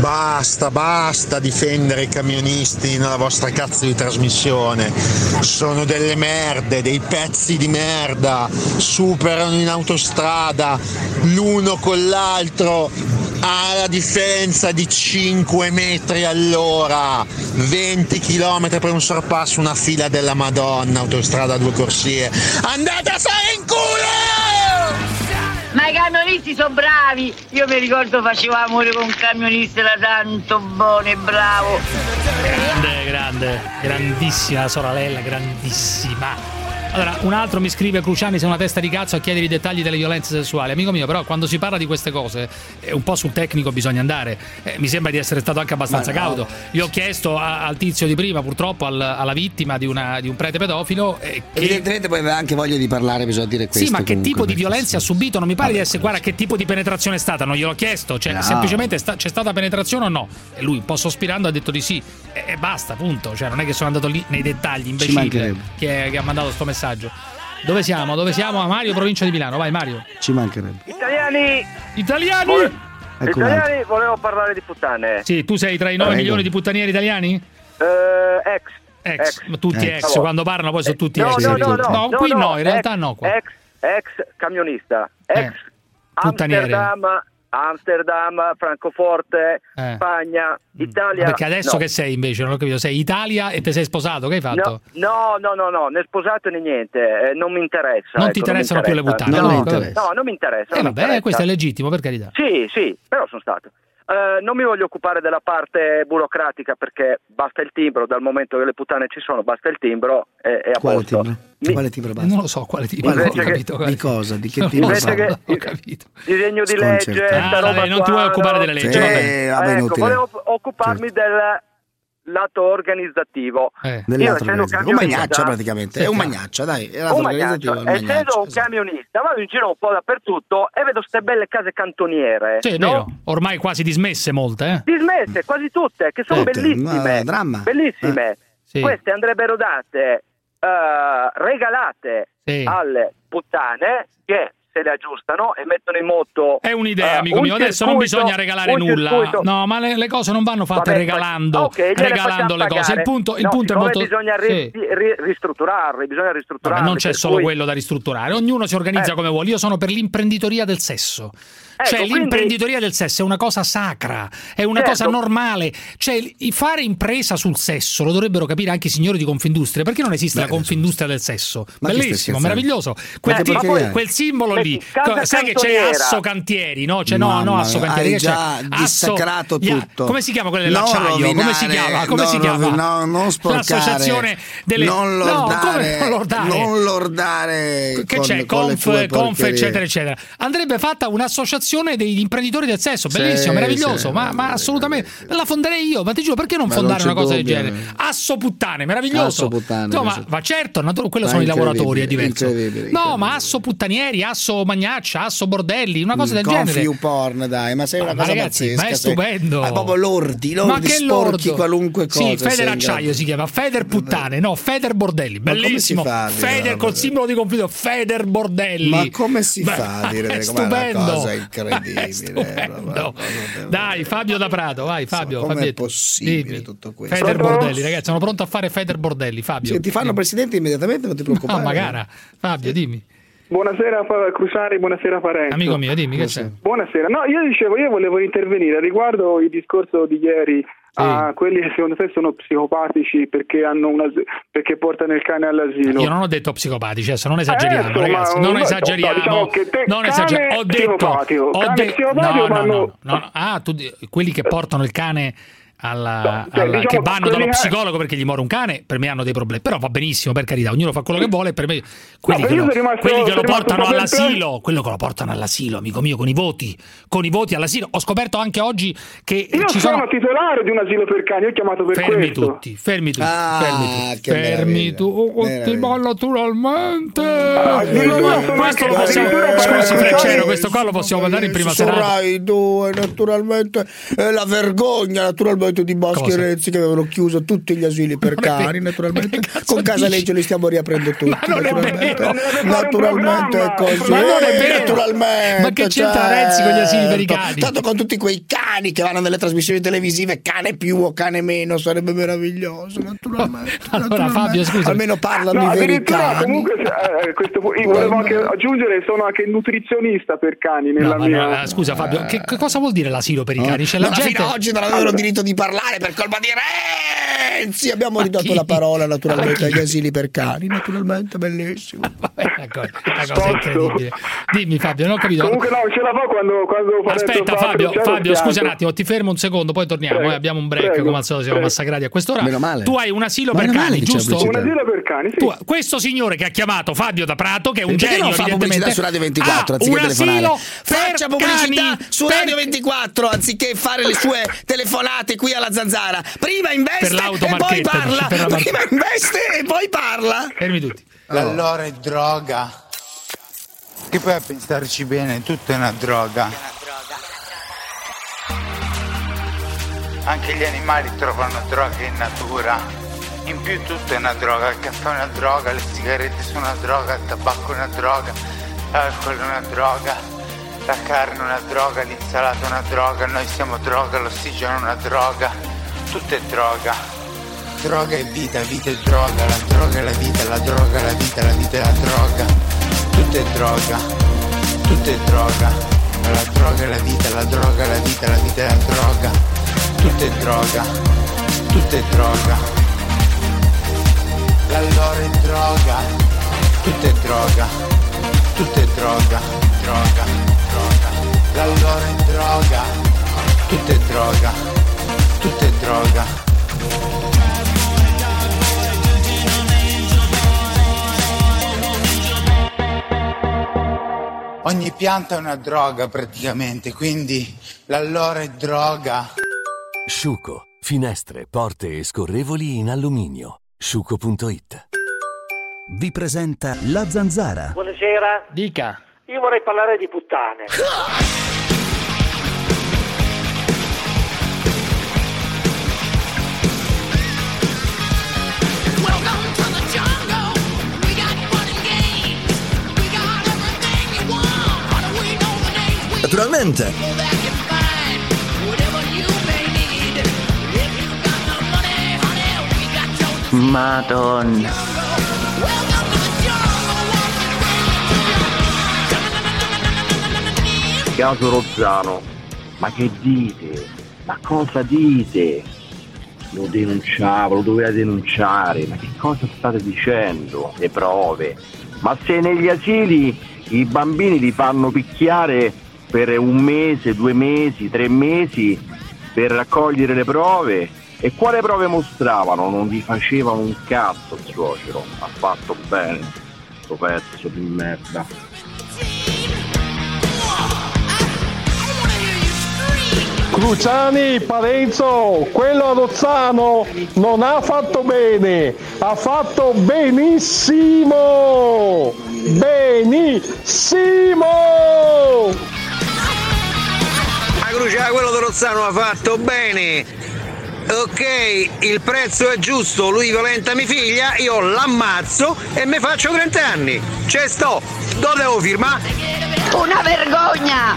Basta, basta difendere i camionisti nella vostra cazzo di trasmissione. Sono delle merde, dei pezzi di merda. Superano in autostrada l'uno con l'altro alla differenza di 5 metri all'ora. 20 km per un sorpasso, una fila della Madonna, autostrada a due corsie. Andate a stare in culo! Ma i camionisti sono bravi! Io mi ricordo facevo amore con un camionista, era tanto buono e bravo. Grande, grande, grandissima sorella, grandissima. Allora, un altro mi scrive Cruciani sei una testa di cazzo a chiedere i dettagli delle violenze sessuali. Amico mio, però quando si parla di queste cose, eh, un po' sul tecnico bisogna andare. Eh, mi sembra di essere stato anche abbastanza no. cauto. Gli ho chiesto a- al tizio di prima, purtroppo al- alla vittima di, una- di un prete pedofilo, eh, che evidentemente poi aveva anche voglia di parlare bisogna dire questo sì, ma che comunque, tipo di violenza ha subito? Non mi pare di essere. Guarda, che tipo di penetrazione è stata? Non gliel'ho chiesto. Cioè, No. semplicemente sta- c'è stata penetrazione o no? E lui, un po' sospirando, ha detto di sì. E, e basta, punto. Cioè, non è che sono andato lì nei dettagli, imbecille, che, che ha mandato sto messaggio. Dove siamo? Dove siamo? A Mario, provincia di Milano. Vai, Mario. ci mancherebbe Italiani! Italiani! Vole- Ecco. Italiani, volevo parlare di puttane. Sì, tu sei tra i 9 Prego. milioni di puttanieri italiani? Eh, ex. Ex, ma tutti ex, Allora, quando parlano poi sono tutti no, ex. no, no, no, qui no, no, in realtà ex- no. Qua. Ex, ex camionista, ex puttaniere. Amsterdam, Amsterdam, Francoforte, Eh. Spagna, Italia. Perché adesso no. che sei invece? Non ho capito. Sei Italia e ti sei sposato? Che hai fatto? No, no, no, no, no, né sposato né niente, eh, non mi interessa. Non ti ecco, interessano mi più le interessa. puttane? No, No, non mi interessa. Eh non vabbè, interessa. questo è legittimo, per carità. Sì, sì, però sono stato. Eh, non mi voglio occupare della parte burocratica perché basta il timbro, dal momento che le puttane ci sono, basta il timbro e, e a quale posto. timbro? Mi- quale timbro basta? Non lo so quale non ho timbro? capito. di cosa di che Non timbro parla? non ho capito. disegno di legge, Ah, sta roba vabbè, non ti vuoi occupare no? delle leggi, Sì, va bene. vabbè, ecco, inutile. volevo occuparmi del lato organizzativo. Eh. Un magnaccia praticamente Sì, è un magnaccia dai è un l'altro organizzativo magnaccio, è un magnaccia essendo un esatto. camionista, vado in giro un po' dappertutto e vedo ste belle case cantoniere. Sì, no? vero. Ormai quasi dismesse molte, eh. Dismesse, quasi tutte, che sono Tutte, bellissime. dramma. Bellissime. Sì. Queste andrebbero date, eh, regalate Sì. alle puttane che se le aggiustano e mettono in moto. È un'idea, eh, amico un mio. Adesso non bisogna regalare nulla. circuito- No, ma le, le cose non vanno fatte Vabbè, regalando, ok, gliele regalando le cose. Il pagare. punto, il No, punto è molto. bisogna ri- Sì. ri- ristrutturarli, bisogna Vabbè, ristrutturarli. non c'è solo cui- quello da ristrutturare, ognuno si organizza Eh. come vuole. Io sono per l'imprenditoria del sesso. Ecco, cioè, quindi- l'imprenditoria del sesso è una cosa sacra, è una Certo. cosa normale. Cioè, il- fare impresa sul sesso lo dovrebbero capire anche i signori di Confindustria. Perché non esiste la Confindustria del sesso? Ma Bellissimo, meraviglioso. Quel, porcheria è? quel simbolo lì. Sai che c'è. Asso Cantieri, no? Cioè, no, no, Asso Cantieri. già Asso- dissacrato gli- tutto. Come si chiama quella dell'acciaio? Come si rovinare, chiama? Come non si chiama? no, non sporcare, L'associazione delle. non No, lordare, come non lordare? non lordare che con- c'è conf, eccetera eccetera andrebbe fatta un'associazione fondazione degli imprenditori del sesso. Sì, Bellissimo, meraviglioso. sì, ma, ma assolutamente. La fonderei io, ma ti giuro, perché non Ma fondare non una cosa del dubbio, genere? eh. Asso puttane, meraviglioso. Asso puttane, No, ma, sì. ma certo, natu- quello Ma sono i incredibile, lavoratori, è diverso. incredibile, No, ma asso puttanieri, asso magnaccia, asso bordelli, una cosa del Con genere. few porn, dai, ma sei una cosa ragazzi, pazzesca. ma è stupendo. Ma proprio lordi, lordi, ma che sporchi lordo. qualunque cosa. Sì, Feder Acciaio si chiama, Feder Puttane, no, Feder Bordelli, bellissimo. Feder col simbolo di conflitto, Feder Bordelli. Ma come si fa a dire [laughs] stupendo. È incredibile. [laughs] stupendo. Dai, Fabio da Prato, vai Fabio. com'è Fabietto. possibile Dimmi. tutto questo? Feder? Bordelli, ragazzi, sono pronto a fare Feder Bordelli, Fabio. Se ti fanno presidente immediatamente, non ti preoccupare. No, magari. Fabio, dimmi. Buonasera Crusari, buonasera Parenzo. Amico mio, dimmi che c'è. Buonasera. No, io dicevo, io volevo intervenire riguardo il discorso di ieri a quelli che secondo te sono psicopatici perché hanno una perché portano il cane all'asilo. Io non ho detto psicopatici, adesso non esageriamo, Eh, ragazzi. no, Non no, esageriamo. diciamo che te non esageriamo. Ho detto. Ho de- no, no, no, no. Ah, tu quelli che portano il cane. Alla, cioè, alla- diciamo, che vanno dallo che- psicologo perché gli muore un cane, per me hanno dei problemi. Però va benissimo, per carità, ognuno fa quello che vuole. Per me, quelli No, che lo, sono rimasto- quelli che lo portano all'asilo, quello che lo portano all'asilo, amico mio, con i voti, con i voti all'asilo. Ho scoperto anche oggi che Io ci sono sono. titolare di un asilo per cani, ho chiamato per Fermi questo. tutti, fermi tutti, Ah, fermi tutti, che fermi tu, oh, Meraviglia. ma naturalmente. Ah, questo lo possiamo, scusi questo qua lo possiamo mandare in prima serata. Rai 2, naturalmente, e la vergogna naturalmente di Boschi Cosa? e Renzi che avevano chiuso tutti gli asili per cani, naturalmente. Con Casa Legge li stiamo riaprendo tutti. naturalmente, naturalmente è così. Ma non è Eh, vero. Naturalmente. Ma che c'entra Renzi con gli asili per i certo. cani? Tanto con tutti quei cani che vanno nelle trasmissioni televisive, cane più o cane meno, sarebbe meraviglioso, naturalmente. [laughs] Allora, Fabio, scusa. Almeno parlano No, i veri cani. comunque eh, questo, io volevo anche aggiungere sono anche nutrizionista per cani nella No, ma mia no, eh, scusa Fabio, che, che cosa vuol dire l'asilo per i cani? C'è la No, gente... fino ad oggi non avevano diritto di parlare per colpa di Renzi. Abbiamo ridotto la parola naturalmente agli asili per cani, naturalmente, bellissimo. [laughs] Ecco, una cosa incredibile. Dimmi Fabio, non ho capito. Comunque no, ce la fa quando, quando Aspetta fa Fabio, Fabio scusa un attimo, ti fermo un secondo, poi torniamo. Prego, eh, abbiamo un break, prego, come al solito siamo prego. massacrati a quest'ora. Meno male. Tu hai un asilo per cani, giusto? Un asilo per cani, sì. Tu- questo signore che ha chiamato Fabio da Prato, che è un Perché genio, non fa pubblicità su Radio 24 ha anziché telefonare? Faccia pubblicità su Radio 24 anziché fare le sue telefonate qui alla zanzara. Prima investe Per e poi parla. Prima investe e poi parla. Fermi tutti. Allora è droga. Che poi a pensarci bene, tutto è una droga. Anche gli animali trovano droga in natura. In più tutto è una droga, il caffè è una droga, le sigarette sono una droga, il tabacco è una droga, l'alcol è una droga, la carne è una droga, l'insalata è una droga, noi siamo droga, l'ossigeno è una droga, tutto è droga. Droga è vita, vita è droga, la droga è la vita, la droga è la vita, la vita è la droga, tutto è droga, tutto è droga, la droga è la vita, la droga è la vita, la vita è la droga, tutto è droga, tutto è droga. L'allora è droga, tutto è droga, tutto è droga, droga, droga. L'allora è droga, tutto è droga, tutto è droga. Ogni pianta è una droga praticamente, quindi l'allora è droga. Sciuco. Finestre, porte e scorrevoli in alluminio. Sciuco.it Vi presenta La Zanzara. Buonasera. Dica. Io vorrei parlare di puttane. Naturalmente. Madonna. Caso Rozzano, ma che dite? Ma cosa dite? Lo denunciavo, lo doveva denunciare, ma che cosa state dicendo? Le prove. Ma se negli asili i bambini li fanno picchiare per un mese, due mesi, tre mesi per raccogliere le prove e quale prove mostravano? Non vi faceva un cazzo il suocero, ha fatto bene, sto pezzo di merda. Luciani, Parenzo, quello a Rozzano non ha fatto bene, ha fatto benissimo! Benissimo! La Crucia, quello di Rozzano ha fatto bene. Ok, il prezzo è giusto, lui violenta mia figlia, io l'ammazzo e mi faccio 30 anni. C'è sto, dove devo firmare? Una vergogna!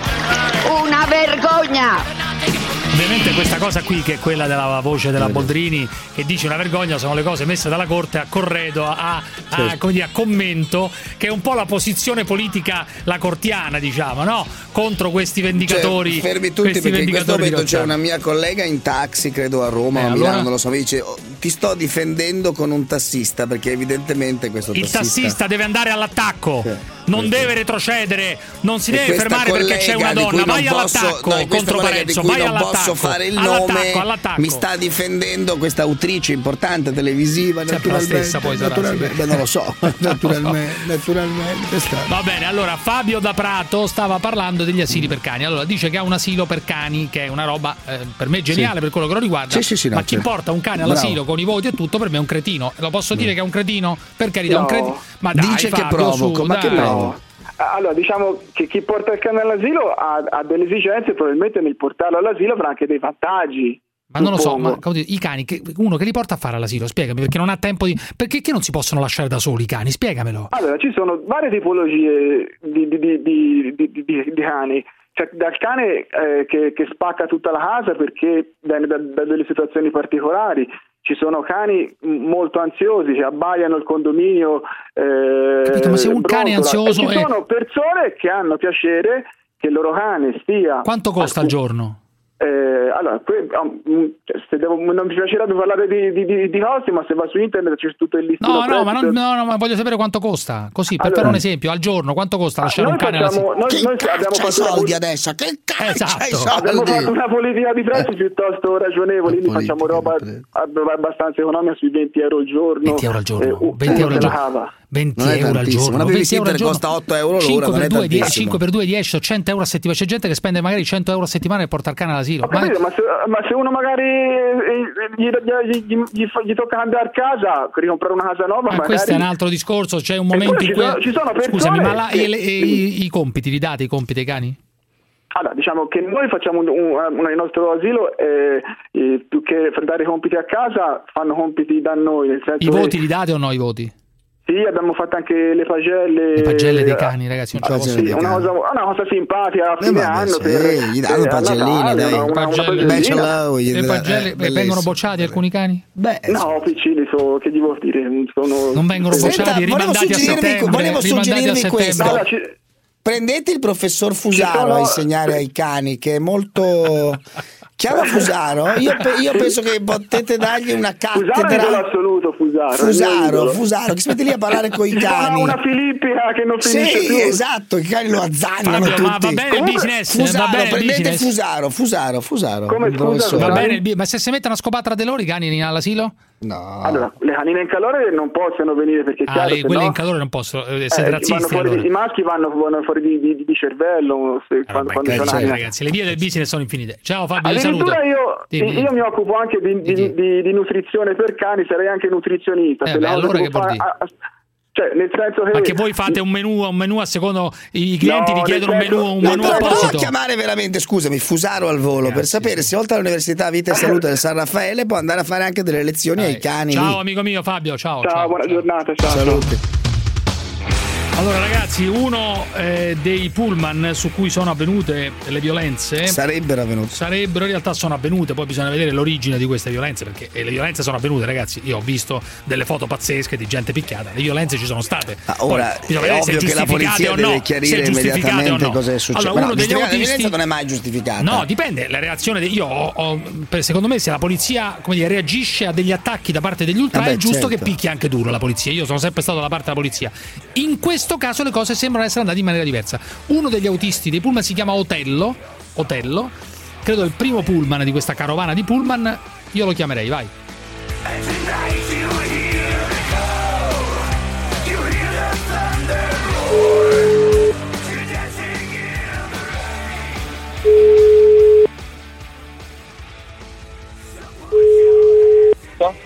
Una vergogna! take it from me. Ovviamente questa cosa qui, che è quella della voce della Boldrini, che dice una vergogna, sono le cose messe dalla Corte a corredo, a, a- Certo. come dire, a commento, che è un po' la posizione politica la cortiana, diciamo, no? Contro questi vendicatori. Cioè, fermi tutti perché in questo vendicatori momento c'è una mia collega in taxi, credo a Roma Eh, o a allora? Milano, non lo so, mi dice "Oh, ti sto difendendo con un tassista perché evidentemente questo Il tassista deve andare all'attacco. Non deve retrocedere, non si E deve fermare perché c'è una donna. Vai posso- all'attacco no, contro Parenzo, vai all'attacco. Posso fare il all'attacco, nome all'attacco. mi sta difendendo questa autrice importante televisiva Sempre la naturalmente, stessa poi sarà, naturalmente. Beh, non lo so [laughs] [laughs] naturalmente, naturalmente. Va bene, allora Fabio da Prato stava parlando degli asili per cani. Allora dice che ha un asilo per cani, che è una roba eh, per me geniale Sì. per quello che lo riguarda. Sì, sì, sì, no, Ma chi porta un cane Bravo. all'asilo con i voti e tutto, per me è un cretino. Lo posso dire che è un cretino? Per carità, un No. cretino. Ma dai, Dice che Fabio, provoco, su, ma che dai. provoco? Allora, diciamo che chi porta il cane all'asilo ha, ha delle esigenze, probabilmente nel portarlo all'asilo avrà anche dei vantaggi. Ma non lo so, ma i cani, che- uno che li porta a fare all'asilo, spiegami, perché non ha tempo di. Perché non si possono lasciare da soli i cani? Spiegamelo. Allora, ci sono varie tipologie di, di- di- di- cani. C'è dal cane eh, che, che spacca tutta la casa perché viene da, da delle situazioni particolari. Ci sono cani molto ansiosi che abbaiano il condominio. eh, Capito, ma se un cane è brontola. ansioso E ci è- sono persone che hanno piacere che il loro cane stia. Quanto costa al giorno? Eh, allora, que- um, cioè, se devo- non mi piacerebbe parlare di, di, di- di costi, ma se va su internet c'è tutto il listino. No, no, ma, non, no, no, ma voglio sapere quanto costa. Così, per Allora- fare un esempio, al giorno, quanto costa lasciare un cane facciamo- all'asilo? noi- noi abbiamo fatto una poli- adesso? Che Esatto. Abbiamo fatto una politica di prezzi piuttosto ragionevoli, quindi facciamo roba ab- abbastanza economica sui 20 euro al giorno. 20 euro al giorno, Eh, uh, 20 euro al la giorno. Cava. 20 Non è euro al giorno. Una 20 euro al babysitter giorno. costa 8 euro l'ora, 5 non per è 2, 10, tantissimo. 5 per 2, 10, sono 100 euro a settimana. C'è gente che spende magari 100 euro a settimana per portare il cane all'asilo. Ho capito, ma se, ma se uno magari eh, gli, gli- gli- gli gli tocca cambiare casa, ricomprare una casa nuova, Ma magari... questo è un altro discorso. C'è un momento in ci cui. sono- ci sono Scusami, ma la- che- e e i, i compiti li date i compiti ai cani? Allora, diciamo che noi facciamo un, un- un- il nostro asilo, eh, eh, più che dare i compiti a casa, fanno compiti da noi. Nel senso I che- voti li date o no i voti? Sì, abbiamo fatto anche le pagelle. Le pagelle dei eh, cani, ragazzi, ce la posso sì, dire. una, cosa, una cosa simpatica a Eh, fine vabbè, anno sì, per gli danno eh, pagelline, Natale, dai. una- una- una Pagelle. pagellina. Hello, gli- Le pagelle eh, vengono bocciati alcuni cani? Beh, No, piccini, so, che gli vuol dire? Sono... Non vengono Senta, bocciati, volevo rimandati a suggerirvi- settembre. volevo suggerirvi questo. Allora, ci- Prendete il professor Fusaro sono- a insegnare ai cani, che è molto. [laughs] Chiama Fusaro? Io, pe- io penso che potete dargli una Fusaro è cattedra. assoluto, Fusaro. Fusaro, idolo. Fusaro, che mette lì a parlare con i sono cani. una Filippica che non finisce Sì, più. esatto, i cani lo azzannano Fabio, ma tutti. va bene il business, Fusaro, va bene il prendete business. Fusaro, Fusaro, Fusaro. Come, il scusa. Va bene, il ma se si mette una scopatra di loro i cani all'asilo? No. Allora, le canine in calore non possono venire perché Ah, chiaro, le- quelle no- in calore non possono, eh, Eh, siete vanno razzisti fuori- allora. I maschi vanno, vanno fuori di, di- di cervello se- quando, quando Eh, sono certo, anni- ragazzi, le vie del business sono infinite. Ciao Fabio. Addirittura io, io mi occupo anche di, di- di- di nutrizione per cani, sarei anche nutrizionista. Eh, se beh, allora che fare- a- a- cioè, nel senso che... Ma che voi fate un menù, un menù a secondo i clienti No, vi chiedono un menù, senso- un menù però provo a apposito. chiamare veramente, scusami, Fusaro al volo per sapere se oltre all'Università Vita e [laughs] Salute del San Raffaele può andare a fare anche delle lezioni ai cani. Ciao lì. amico mio Fabio, ciao. Ciao, buona giornata, ciao. Salute. Allora ragazzi, uno eh, dei pullman su cui sono avvenute le violenze Sarebbero avvenute. sarebbero in realtà sono avvenute, poi bisogna vedere l'origine di queste violenze perché eh, le violenze sono avvenute ragazzi, io ho visto delle foto pazzesche di gente picchiata, le violenze ci sono state. Ah, ora Poi bisogna è vedere se ovvio che la polizia no, deve chiarire immediatamente no. cosa è successo. Allora, No, uno degli giustificare la autisti violenza non è mai giustificata. No, dipende, la reazione di, io ho- ho- secondo me se la polizia dire, reagisce a degli attacchi da parte degli ultra Vabbè, è giusto certo. che picchi anche duro la polizia. Io sono sempre stato dalla parte della polizia. In questo questo caso le cose sembrano essere andate in maniera diversa. Uno degli autisti dei pullman si chiama Otello, Otello, credo il primo pullman di questa carovana di pullman, io lo chiamerei, vai.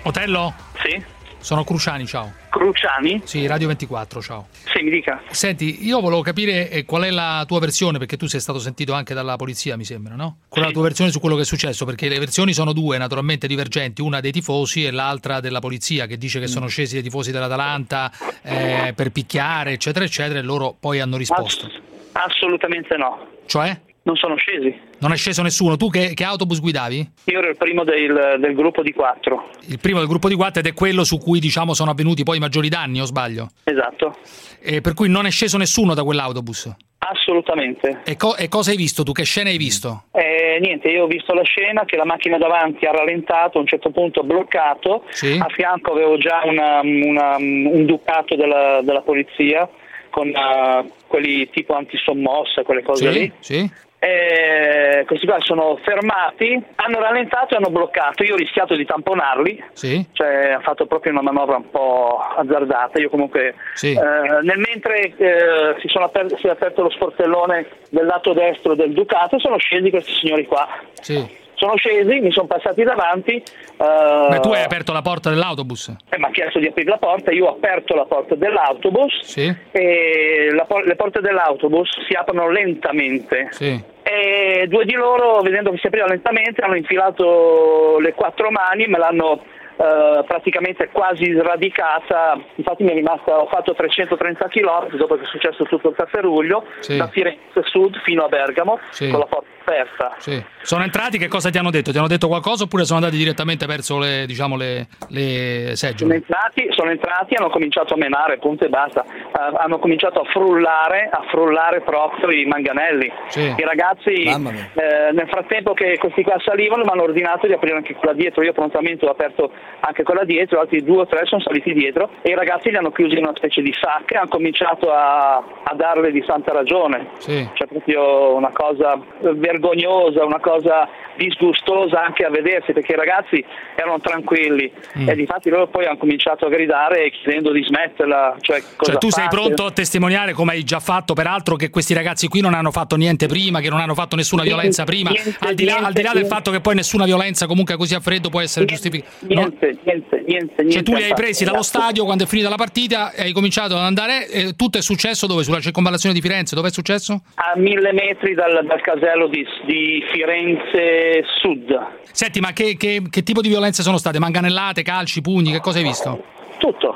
Otello? Sì. Sono Cruciani, ciao. Cruciani? Sì, Radio 24, ciao. Sì, mi dica. Senti, io volevo capire eh, qual è la tua versione, perché tu sei stato sentito anche dalla polizia, mi sembra, no? Qual è la tua versione su quello che è successo? Perché le versioni sono due, naturalmente divergenti, una dei tifosi e l'altra della polizia, che dice che sono scesi dei tifosi dell'Atalanta eh, per picchiare, eccetera, eccetera, e loro poi hanno risposto. Assolutamente no. Cioè? Non sono scesi. Non è sceso nessuno. Tu che, che autobus guidavi? Io ero il primo del, del gruppo di quattro. Il primo del gruppo di quattro ed è quello su cui diciamo sono avvenuti poi i maggiori danni, o sbaglio? Esatto. E per cui non è sceso nessuno da quell'autobus. Assolutamente. E, co- e cosa hai visto tu? Che scene hai visto? Eh, niente, io ho visto la scena che la macchina davanti ha rallentato, a un certo punto bloccato, Sì. a fianco avevo già una- una- un ducato della, della polizia con eh, quelli tipo antisommossa, quelle cose lì. Sì? Eh, questi qua sono fermati, hanno rallentato e hanno bloccato. Io ho rischiato di tamponarli, Sì? cioè ha fatto proprio una manovra un po' azzardata. Io comunque Sì. eh, nel mentre eh, si, sono aper- si è aperto lo sportellone del lato destro del Ducato sono scesi questi signori qua. Sì. Sono scesi, mi sono passati davanti. eh, Beh, tu hai aperto la porta dell'autobus. eh, mi ha chiesto di aprire la porta, io ho aperto la porta dell'autobus Sì? e la le porte dell'autobus si aprono lentamente. Sì. E due di loro, vedendo che si apriva lentamente, hanno infilato le quattro mani, me l'hanno eh, praticamente quasi sradicata. Infatti mi è rimasta, ho fatto 330 km dopo che è successo tutto il cafferuglio, Sì. da Firenze Sud fino a Bergamo, Sì. con la porta aperta. Sì. Sono entrati, che cosa ti hanno detto? Ti hanno detto qualcosa oppure sono andati direttamente verso le, diciamo, le, le Sono seggiole? entrati, sono entrati, hanno cominciato a menare, punto e basta. Eh, hanno cominciato a frullare, a frullare proprio i manganelli. Sì. I ragazzi, eh, nel frattempo che questi qua salivano, mi hanno ordinato di aprire anche quella dietro. Io prontamente ho aperto anche quella dietro, altri due o tre sono saliti dietro e i ragazzi li hanno chiusi in una specie di sacca e hanno cominciato a, a darle di santa ragione. Sì. Cioè proprio una cosa vergognosa, una cosa disgustosa anche a vedersi perché i ragazzi erano tranquilli Mm. e difatti loro poi hanno cominciato a gridare chiedendo di smetterla. Cioè, Cioè, tu sei fate? pronto a testimoniare, come hai già fatto peraltro, che questi ragazzi qui non hanno fatto niente prima, che non hanno fatto nessuna Niente, violenza prima, niente, al di là, al di là del niente. fatto che poi nessuna violenza comunque così a freddo può essere giustificata. Niente, niente, niente, niente. Cioè tu li hai presi dallo stadio quando è finita la partita e hai cominciato ad andare e tutto è successo dove? Sulla circonvallazione di Firenze, dove è successo? A mille metri dal, dal casello di, di Firenze Sud. Senti, ma che, che- che tipo di violenze sono state? Manganellate, calci, pugni, che cosa hai visto? Tutto,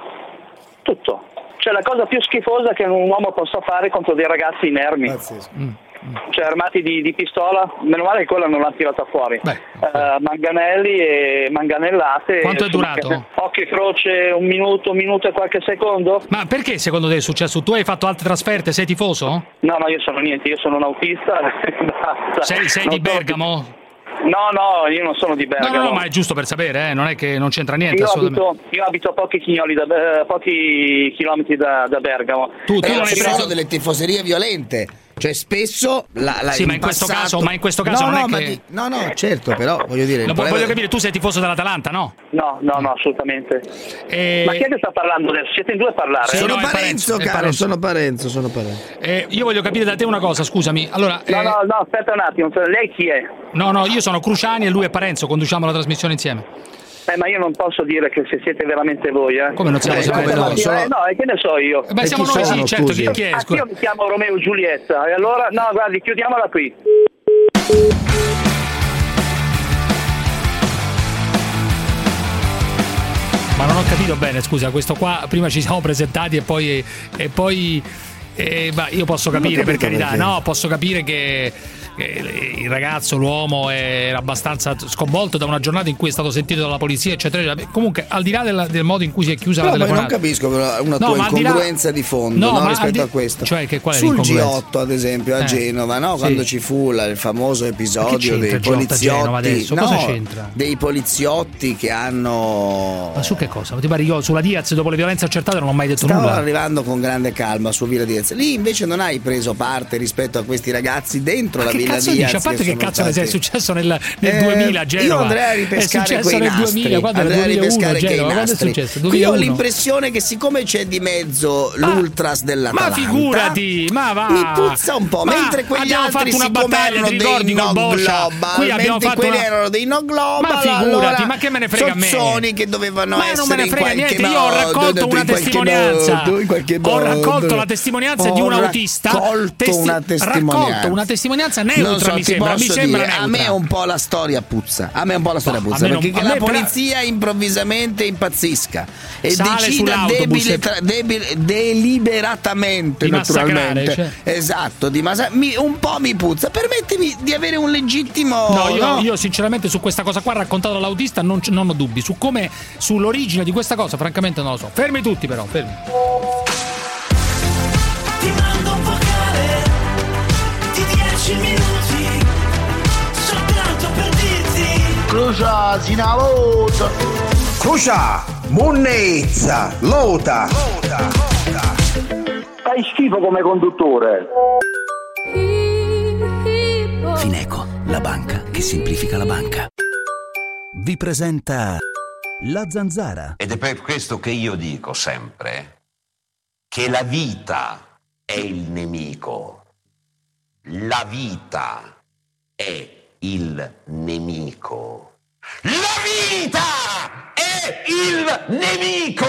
tutto. Cioè la cosa più schifosa che un uomo possa fare contro dei ragazzi inermi. Mm, Cioè armati di, di pistola, meno male che quella non l'hanno tirata fuori. Eh, manganelli e manganellate. Quanto è durato? Occhio e croce, un minuto, un minuto e qualche secondo? Ma perché secondo te è successo? Tu hai fatto altre trasferte, sei tifoso? No, no, io sono niente, io sono un autista. [laughs] Sei, sei Non di Bergamo? No, no, io non sono di No, Bergamo. no, no, ma è giusto per sapere, eh, non è che non c'entra niente Io assolutamente. abito, io abito a pochi, chignoli da, eh, pochi chilometri da, da Bergamo. Tu, Però ci sono delle tifoserie violente. Cioè, spesso la, la- Sì, ma in questo passato- caso- ma in questo caso no, non è no, ma che- di- no, no, certo, però voglio dire. problema- voglio capire, tu sei tifoso dell'Atalanta, no? No, no, no, assolutamente. Eh, Ma chi è che sta parlando adesso? Siete in due a parlare? Sì, sono no, è Parenzo, Parenzo, è caro, Parenzo. sono Parenzo, sono Parenzo. Eh, io voglio capire da te una cosa, scusami. Allora, No, eh, no, no, aspetta un attimo, lei chi è? no, no, io sono Cruciani e lui è Parenzo, conduciamo la trasmissione insieme. Eh, ma io non posso dire che se siete veramente voi, eh. Come non siamo Eh, sempre eh, noi? ma- Sono- eh, no, e che ne so io? beh, siamo noi, sì, certo, chi- chi è? Ah, io mi chiamo Romeo Giulietta, e allora, no, guardi, chiudiamola qui. Ma non ho capito bene, scusa, questo qua prima ci siamo presentati e poi. E poi eh, ma io posso capire, per carità, perché. no, posso capire che il ragazzo, l'uomo era abbastanza sconvolto da una giornata in cui è stato sentito dalla polizia, eccetera. eccetera. Comunque, al di là del, del modo in cui si è chiusa Però la poi non telefonata. capisco una No, tua al di là- incongruenza di fondo No, no, rispetto di- a questo. cioè, che qual è Sul l'incongruenza? G8, ad esempio, a Eh, Genova, no? sì. quando ci fu la- il famoso episodio dei il G8 a poliziotti. Genova adesso? no, Cosa c'entra? Dei poliziotti che hanno. Ma su che cosa? Ti pare io sulla Diaz dopo le violenze accertate non ho mai detto Stavo nulla. arrivando con grande calma su Villa Diaz. Lì invece non hai preso parte rispetto a questi ragazzi dentro Ma la che cazzo dici? A parte che cazzo sei? È stati- successo nel, nel Eh, 2000 a Genova. Io andrei a È ripescare successo quei nel nastri. 2000, quando andrei a 2001 ripescare quei Genova, quando è successo? Qui ho 2001. l'impressione che siccome c'è di mezzo l'Ultras Ma dell'Atalanta figurati, ma va. mi puzza un po', Ma mentre quegli altri fatto una battaglia, erano dei no global, Qui abbiamo fatto quelli una- erano dei no global, Ma figurati, allora ma che me ne frega a me? che dovevano Ma essere non me ne frega niente, io ho modo, raccolto una testimonianza. modo, Ho modo. raccolto la testimonianza di Ho un autista. raccolto Testi- una testimonianza. Raccolto una testimonianza neutra, so, mi sembra. Mi sembra dire, a me un po' la storia puzza. A me un po' la storia a puzza. non- perché a che la però- polizia improvvisamente impazzisca e decida debile, tra- debile- deliberatamente Di naturalmente cioè. esatto di massa- mi- un po' mi puzza permettimi di avere un legittimo No, io, no? io sinceramente su questa cosa qua raccontato dall'autista non, non ho dubbi. Su come, sull'origine di questa cosa, francamente non lo so. Fermi tutti però, fermi. Crucia, sinavoto. Crucia, monnezza, lota. Fai schifo come conduttore. Fineco, la banca che semplifica la banca. Vi presenta La Zanzara. Ed è per questo che io dico sempre che la vita è il nemico. La vita è il nemico. La vita è il nemico!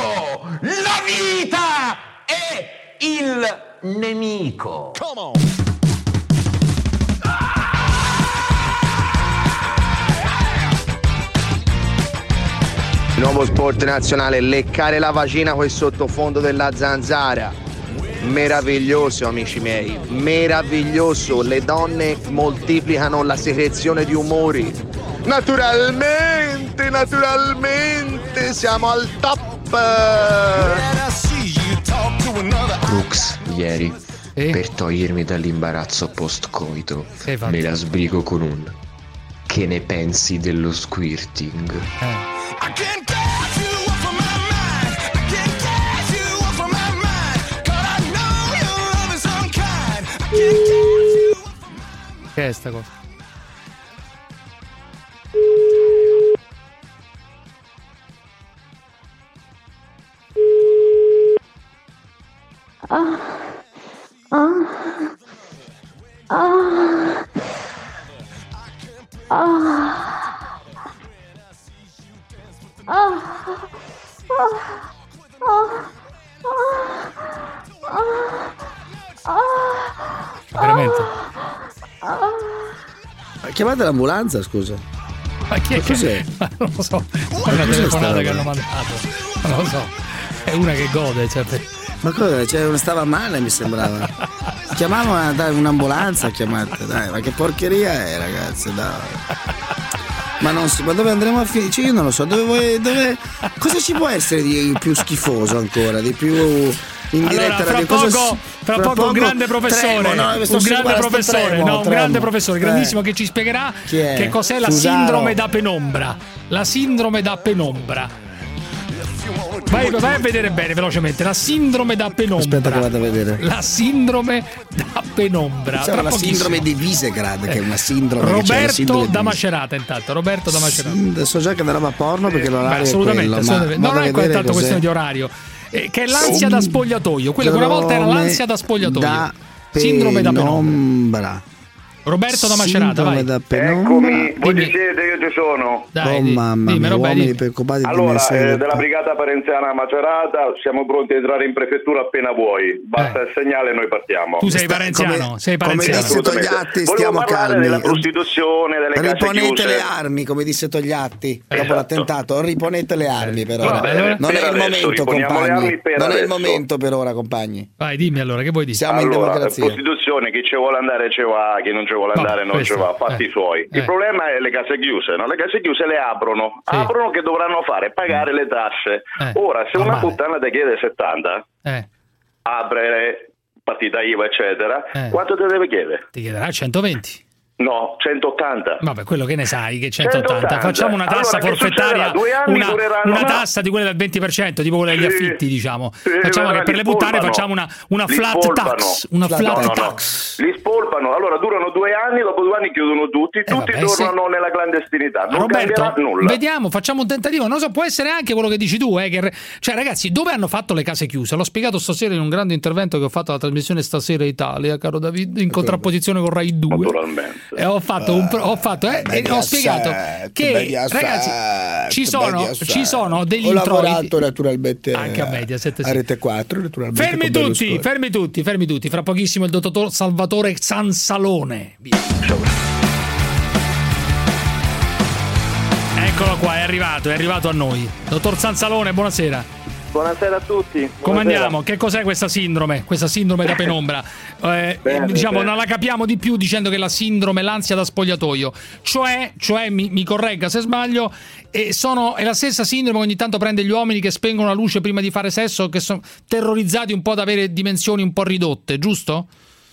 La vita è il nemico! Come on! Il nuovo sport nazionale, leccare la vagina il sottofondo della zanzara. Meraviglioso amici miei, meraviglioso, le donne moltiplicano la secrezione di umori. Naturalmente, naturalmente, siamo al top! Crux, ieri, per togliermi dall'imbarazzo post-coito, fatto? me la sbrigo con un che ne pensi dello squirting? Che è sta cosa? Chiamate l'ambulanza scusa Ma chi è che cos'è? [laughs] Ma non lo so. È una telefonata che hanno mandato. Non lo so. È una che gode, cioè. ma cosa cioè, stava male mi sembrava [laughs] chiamavano dai, un'ambulanza chiamate dai ma che porcheria è ragazzi dai ma, non si, ma dove andremo a finire? Cioè, io non lo so, dove vuoi. Dove, cosa ci può essere di più schifoso ancora? Di più in diretta Allora, fra poco, si- fra poco un grande professore, Tremo, no, un grande professore, Tremo, no, un grande professore, Eh. grandissimo, che ci spiegherà che cos'è la sindrome da penombra. La sindrome da penombra. Vai, vai a vedere bene, velocemente. La sindrome da penombra. Aspetta che vado a vedere. La sindrome da penombra. Tra la pochissimo. sindrome di Visegrad, che è una sindrome. Roberto sindrome da. Macerata, intanto. Roberto da Macerata. Adesso già che è roba porno perché l'orario Beh, assolutamente, è quello, assolutamente. non è a tanto questione di orario. Eh, che è l'ansia da spogliatoio. Quella che una volta era l'ansia da spogliatoio. Da Sindrome da penombra. Roberto da Macerata, Sindrome vai. da penombra. Eccomi, voi siete, io ci sono. Dai, oh di- mamma dimmi, mia, uomini dimmi. preoccupati di Allora, messaggio. eh, della brigata parenziana Macerata, siamo pronti a entrare in prefettura appena vuoi. Basta il segnale e noi partiamo. Eh. Tu sei parenziano, sei come parenziano. disse Togliatti, stiamo parlare calmi. della prostituzione, delle case Riponete le armi, come disse Togliatti dopo Esatto. l'attentato. Riponete le armi per ora. Non per è il adesso, momento, compagni. Non è il momento per ora, compagni. Vai, dimmi allora, che vuoi dire? Siamo in allora, democrazia. prostituzione, chi ci vuole andare ci va, chi non ci vuole No, andare non questo, ci va, fatti eh, i suoi. Il eh. problema è le case chiuse, no? le case chiuse le aprono, Sì. aprono che dovranno fare pagare le tasse. Eh, Ora, se una normale. puttana ti chiede 70, Eh, apre partita IVA, eccetera, Eh. quanto ti deve chiedere? ti chiederà 120. No, 180. Vabbè, quello che ne sai che 180. 180. Facciamo una tassa Allora, forfettaria, succederà? Due anni una, dureranno, una no? tassa di quelle del 20%, tipo quelle degli Sì. affitti, diciamo. Sì, facciamo che per le puttane facciamo una, una flat spolpano. tax, una No, flat no, no. tax. Li spolpano, allora durano due anni, dopo due anni chiudono tutti, tutti Eh, vabbè, tornano nella clandestinità. Non Roberto, nulla. vediamo, facciamo un tentativo. Non so, può essere anche quello che dici tu, eh, che- cioè ragazzi, dove hanno fatto le case chiuse? L'ho spiegato stasera in un grande intervento che ho fatto alla trasmissione Stasera Italia, caro David, in contrapposizione con Rai 2. Naturalmente. E ho fatto, un pro- ho, fatto eh, e ho spiegato che Mediaset, ragazzi ci sono, ci sono degli Ho introiti lavorato naturalmente anche a Mediaset, a. Rete 4, naturalmente. Fermi tutti, fermi tutti, fermi tutti. Fra pochissimo il dottor Salvatore Sansalone. Via. Eccolo qua, è arrivato, è arrivato a noi. Dottor Sansalone, buonasera. Buonasera a tutti. Come Buonasera. andiamo? Che cos'è questa sindrome? Questa sindrome da penombra? [laughs] Eh, Bene, diciamo, bene. non la capiamo di più dicendo che la sindrome, l'ansia da spogliatoio. Cioè, cioè mi, mi corregga se sbaglio, eh, sono, è la stessa sindrome che ogni tanto prende gli uomini che spengono la luce prima di fare sesso, che sono terrorizzati un po' da avere dimensioni un po' ridotte, giusto?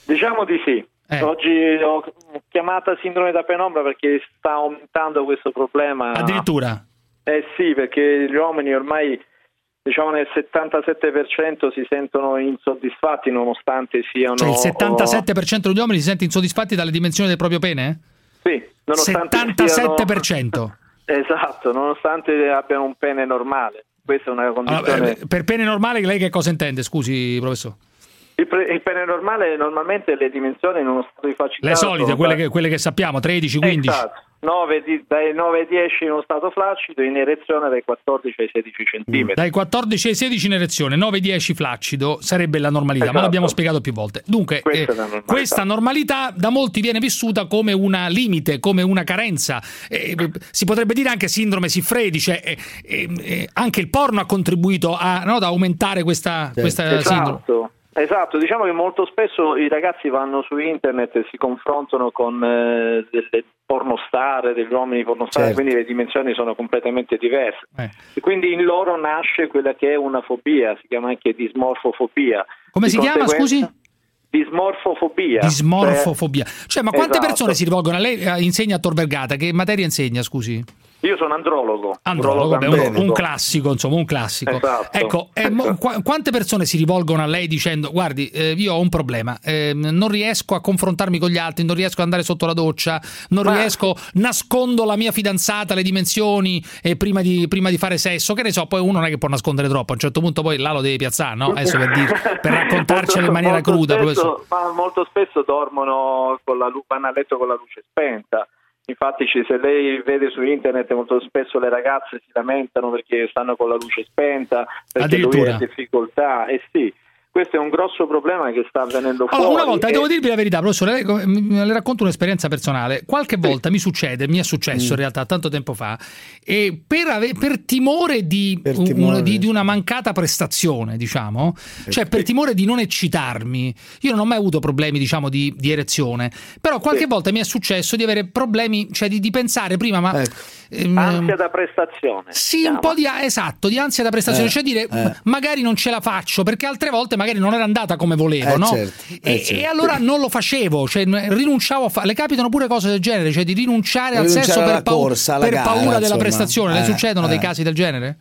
Diciamo di sì. Eh. Oggi ho chiamata sindrome da penombra perché sta aumentando questo problema. Addirittura. Eh sì, perché gli uomini ormai diciamo nel 77% si sentono insoddisfatti nonostante siano Cioè il 77% degli uomini si sente insoddisfatti dalle dimensioni del proprio pene? Sì, nonostante 77%. siano- Esatto, nonostante abbiano un pene normale. Questa è una Allora, condizione eh, per pene normali lei che cosa intende? Scusi, professore. Il, pre- il pene normale normalmente le dimensioni in uno stato di facilità Le solite, sono quelle che, quelle che sappiamo, 13, 15. Esatto. 9 di- dai 9 ai 10 in uno stato flaccido, in erezione dai 14 ai 16 centimetri. Dai 14 ai 16 in erezione, 9-10 flaccido sarebbe la normalità, ma Esatto. l'abbiamo spiegato più volte. Dunque, Questa eh, normalità. questa normalità da molti viene vissuta come una limite, come una carenza. Eh, si potrebbe dire anche sindrome Siffredi, cioè eh, eh, eh, anche il porno ha contribuito a, no, ad aumentare questa, questa sindrome. Esatto. Diciamo che molto spesso i ragazzi vanno su internet e si confrontano con eh, delle pornostar, degli uomini pornostar, Certo. quindi le dimensioni sono completamente diverse. Eh. E quindi in loro nasce quella che è una fobia, si chiama anche dismorfofobia. Come Di si chiama, scusi? Dismorfofobia. Dismorfofobia. Cioè, ma quante Esatto. persone si rivolgono a lei? eh, Insegna a Tor Vergata, che materia insegna, scusi? Io sono andrologo. Andrologo, vabbè, un, un classico, insomma, un classico. Esatto. Ecco, eh, mo- qua- quante persone si rivolgono a lei dicendo: Guardi, eh, io ho un problema, eh, non riesco a confrontarmi con gli altri, non riesco ad andare sotto la doccia, non Ma- riesco, nascondo la mia fidanzata le dimensioni prima, di, prima di fare sesso. Che ne so, poi uno non è che può nascondere troppo, a un certo punto poi là lo devi piazzare, no? Adesso per, dire, per [laughs] raccontarcelo in maniera Molto cruda. spesso- ma molto spesso dormono con la lu- vanno a letto con la luce spenta. Infatti, se lei vede su internet, molto spesso le ragazze si lamentano perché stanno con la luce spenta, perché lui ha difficoltà. E sì, questo è un grosso problema che sta avvenendo Allora, fuori. una volta, e- devo dirvi la verità, professore, le racconto un'esperienza personale. Qualche volta mi succede, mi è successo Mm. in realtà tanto tempo fa, e per, ave- per timore, di, Per un- timore. di- di una mancata prestazione, diciamo, cioè per timore di non eccitarmi, io non ho mai avuto problemi, diciamo, di, di erezione, però qualche volta mi è successo di avere problemi, cioè di, di pensare prima, ma... ehm, Ansia da prestazione. sì, un po' di esatto, di ansia da prestazione, Eh, cioè dire eh. "M- magari non ce la faccio perché altre volte magari non era andata come volevo, Eh, no? certo, eh, e, certo. e allora non lo facevo, cioè rinunciavo a fare. Le capitano pure cose del genere, cioè di rinunciare al Rinunciare sesso alla per, pau- corsa, per gara, paura della insomma. prestazione. Le Eh, succedono dei eh. casi del genere?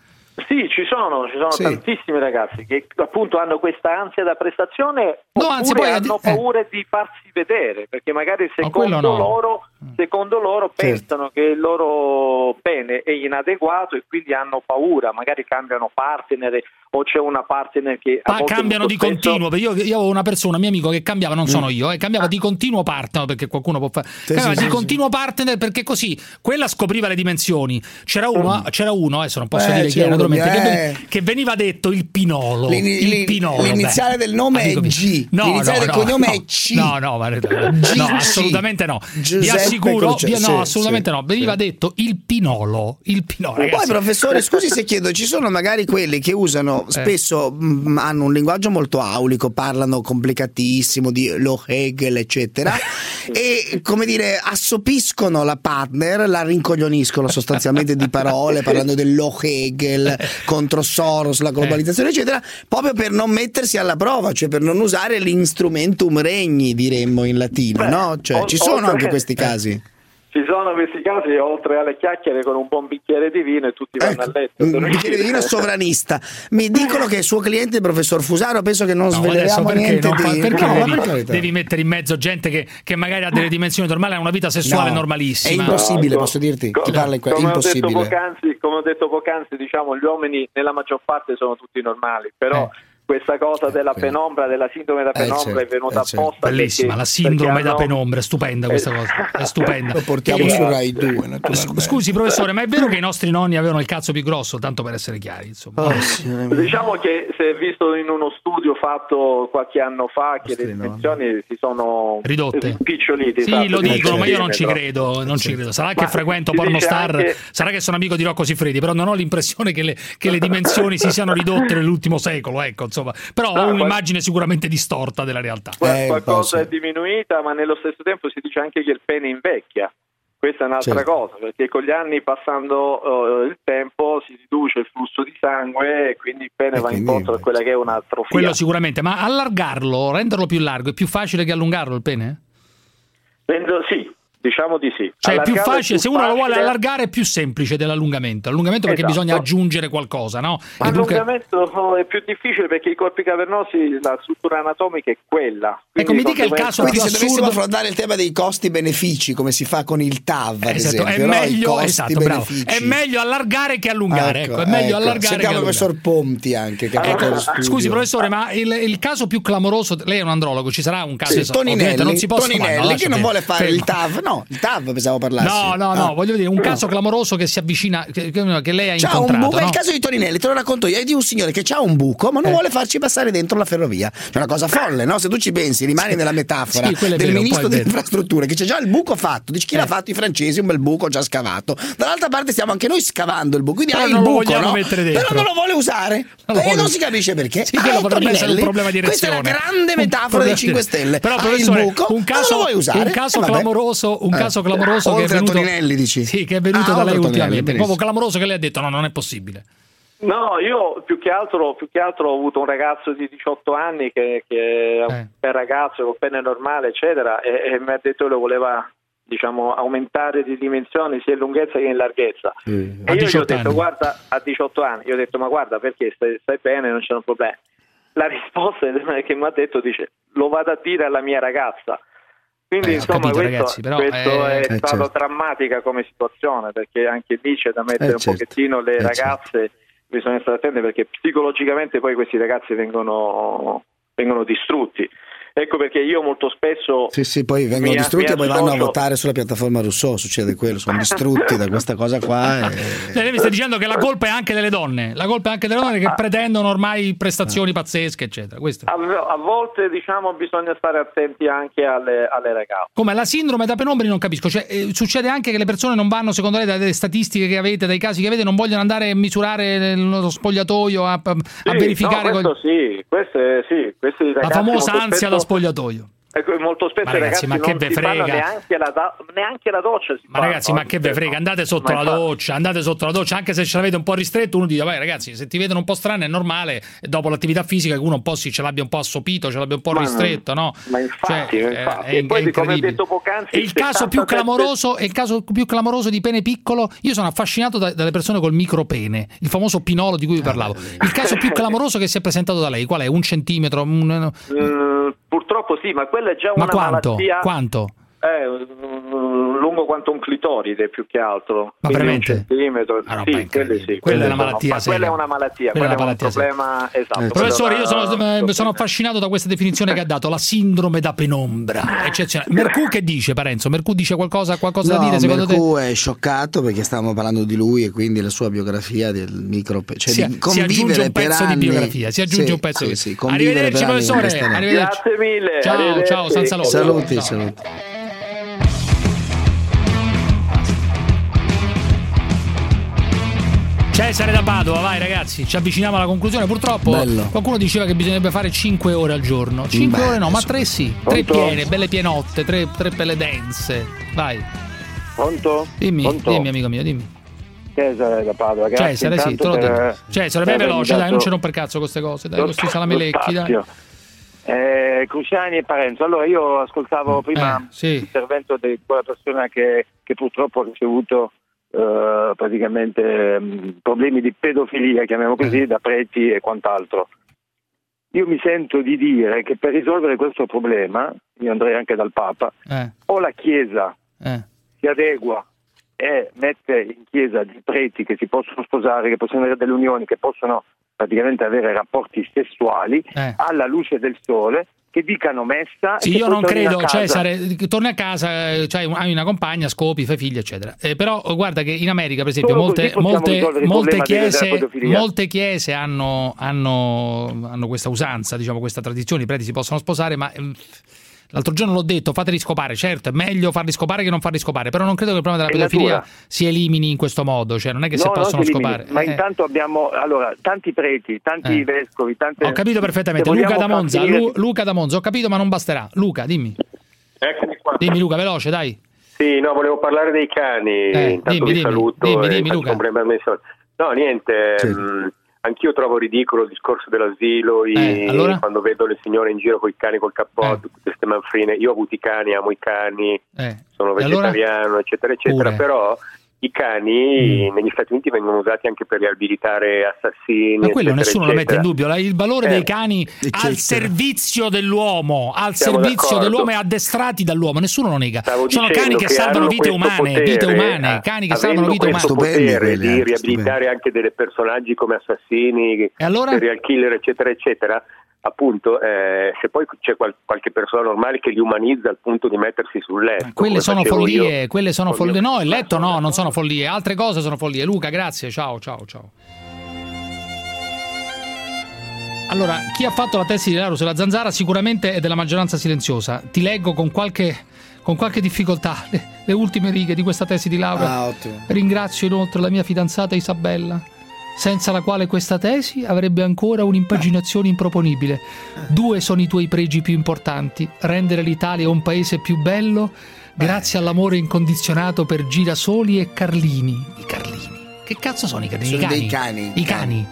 Sì, ci sono, ci sono Sì. tantissimi ragazzi che appunto hanno questa ansia da prestazione No, oppure anzi, poi hanno addi- eh. paura di farsi vedere, perché magari secondo no. Mm. loro, secondo loro Certo. pensano che il loro pene è inadeguato e quindi hanno paura, magari cambiano partner o c'è una partner che Ma cambiano di continuo. perché Io, io avevo una persona, un mio amico, che cambiava, non sono Mm. io, eh, cambiava di continuo partner perché qualcuno può fare. Sì, cambiava sì, di continuo partner perché così quella scopriva le dimensioni. C'era uno, c'era uno adesso non posso Mm. Eh, dire chi c'era è, che, eh. ven- che veniva detto il pinolo. L'ini- il l'in- pinolo. l'iniziale beh. del nome è Amico mio. G. No, L'iniziale no, del no, cognome no. è C. No, no, ma- Gigi. no, assolutamente no. Vi Giuseppe assicuro, Croce- vi- no, sì, assolutamente sì, no. Veniva sì. detto il pinolo. Il pinolo. Poi, professore, scusi se chiedo, ci sono magari quelli che usano Eh. spesso mh, hanno un linguaggio molto aulico, parlano complicatissimo di lo Hegel, eccetera, [laughs] e come dire, assopiscono la partner, la rincoglioniscono sostanzialmente di parole, parlando dello Hegel contro Soros, la globalizzazione, eccetera, proprio per non mettersi alla prova, cioè per non usare l'instrumentum regni, diremmo in latino, Beh, no? Cioè, ol- ci sono oltre- anche questi casi. Ci sono questi casi, oltre alle chiacchiere con un buon bicchiere di vino e tutti vanno a letto. Un bicchiere di vino sovranista. Mi dicono che il suo cliente, il professor Fusaro, penso che non No, sveleremo perché, niente fa- di perché No, devi, per carità. devi mettere in mezzo gente che, che magari ha delle dimensioni normali, ha una vita sessuale No, normalissima. È impossibile, posso dirti. Chi parla in è come, ho detto impossibile. poc'anzi, come ho detto poc'anzi, diciamo, gli uomini nella maggior parte sono tutti normali, però questa cosa della penombra, della sindrome da Eh, penombra certo, è venuta eh, certo. apposta. Bellissima, perché- la sindrome da hanno- penombra, è stupenda questa cosa, è stupenda. [laughs] Lo portiamo E- su Rai 2, naturalmente. Scusi professore, ma è vero che i nostri nonni avevano il cazzo più grosso, tanto per essere chiari, insomma. Oh, Diciamo che si è visto in uno studio fatto qualche anno fa che le dimensioni si sono Ridotte. spicciolite. Sì, esatto, lo di dicono, ma io non ci credo, non ci credo. Sarà che Ma frequento si dice pornostar, anche- sarà che sono amico di Rocco Siffredi, però non ho l'impressione che le, che le dimensioni si siano ridotte nell'ultimo secolo, ecco, insomma. Però No, ho qual- un'immagine sicuramente distorta della realtà. Qual- qualcosa è diminuita, ma nello stesso tempo si dice anche che il pene invecchia. Questa è un'altra Certo. cosa, perché con gli anni passando eh, il tempo si riduce il flusso di sangue e quindi il pene va incontro a quella che è un'atrofia. Quello sicuramente, ma allargarlo, renderlo più largo, è più facile che allungarlo il pene? Rendo- sì, diciamo di sì. Cioè è più è facile, se uno lo vuole facile. allargare è più semplice dell'allungamento. Allungamento perché Esatto. bisogna aggiungere qualcosa, no? E dunque- L'allungamento è più difficile perché i corpi cavernosi, la struttura anatomica è quella. Ecco, mi dica il caso più se dovessimo assurdo. affrontare il tema dei costi-benefici, come si fa con il TAV, ad Esatto, è esempio, no? I meglio, esatto, è meglio allargare che allungare. Ecco, è meglio allargare che Sentiamo il professor Ponti anche, che lo studio. Scusi professore, ma il, il caso più clamoroso, lei è un andrologo, ci sarà un caso Sì, esatto, Toninelli, non si possono Toninelli no, che non vuole fare il. TAV, no, il TAV pensavo parlassi. No, no, no, Ah. voglio dire, un caso clamoroso che si avvicina, che, che- lei ha C'ha un incontrato. buco, è no? il caso di Toninelli, te lo racconto io, è di un signore che ha un buco ma non Eh. vuole farci passare dentro la ferrovia. È una cosa folle, no? Se tu ci pensi, rimani nella metafora Sì, è del vero, ministro è delle infrastrutture che c'è già il buco fatto. Dici chi Eh. l'ha fatto? I francesi, un bel buco già scavato. Dall'altra parte stiamo anche noi scavando il buco, quindi Però hai il buco, no? mettere dentro. Però non lo vuole usare. Non e vuole- non si capisce perché. Sì, quello Ah, potrebbe essere un problema di Questa è la grande Un metafora dei di- 5 Stelle. Però professore, il buco, un caso, un caso Eh, vabbè. clamoroso, un Eh. caso clamoroso che è Oltre a venuto Toninelli, dici? Sì, che è venuto Ah, da oltre lei ultimamente. Proprio clamoroso che lei ha detto "No, non è possibile". No, io più che altro, più che altro ho avuto un ragazzo di 18 anni che, che è un Eh. bel ragazzo con pene normale, eccetera, e, e mi ha detto che lo voleva diciamo, aumentare di dimensioni sia in lunghezza che in larghezza. A E io gli ho 18 detto, anni. guarda, a 18 anni, io ho detto, ma guarda, perché stai, stai bene, non c'è un problema. La risposta [laughs] che mi ha detto dice, lo vado a dire alla mia ragazza. Quindi Eh, insomma capito, questo, ragazzi, però, questo eh, è eh, stato certo. drammatica come situazione perché anche lì c'è da mettere Eh, un certo. pochettino le Eh, ragazze, bisogna stare attenti perché psicologicamente poi questi ragazzi vengono, vengono distrutti. Ecco perché io molto spesso Sì, sì, poi vengono mi- distrutti mi e poi vanno a votare sulla piattaforma Rousseau, succede quello, sono distrutti da questa cosa qua. e- [laughs] Lei mi sta dicendo che la colpa è anche delle donne, la colpa è anche delle donne che pretendono ormai prestazioni pazzesche, eccetera. Questo. a, a volte diciamo bisogna stare attenti anche alle, alle ragazze. Come la sindrome da penombri non capisco, cioè, eh, succede anche che le persone non vanno, secondo lei, dalle statistiche che avete, dai casi che avete, non vogliono andare a misurare lo spogliatoio, a, a Sì, verificare no, col- questo sì, questo è- sì, questi la ragazzi famosa molto ansia spesso- da spogliatoio. Ecco, molto spesso Ma ragazzi, ragazzi ma che ve frega? neanche la, da- neanche la doccia. Si Ma ragazzi, ma che ve frega? Andate sotto la doccia, andate sotto la doccia, anche se ce l'avete un po' ristretto, uno dice, vai ragazzi, se ti vedono un po' strano è normale, dopo l'attività fisica che uno un po' si ce l'abbia un po' assopito, ce l'abbia un po' Ma- ristretto, no? Ma infatti, Cioè, ma infatti. è- è e poi come ho detto poc'anzi, il caso più 77 clamoroso, e il caso più clamoroso di pene piccolo, io sono affascinato da- dalle persone col micropene, il famoso pinolo di cui vi parlavo. Il caso più clamoroso che si è presentato da lei, qual è? Un centimetro? Un- Mm, purtroppo sì, ma quella è già Ma una quanto? malattia. Quanto? Eh, lungo quanto un clitoride più che altro. Ma veramente? Un centimetro. Ah, no, sì, quelli sì. Quella è una malattia sono-. Quella è una malattia, Quella è una è un malattia seria. problema esatto. quello Professore, io sono, eh, sono affascinato da questa definizione che ha dato, la sindrome da penombra. Eccezionale. Mercù che dice, Parenzo? Mercù dice qualcosa, qualcosa da No, dire secondo te? Mercù è scioccato perché stavamo parlando di lui e quindi la sua biografia del micro cioè Si- di si aggiunge un pezzo di biografia, si aggiunge Sì, un pezzo sì, di- sì, Arrivederci, professore, arrivederci. Grazie mille. Ciao, ciao, San. Saluti, Ciao. saluti. Cesare da Padova, vai ragazzi, ci avviciniamo alla conclusione. Purtroppo Bello. qualcuno diceva che bisognerebbe fare 5 ore al giorno. 5 Beh, ore no, ma 3 sì. 3 Pronto? piene, belle pienotte, 3, belle dense. Vai. Pronto? Dimmi, Pronto? dimmi amico mio, dimmi. Cesare da Padova, grazie Cesare, sì, te l'ho per-. Cesare, vai per veloce, dai, non ci romper cazzo queste cose, dai, lo con questi lo dai. Eh, Cruciani e Parenzo. Allora io ascoltavo prima Eh, sì. l'intervento di quella persona che, che purtroppo ha ricevuto eh, praticamente mh, problemi di pedofilia, chiamiamo così, da preti e quant'altro. Io mi sento di dire che per risolvere questo problema, io andrei anche dal Papa, Eh, o la Chiesa eh. si adegua e mette in chiesa dei preti che si possono sposare, che possono avere delle unioni, che possono praticamente avere rapporti sessuali Eh. alla luce del sole, che dicano messa. Sì, io non credo. Cesare, che torni a casa, eh, un- hai una compagna, scopi, fai figli, eccetera. Eh, però eh, guarda che in America, per esempio, molte, molte, molte chiese, molte chiese hanno, hanno- hanno questa usanza, diciamo, questa tradizione, i preti si possono sposare, ma ehm, l'altro giorno l'ho detto, fateli scopare, certo, è meglio farli scopare che non farli scopare, però non credo che il problema della pedofilia si elimini in questo modo, cioè non è che No, se possono scopare. Ma eh. intanto abbiamo allora, tanti preti, tanti Eh. vescovi, tante... Ho capito perfettamente, Luca da Monza, Lu- Luca da Monza, ho capito ma non basterà. Luca, dimmi. Eccomi qua. Dimmi Luca, veloce, dai. Sì, no, volevo parlare dei cani. Eh, Intanto dimmi, vi dimmi, saluto dimmi, dimmi, Luca. No, niente, mh, anch'io trovo ridicolo il discorso dell'asilo, i- Eh, allora? quando vedo le signore in giro con i cani col cappotto, tutte queste manfrine. Io ho avuto i cani, amo i cani, Eh. sono E allora? vegetariano, eccetera, eccetera, Pure. però i cani Mm. negli Stati Uniti vengono usati anche per riabilitare assassini. Ma quello eccetera, nessuno lo mette in eccetera. dubbio. La- Il valore Eh, dei cani al eccetera. servizio dell'uomo, al Siamo servizio d'accordo. dell'uomo e addestrati dall'uomo, nessuno lo nega. Stavo Sono cani che, che salvano vite umane, potere, vite umane, eh, cani che salvano vite umane. potere di eh, riabilitare anche dei personaggi come assassini, allora? serial killer, eccetera, eccetera. Appunto, eh, se poi c'è qual- qualche persona normale che li umanizza al punto di mettersi sul letto, Quelle sono facevo io follie, quelle sono follie. No, il letto no, non sono follie, altre cose sono follie. Luca, grazie, ciao, ciao, ciao. Allora, chi ha fatto la tesi di Lauro sulla zanzara sicuramente è della maggioranza silenziosa. Ti leggo con qualche, con qualche difficoltà le, le ultime righe di questa tesi di laurea. Ah, ottimo. Ringrazio inoltre la mia fidanzata Isabella, senza la quale questa tesi avrebbe ancora un'impaginazione improponibile. Due sono i tuoi pregi più importanti: rendere l'Italia un paese più bello grazie all'amore incondizionato per girasoli e Carlini. I Carlini. Che cazzo sono i Carlini? Sono I cani. dei cani. I cani.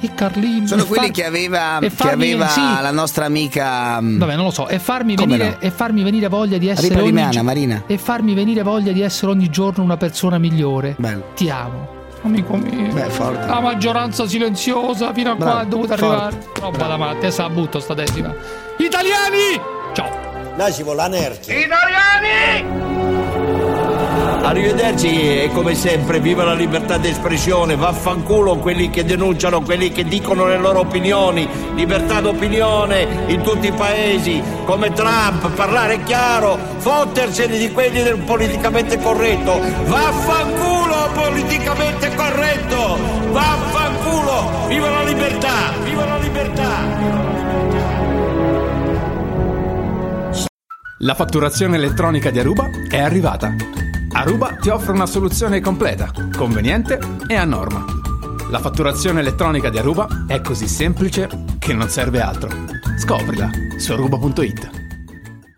I Carlini. Sono quelli far- che aveva, che aveva sì. la nostra amica. mm, Vabbè, non lo so. E farmi, venire, no? e farmi venire voglia di essere. Ogni Marina. E farmi venire voglia di essere ogni giorno una persona migliore. Bello. Ti amo. Amico mio. Beh, forte. La maggioranza silenziosa fino a Bravo, qua è dovuta forte. arrivare. Roba da matti, adesso la butto sta decima. Italiani! Ciao. Là ci vuole la nerchia. Italiani! Arrivederci e come sempre viva la libertà d'espressione, vaffanculo quelli che denunciano, quelli che dicono le loro opinioni, libertà d'opinione in tutti i paesi, come Trump, parlare chiaro, fottersene di quelli del politicamente corretto, vaffanculo politicamente corretto, vaffanculo, viva la libertà, viva la libertà. La fatturazione elettronica di Aruba è arrivata. Aruba ti offre una soluzione completa, conveniente e a norma. La fatturazione elettronica di Aruba è così semplice che non serve altro. Scoprila su aruba.it.